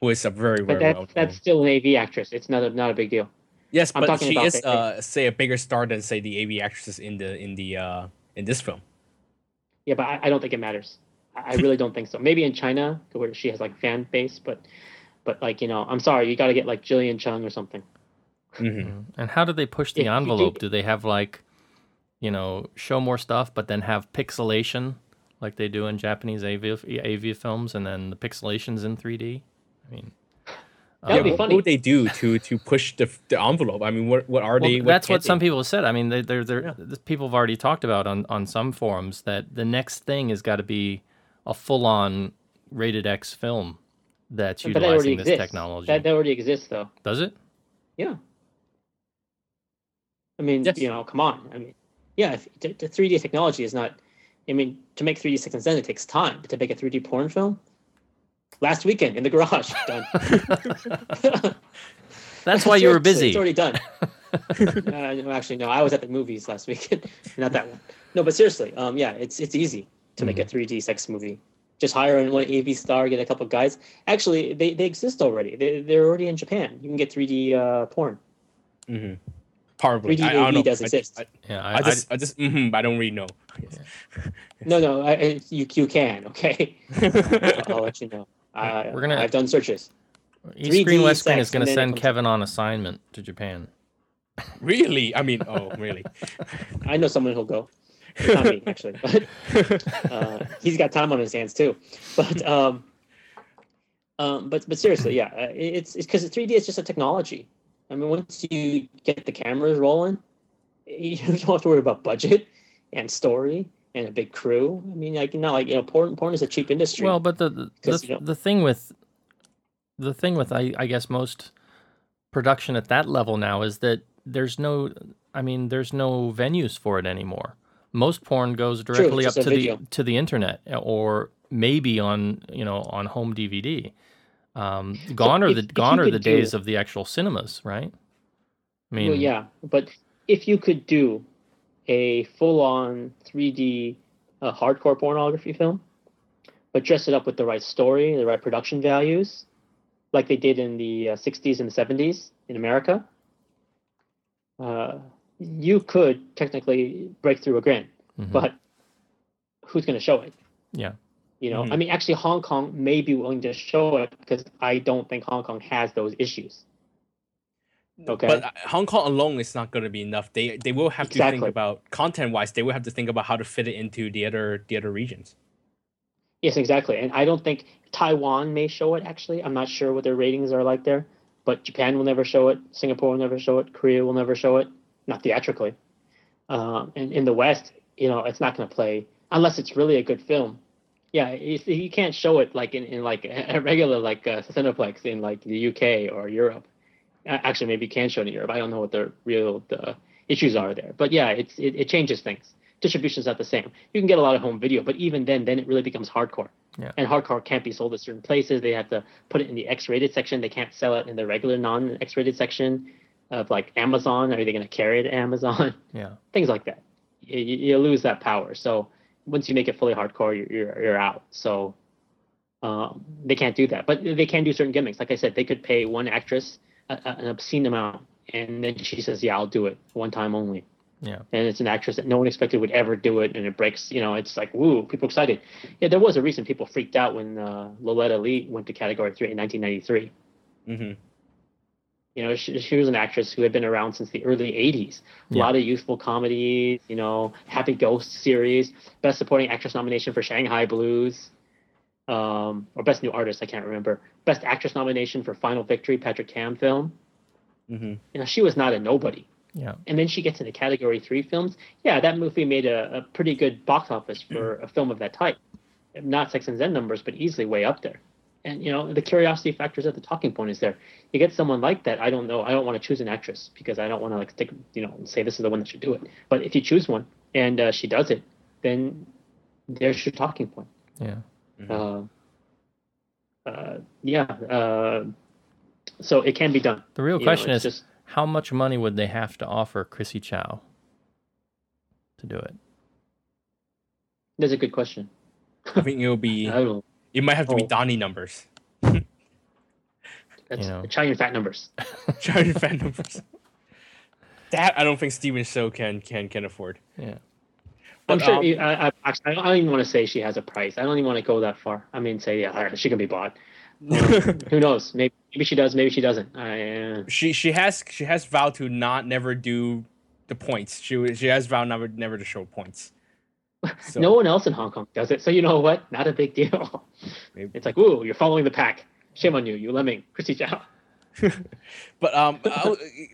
who is a very, But very that, well. that's still an AV actress. It's not a, not a big deal. yes, I'm but talking she about is the- uh say a bigger star than say the AV actresses in the in the uh in this film. Yeah, but I, I don't think it matters. I I really don't think so. Maybe in China where she has like fan base, but but like you know, I'm sorry, you got to get like Gillian Chung or something. hmm And how do they push the If envelope? Do they have like, you know, show more stuff, but then have pixelation like they do in Japanese AV AV films, and then the pixelations in 3D? I mean, That would be what, funny. what would they do to to push the the envelope? I mean, what what are well, they? that's can what some people have said. I mean, they, they're, they're, Yeah. the people have already talked about on, on some forums that the next thing has got to be a full on rated X film that's but that already this exists. technology. That, that already exists, though. Does it? Yeah. I mean, Yes. you know, come on. I mean, yeah, if, the, the 3D technology is not. I mean, to make 3D Sex and Zen, it takes time. But to make a 3D porn film, last weekend in the garage, done. That's why you were busy. It's already done. uh, no, actually, no. I was at the movies last weekend. Not that one. No, but seriously, um, yeah, it's it's easy to make a Mm-hmm. 3D sex movie. Just hire one AV star, get a couple of guys. Actually, they, they exist already. They they're already in Japan. You can get 3D uh, porn. Mhm. Probably. 3D I, I don't AV know. does I- exist. I, Yeah, I, just I just mm I don't really know. No, no, I, I, you you can. Okay, I'll let you know. I, We're gonna- I've done searches. East Screen 3D West Screen is gonna send Kevin on assignment to Japan. really? I mean, oh, really? I know someone who'll go. Not me, actually, but uh, he's got time on his hands too. But um, um, but but seriously, yeah, uh, it's it's because 3D is just a technology. I mean, once you get the cameras rolling, you don't have to worry about budget and story and a big crew. I mean, like not like you know, porn porn is a cheap industry. Well, but the the, the, you know- the thing with the thing with I, I guess most production at that level now is that there's no I mean there's no venues for it anymore. Most porn goes directly up just a to the to the internet or maybe on you know on home DVD. Um, gone are the gone are the do- days of the actual cinemas, right? I mean, well, yeah, but if you could do a full-on 3D uh, hardcore pornography film, but dress it up with the right story, the right production values, like they did in the uh, 60s and the 70s in America, uh, you could technically break through a grin, but who's going to show it? Yeah. You know, Mhm. I mean, actually, Hong Kong may be willing to show it because I don't think Hong Kong has those issues. Okay. But uh, Hong Kong alone is not going to be enough. They they will have to think about content wise. They will have to think about how to fit it into the other the other regions. Yes, exactly. And I don't think Taiwan may show it. Actually, I'm not sure what their ratings are like there. But Japan will never show it. Singapore will never show it. Korea will never show it, not theatrically. Um, and in the West, you know, it's not going to play unless it's really a good film. Yeah, it's, you can't show it like in, in like a regular like uh, Cineplex in like the UK or Europe. Actually, maybe you can show it in Europe. I don't know what the real the issues are there. But yeah, it's it, it changes things. Distribution's not the same. You can get a lot of home video, but even then, then it really becomes hardcore. Yeah. And hardcore can't be sold at certain places. They have to put it in the X-rated section. They can't sell it in the regular non-X-rated section of like Amazon. Are they going to carry it at Amazon? Yeah. Things like that. You, you you lose that power. So once you make it fully hardcore, you're you're, you're out. So um, they can't do that. But they can do certain gimmicks. Like I said, they could pay one actress a, a- an obscene amount, and then she says, "Yeah, I'll do it one time only." Yeah. and it's an actress that no one expected would ever do it, and it breaks. You know, it's like woo, people excited. Yeah, there was a reason people freaked out when uh, Loletta Lee went to Category Three in 1993. hmm You know, she, she was an actress who had been around since the early 80s. A Yeah. lot of youthful comedies, you know, Happy Ghost series, Best Supporting Actress nomination for Shanghai Blues, um, or Best New Artist, I can't remember. Best Actress nomination for Final Victory, Patrick Tam film. hmm You know, she was not a nobody. Yeah. and then she gets into category three films. Yeah, that movie made a, a pretty good box office for a film of that type. Not Sex and Zen numbers, but easily way up there. And you know, the curiosity factor is at the talking point is there. You get someone like that. I don't know. I don't want to choose an actress because I don't want to like stick, you know, say this is the one that should do it. But if you choose one and uh, she does it, then there's your talking point. Yeah. Uh, uh, yeah. Uh, so it can be done. The real You question it's is just- how much money would they have to offer Chrissie Chau to do it? that's a good question. I think it'll be. I. It might have to be Oh. Donnie numbers. That's You know. Italian fat numbers. Giant fan numbers. That I don't think Stephen Shiu can can can afford. Yeah. I'm sure. um, I, I, actually, I don't- even want to say she has a price. I don't even want to go that far. I mean, say yeah, all right, she can be bought. Who knows? Maybe maybe she does. Maybe she doesn't. I, uh, she she has she has vowed to not never do the points. She she has vowed never never to show points. So, No one else in Hong Kong does it. So you know what? Not a big deal. Maybe. It's like, ooh, you're following the pack. Shame on you, you lemming, Chrissie Chau. But um,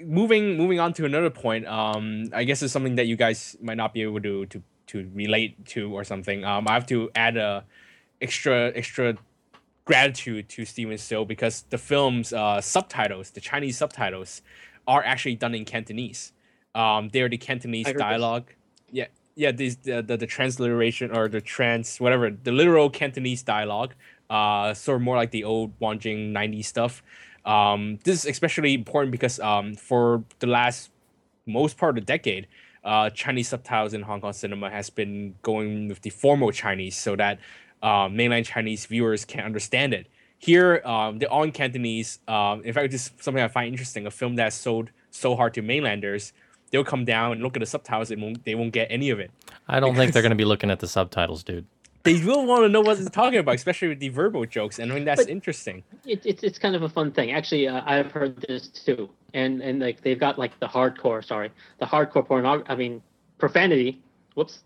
moving moving on to another point. Um, I guess it's something that you guys might not be able to to to relate to or something. Um, I have to add a extra extra gratitude to Steven Still because the film's uh, subtitles, the Chinese subtitles, are actually done in Cantonese. Um, they're the Cantonese heard this. dialogue. Yeah, yeah. The, the the transliteration or the trans whatever the literal Cantonese dialogue. Uh, sort of more like the old Wong Jing 90s stuff. Um, this is especially important because um, for the last most part of the decade, uh, Chinese subtitles in Hong Kong cinema has been going with the formal Chinese so that uh, mainland Chinese viewers can understand it. Here, um, they're in Cantonese. Um, in fact, this is something I find interesting. A film that's sold so hard to mainlanders, they'll come down and look at the subtitles. They won't, they won't get any of it. I don't think they're going to be looking at the subtitles, dude. They will want to know what it's talking about, especially with the verbal jokes. And I think that's But- interesting. It, it's it's kind of a fun thing. Actually, uh, I've heard this too, and and like they've got like the hardcore. Sorry, the hardcore pornography. I mean, profanity. Whoops.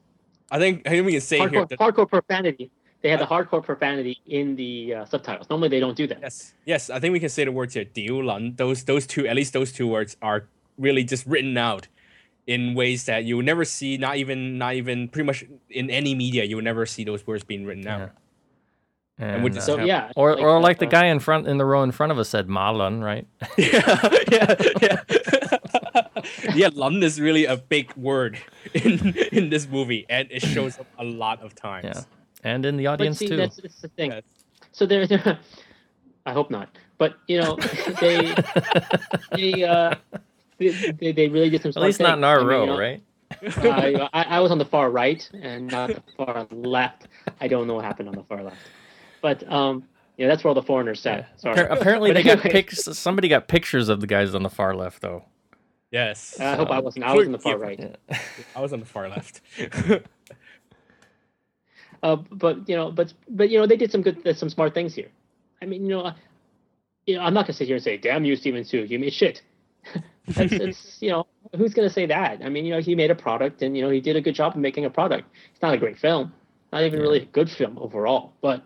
I think I think we can say here Hardcore, that hardcore profanity. They have the hardcore profanity in the uh, subtitles. Normally, they don't do that. Yes, yes. I think we can say the words here. 屌撚. Those those two, at least those two words, are really just written out in ways that you would never see. Not even not even pretty much in any media, you would never see those words being written out. And, would you uh, So yeah, or or like the uh, guy in front in the row in front of us said Malun, right? yeah, yeah, yeah. yeah, lun is really a big word in in this movie, and it shows up a lot of times. Yeah. And in the But audience see, too. that's, that's the thing. Yes. So they're, they're I hope not. But you know, they they uh they, they, they really did some. At smart least not in things. our I mean, row, you know, right? I, I I was on the far right and not the far left. I don't know what happened on the far left, but um, Yeah, that's where all the foreigners sat. Sorry. Appar- apparently, they got anyway, pics. Somebody got pictures of the guys on the far left, though. Yes. I hope I wasn't. I was in the far Yeah. right. I was on the far left. Uh, but you know, but but you know, they did some good, some smart things here. I mean, you know, I, you know, I'm not gonna sit here and say, "Damn you, Stephen Shiu, you made shit." That's, it's you know, who's gonna say that? I mean, you know, he made a product, and you know, he did a good job of making a product. It's not a great film, not even really a good film overall, but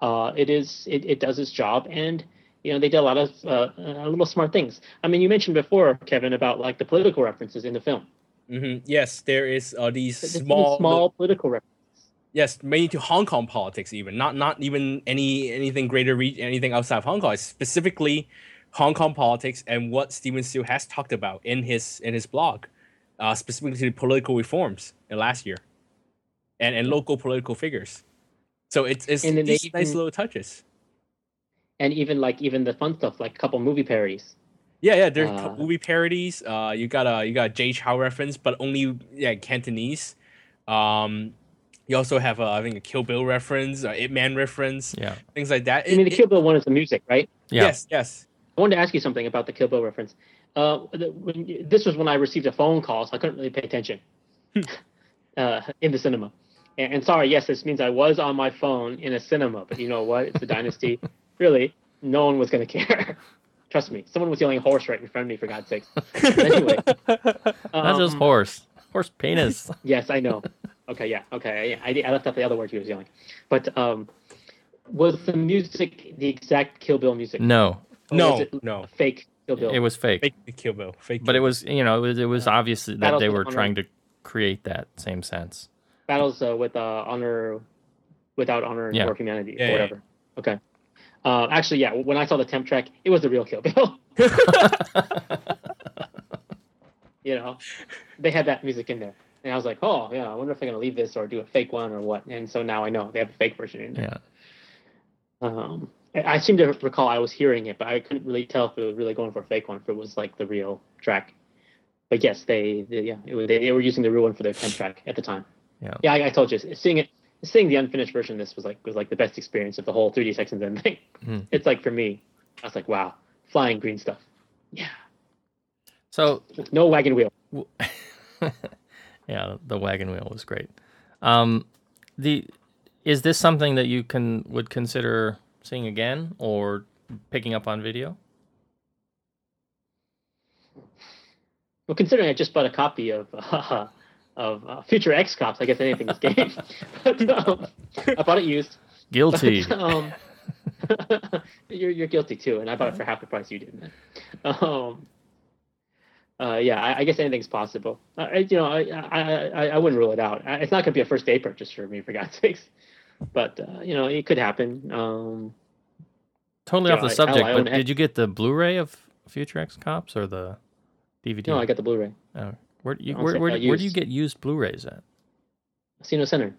uh, it is. It, it does its job, and you know, they did a lot of uh, uh, little smart things. I mean, you mentioned before, Kevin, about like the political references in the film. hmm Yes, there is uh, these There's small, small political references. yes, mainly to Hong Kong politics, even not not even any anything greater, re- anything outside of Hong Kong. It's specifically Hong Kong politics and what Steven Still has talked about in his in his blog, uh, specifically to political reforms in last year, and and local political figures. So it's it's And then they these nice little touches. and even like even the fun stuff, like a couple movie parodies. Yeah, yeah. There's Uh, movie parodies. Uh, you got a you got a Jay Chou reference, but only yeah Cantonese. Um, you also have a, I think a Kill Bill reference, a Ip Man reference, Yeah. things like that. I mean, the it- Kill Bill one is the music, right? Yeah. Yes, yes. I wanted to ask you something about the Kill Bill reference. Uh, the, when this was when I received a phone call, so I couldn't really pay attention uh, in the cinema. And, and sorry, yes, this means I was on my phone in a cinema, but you know what? It's a dynasty. really, no one was going to care. Trust me, someone was yelling horse right in front of me, for God's sakes. anyway, Not just um, horse. Horse penis. Yes, I know. Okay, yeah, okay. I, I left out the other word he was yelling. But um, was the music the exact Kill Bill music? No, No, it no. fake Kill Bill. it was fake. Fake Kill Bill. Fake. But Kill it was, you know, it was, it was obvious that Battles they were trying to create that same sense. battles uh, with uh, honor without honor Yeah. or humanity Yeah, or yeah, whatever. Okay. Uh, actually, yeah. When I saw the temp track, it was the real Kill Bill. you know, they had that music in there, and I was like, oh yeah, I wonder if they're gonna leave this or do a fake one or what. And so now I know they have a fake version in there. Yeah. Um, I seem to recall I was hearing it, but I couldn't really tell if it was really going for a fake one, if it was like the real track. But yes, they, they yeah, it was, they, they were using the real one for their temp track at the time. Yeah. Yeah, I, I told you, seeing it, seeing the unfinished version of this was like was like the best experience of the whole 3D sections and thing. Hmm. It's like for me, I was like, wow, flying green stuff. Yeah, So no wagon wheel. yeah, the wagon wheel was great. Um, the is this something that you can would consider seeing again or picking up on video? Well, considering I just bought a copy of uh, of uh, Future X Cops, I guess anything is game. but, um, I bought it used. Guilty. But, um, you're you're guilty too, and I bought it for half the price you did, man. Um, uh, yeah, I, I guess anything's possible. Uh, I, you know, I, I I I wouldn't rule it out. It's not gonna be a first day purchase for me, for God's sakes. But uh, you know, it could happen. Um, totally off the subject, hell, but did you get the Blu-ray of Future X Cops or the DVD? no, I got the Blu-ray. Oh, where do you where where, where do you get used Blu-rays at? Casino Center.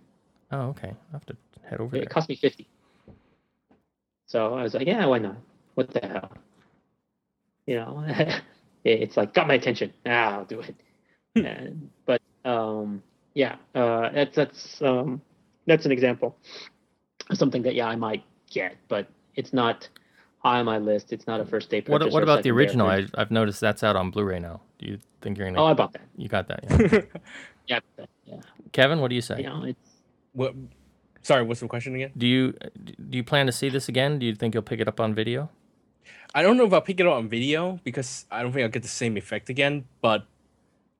Oh, okay. I have to head over there. It there. cost me fifty. So I was like, yeah, why not? What the hell? You know, it's like got my attention. Ah, I'll do it. and, but um, yeah, uh, that's that's um, that's an example of something that yeah I might get, but it's not high on my list. It's not a first day purchase. What what about the original? I, I've noticed that's out on Blu-ray now. Do you think you're gonna? Oh, I bought that. you got that? Yeah. Yeah, but, yeah. Kevin, what do you say? You know, it's What? Sorry, what's the question again? Do you do you plan to see this again? Do you think you'll pick it up on video? I don't know if I'll pick it up on video because I don't think I'll get the same effect again. But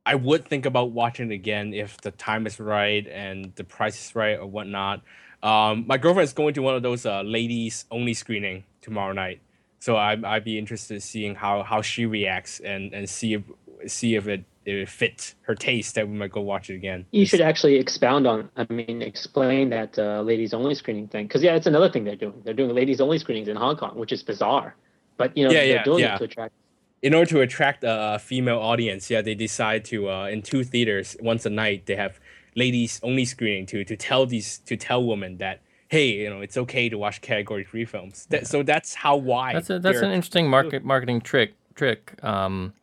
I would think about watching it again if the time is right and the price is right or whatnot. Um, my girlfriend is going to one of those uh, ladies only screening tomorrow night, so I, I'd be interested in seeing how, how she reacts and, and see if see if it if it fits her taste that we might go watch it again. you should actually expound on. I mean, explain that uh, ladies only screening thing because yeah, it's another thing they're doing. They're doing ladies only screenings in Hong Kong, which is bizarre. But you know, Yeah, they're yeah, doing yeah. it to attract. In order to attract a female audience, yeah, they decide to uh, in two theaters once a night they have ladies only screening to to tell these to tell women that hey, you know, it's okay to watch category three films. That, So that's how wide. That's a, that's an interesting market marketing trick. Trick. Um,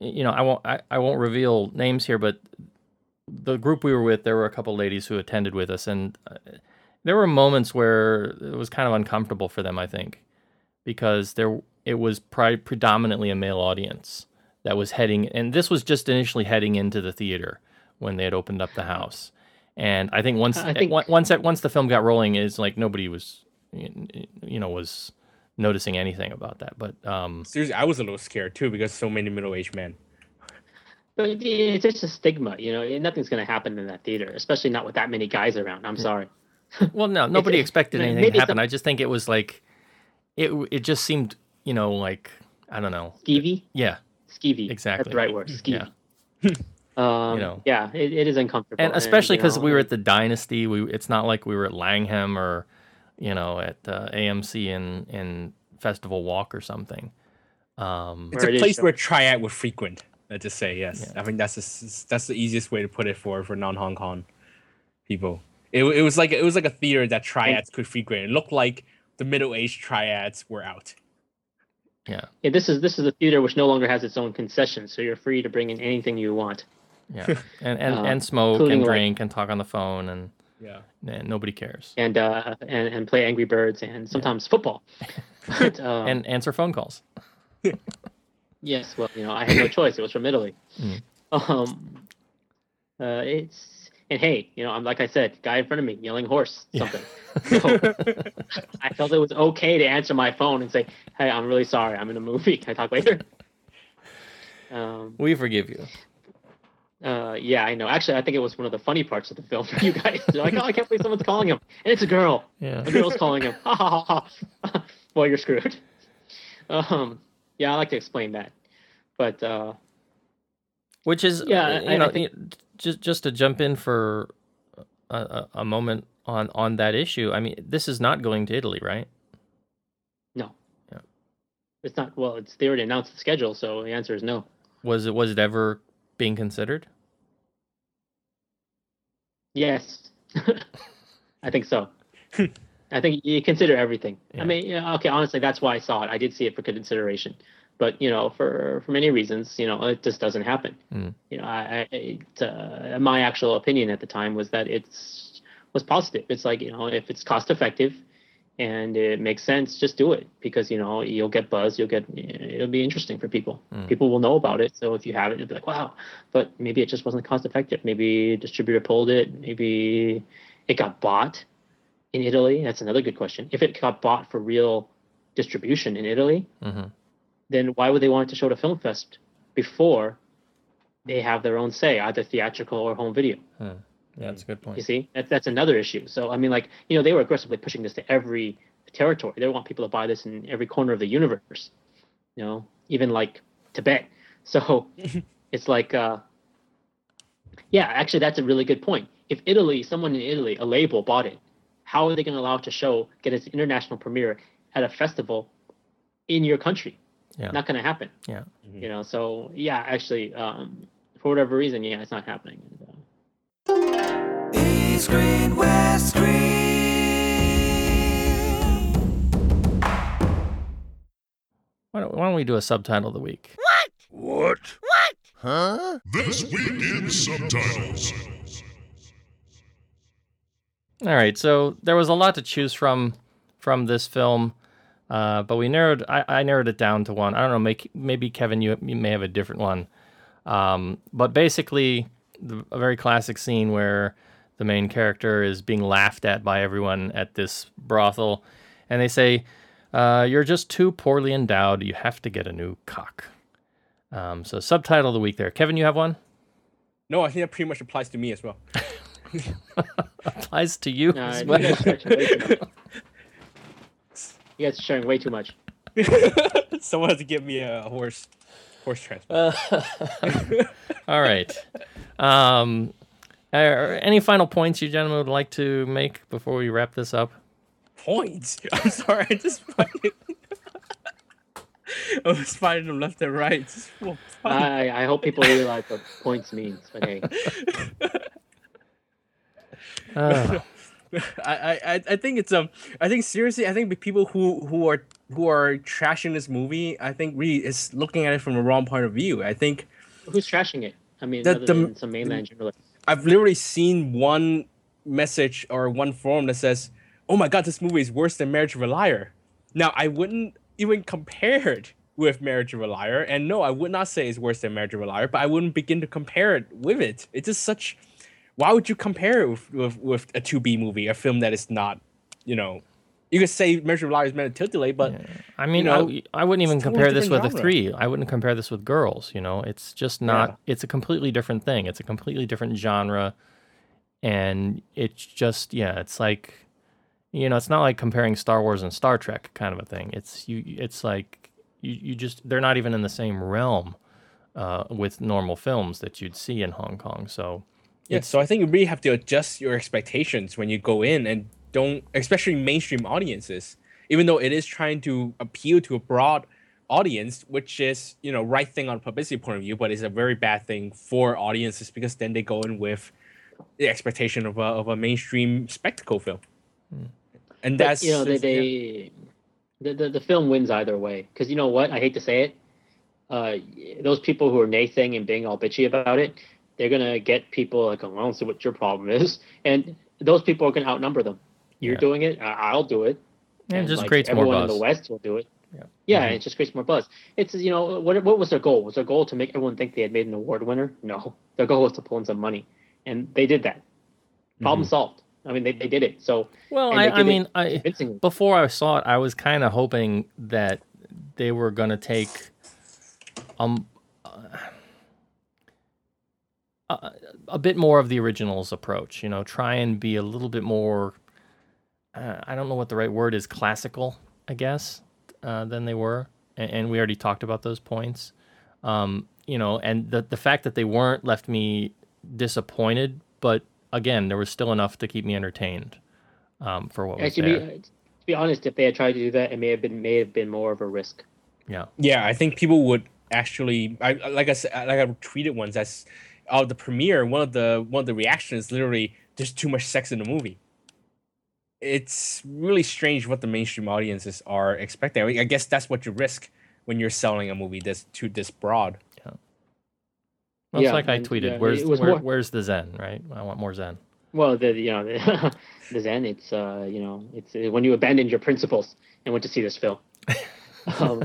you know, I won't I, I won't reveal names here, but the group we were with, there were a couple ladies who attended with us, and uh, there were moments where it was kind of uncomfortable for them. I think because there it was pri- predominantly a male audience that was heading, and this was just initially heading into the theater when they had opened up the house. And I think once I think- on- once once the film got rolling, is like nobody was you know was noticing anything about that. But um, Seriously, I was a little scared too because so many middle-aged men. But it's just a stigma, you know. Nothing's going to happen in that theater, especially not with that many guys around. I'm sorry. well, no, nobody expected anything to it's happen. I just think it was like it it just seemed you know like I don't know. Skeevy, Yeah, skeevy. Exactly. That's Exactly. the right word. Skeevy. Yeah. Um, You know. yeah, it, it is uncomfortable, and especially you because know, we were at the Dynasty. We it's not like we were at Langham or you know at uh, AMC in in Festival Walk or something. Um, It's a it is place show- where triads would frequent. Let's just say yes. I think that's the, that's the easiest way to put it for for non Hong Kong people. It, it was like it was like a theater that triads could frequent. It looked like the middle aged triads were out. Yeah, Yeah, this is this is a theater which no longer has its own concession, so you're free to bring in anything you want. yeah, and and, Uh, and smoke including, and like- drink and talk on the phone and, Yeah. and nobody cares and uh, and and play Angry Birds and sometimes football. But, um, and answer phone calls. yes, well, you know, I had no choice. It was from Italy. Mm. Um, uh, it's and hey, you know, I'm like I said, guy in front of me yelling horse something. So, I felt it was okay to answer my phone and say, "Hey, I'm really sorry. I'm in a movie. Can I talk later?" Um, We forgive you. uh, yeah, I know. Actually, I think it was one of the funny parts of the film for you guys. You're like, "Oh, I can't believe someone's calling him," and it's a girl. Yeah. A girl's calling him. Ha ha ha ha. well, you're screwed. Um, yeah, I like to explain that, but uh, Which is, Yeah, uh, I- you I know, think- y- just just to jump in for a, a, a moment on on that issue. I mean, this is not going to Italy, right? no. Yeah. It's not. Well, it's they already announced the schedule, so the answer is no. Was it was it ever being considered? Yes, I think so. I think you consider everything. Yeah. I mean, okay, honestly, that's why I saw it. I did see it for consideration, but you know, for for many reasons, you know, it just doesn't happen. Mm. You know, I, I it, uh, my actual opinion at the time was that it's was positive. It's like you know, if it's cost effective and it makes sense, just do it because you know you'll get buzz, you'll get it'll be interesting for people. Mm. People will know about it. So if you have it, you'll be like, wow. But maybe it just wasn't cost effective. Maybe a distributor pulled it. Maybe it got bought in Italy. That's another good question. If it got bought for real distribution in Italy, hmm then why would they want it to show to Film Fest before they have their own say, either theatrical or home video? Yeah, that's a good point. You see, that's that's another issue. So I mean, like you know, they were aggressively pushing this to every territory. They want people to buy this in every corner of the universe. You know, even like Tibet. So it's like, uh, yeah, actually, that's a really good point. If Italy, someone in Italy, a label bought it, how are they going to allow it to show get its international premiere at a festival in your country? Yeah. Not going to happen. Yeah. You know, so yeah, actually, um, for whatever reason, yeah, it's not happening. And, uh, East Green, West Green. Why don't, why don't we do a subtitle of the week? What? What? What? Huh? This week in subtitles. All right, so there was a lot to choose from from this film, uh, but we narrowed. I, I narrowed it down to one. I don't know. Make, maybe Kevin, you, you may have a different one. Um, but basically, the, a very classic scene where the main character is being laughed at by everyone at this brothel, and they say, uh, "You're just too poorly endowed. You have to get a new cock." Um, so subtitle of the week there. Kevin, you have one. No, I think that pretty much applies to me as well. Applies to you. uh, as well. guys are sharing way too much. You guys are sharing way too much. Someone has to give me a horse horse transport. All right. Um, are any final points you gentlemen would like to make before we wrap this up? Points. I'm sorry, I just fucking I was finding them left and right. Just. I, I hope people realize what points means. But hey, Uh, I, I I think it's um I think seriously I think the people who who are who are trashing this movie I think really is looking at it from a wrong point of view. I think who's trashing it? I mean, The- other the- than some mainland journalists. I've literally seen one message or one forum that says, "Oh my God, this movie is worse than Marriage of a Liar." Now, I wouldn't even compare it with Marriage of a Liar, and no, I would not say it's worse than Marriage of a Liar, but I wouldn't begin to compare it with it. It's just such. Why would you compare it with with, with a two B movie, a film that is not, you know, you could say Marriage of is meant to titillate, but I mean, know, I, I wouldn't even totally compare this with different a three. I wouldn't compare this with girls. You know, it's just not. Yeah. It's a completely different thing. It's a completely different genre, and it's just yeah. It's like, you know, it's not like comparing Star Wars and Star Trek kind of a thing. It's you. It's like you. You just they're not even in the same realm uh, with normal films that you'd see in Hong Kong. So Yeah, so I think you really have to adjust your expectations when you go in and don't, especially mainstream audiences, even though it is trying to appeal to a broad audience, which is, you know, right thing on a publicity point of view, but it's a very bad thing for audiences because then they go in with the expectation of a, of a mainstream spectacle film. And But, that's, you know they, yeah. they the, the the film wins either way because you know what I hate to say it, uh, those people who are naysaying and being all bitchy about it, they're gonna get people like, oh, I don't see what your problem is, and those people are gonna outnumber them. You're Yeah. doing it, I'll do it. and it just like, creates more everyone buzz. in the West will do it. Yeah. Yeah, Mhm. it just creates more buzz. It's you know what what was their goal? Was their goal to make everyone think they had made an award winner? No, their goal was to pull in some money, and they did that. Problem solved. I mean, they, they did it. So Well, I, I mean, I before I saw it, I was kind of hoping that they were going to take um a, a bit more of the originals approach. You know, try and be a little bit more. Uh, I don't know what the right word is. Classical, I guess, uh, than they were, and, and we already talked about those points. Um, you know, and the the fact that they weren't left me disappointed, but again, there was still enough to keep me entertained um, for what was Actually, there. be, to be honest, if they had tried to do that, it may have been may have been more of a risk. Yeah. Yeah, I think people would actually. I like I said, like I tweeted once. That's uh, the premiere. One of the one of the reactions is literally there's too much sex in the movie. It's really strange what the mainstream audiences are expecting. I, mean, I guess that's what you risk when you're selling a movie that's too this broad. Well, it's Yeah, like I tweeted, yeah, "Where's where, more- where's the Zen?" Right? I want more Zen. Well, the you know the, the Zen, it's uh you know it's when you abandoned your principles and went to see this film. um,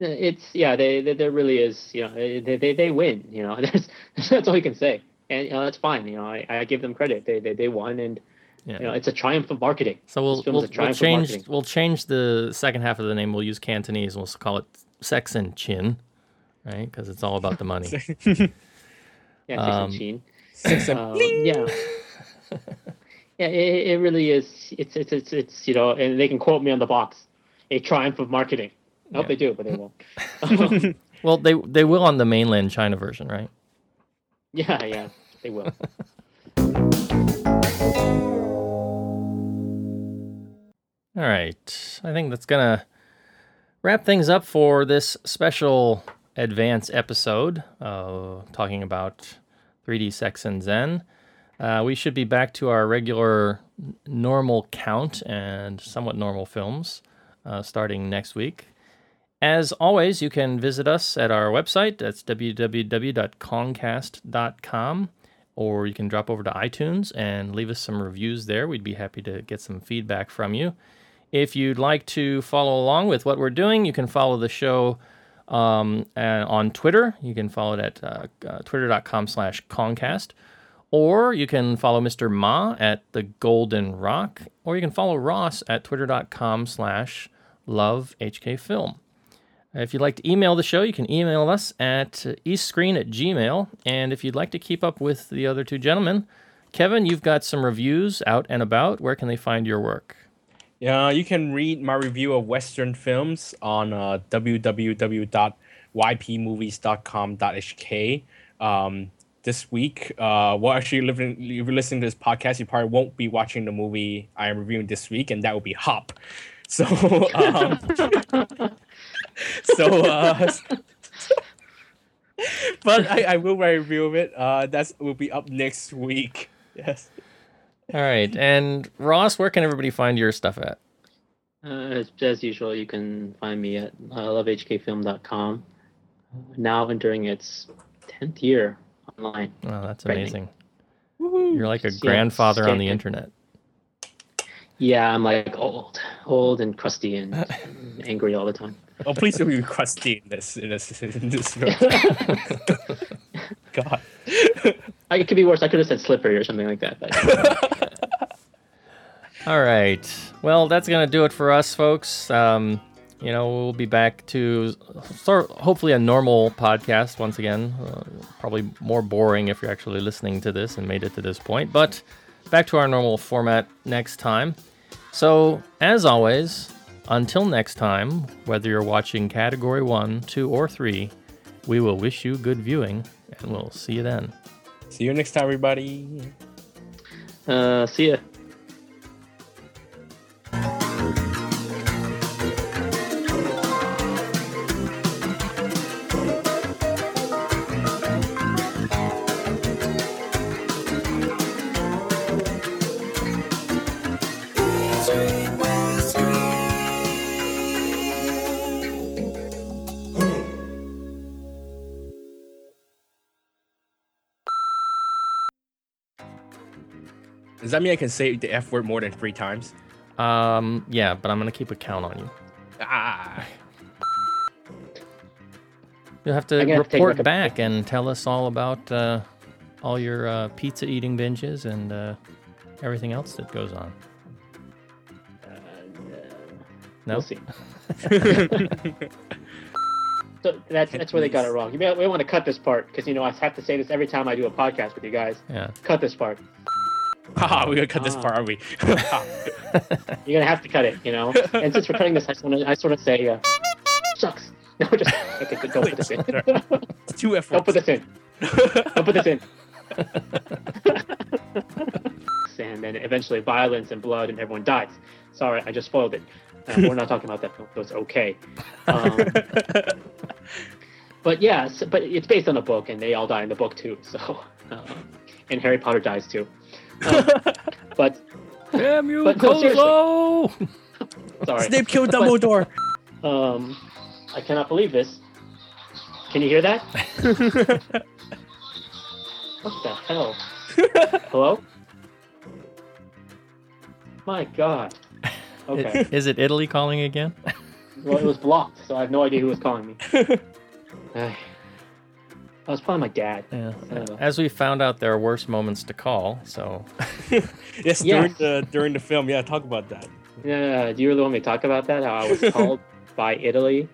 it's yeah, they, they there really is you know they they, they win you know that's that's all you can say and you know that's fine you know I, I give them credit they they, they won and Yeah. you know it's a triumph of marketing. so we'll we'll, we'll change we'll change the second half of the name. We'll use Cantonese. and We'll call it Sex and Chin, right? Because it's all about the money. Yeah, um, um, Sex and um, yeah. Yeah, it, it really is. It's, it's it's it's you know, and they can quote me on the box, a triumph of marketing. I hope Yeah. they do, but they won't. well, they they will on the mainland China version, right? yeah, yeah, they will. All right. I think that's going to wrap things up for this special advance episode uh, talking about 3D Sex and Zen. Uh, we should be back to our regular normal count and somewhat normal films uh, starting next week. As always, you can visit us at our website. That's www.concast.com. Or you can drop over to iTunes and leave us some reviews there. We'd be happy to get some feedback from you. If you'd like to follow along with what we're doing, you can follow the show um, on Twitter. You can follow it at uh, uh, twitter.com slash Concast. Or you can follow Mr. Ma at the Golden Rock. Or you can follow Ross at twitter.com slash love HK Film. If you'd like to email the show, you can email us at eastscreen at gmail. And if you'd like to keep up with the other two gentlemen, Kevin, you've got some reviews out and about. Where can they find your work? Yeah, you can read my review of Western films on uh, www.ypmovies.com.hk. Um, this week, uh, well, actually, living, if you're listening to this podcast, you probably won't be watching the movie I am reviewing this week, and that will be Hop. So, um, so, uh, but I, I will write a review of it. Uh, that's will be up next week. Yes. All right. And Ross, where can everybody find your stuff at? Uh, as, as usual, you can find me at uh, lovehkfilm.com. Now entering its tenth year online. Oh, that's Frightening. amazing. You're like a Yeah, grandfather on the scared. internet. Yeah, I'm like old, old and crusty and, and angry all the time. Oh, please don't be crusty in this in this in this film. God. I, it could be worse. I could have said slippery or something like that. But All right. Well, that's going to do it for us, folks. Um, you know, we'll be back to sort hopefully a normal podcast once again. Uh, probably more boring if you're actually listening to this and made it to this point, but back to our normal format next time. So, as always, until next time, whether you're watching category 1, 2, or 3, we will wish you good viewing and we'll see you then. See you next time, everybody. uh, see ya. Does that mean I can say the F word more than three times? Um, yeah, but I'm going to keep a count on you. Ah. You'll have to I'm gonna have to report back and tell us all about uh, all your uh, pizza eating binges and uh, everything else that goes on. No, We'll see. so that's that's where they got it wrong. You may, we want to cut this part because you know I have to say this every time I do a podcast with you guys. Yeah. Cut this part. Haha, we're gonna cut this Ah. part, are we? You're gonna have to cut it, you know. And since we're cutting this, I just want to I sort of say, uh, shucks. No, just okay. good, Don't put this in. It's Two F Don't put this in. Don't put this in. and then eventually violence and blood and everyone dies. Sorry, I just spoiled it. Uh, we're not talking about that film, so it's okay. Um, but yeah, s but it's based on a book, and they all die in the book too. So, uh, and Harry Potter dies too. Um, but Damn you, But no, sorry, Snape killed Dumbledore. um, I cannot believe this. Can you hear that? What the hell? Hello? My God. Okay. Is it Italy calling again? Well, it was blocked, so I have no idea who was calling me. Ay. That was probably my dad. Yeah. I. As we found out, there are worse moments to call. So yes, Yeah. during the during the film. Yeah, talk about that. Yeah, do you really want me to talk about that? How I was called by Italy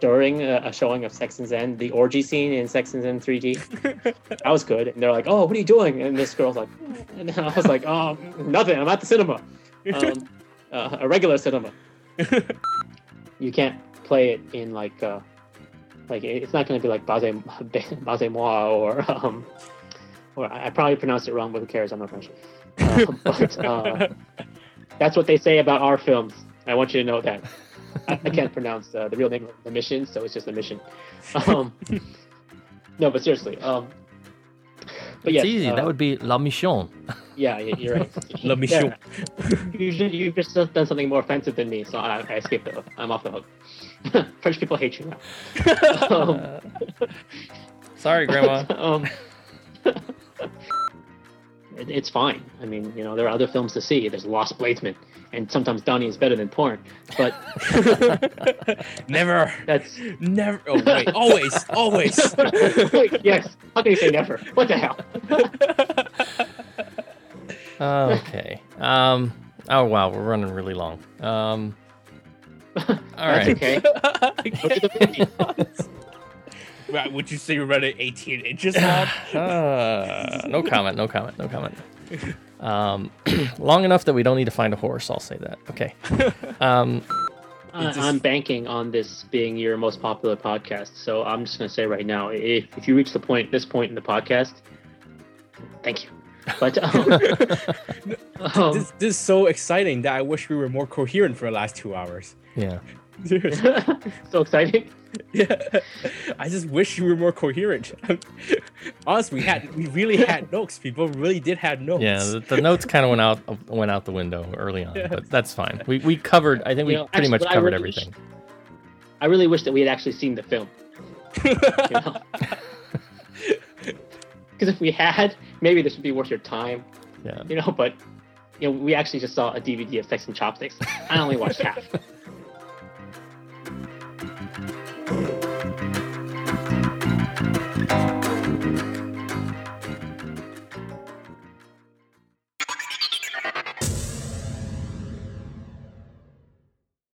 during a, a showing of Sex and Zen, the orgy scene in Sex and Zen 3D. That was good. And they're like, "Oh, what are you doing?" And this girl's like, and I was like, "Oh, nothing. I'm at the cinema, um, uh, a regular cinema. you can't play it in like, uh, like it's not going to be like Base Base Moi or um, or I I probably pronounced it wrong, but who cares? I'm not French. Uh, but uh, that's what they say about our films. I want you to know that. I, I can't pronounce uh, the real name of the mission, so it's just a mission. Um, no, but seriously. Um, but it's yes, easy. uh, that would be La Mission. yeah, you're right. La mission. Usually, you've just done something more offensive than me, so I, I escaped the hook. I'm off the hook. French people hate you now. um, Sorry, Grandma. um, it, it's fine. I mean, you know, there are other films to see. There's Lost Bladesman, and sometimes Donnie is better than porn. But Never, that's never. Oh wait, always, always. Wait, yes. How can you say never? What the hell? okay. Um. Oh wow, we're running really long. Um. All That's right. okay. Look at the movie. Right, would you say you're running 18 inches long? Uh, no comment. No comment. No comment. Um, long enough that we don't need to find a horse. I'll say that. Okay. Um, I, just- I'm banking on this being your most popular podcast, so I'm just gonna say right now, if, if you reach the point, this point in the podcast, thank you. But um, um, This, this is so exciting that I wish we were more coherent for the last two hours. Yeah. so exciting. yeah, I just wish you were more coherent. Honestly, we had we really had notes. People really did have notes. Yeah. The, the notes kind of went out went out the window early on, but that's fine. We we covered. I think we know, pretty actually, much what I covered really wish- everything. I really wish that we had actually seen the film. Because if we had, maybe this would be worth your time, Yeah. you know. But you know, we actually just saw a DVD of Sex and Chopsticks. I only watched half. Thank you.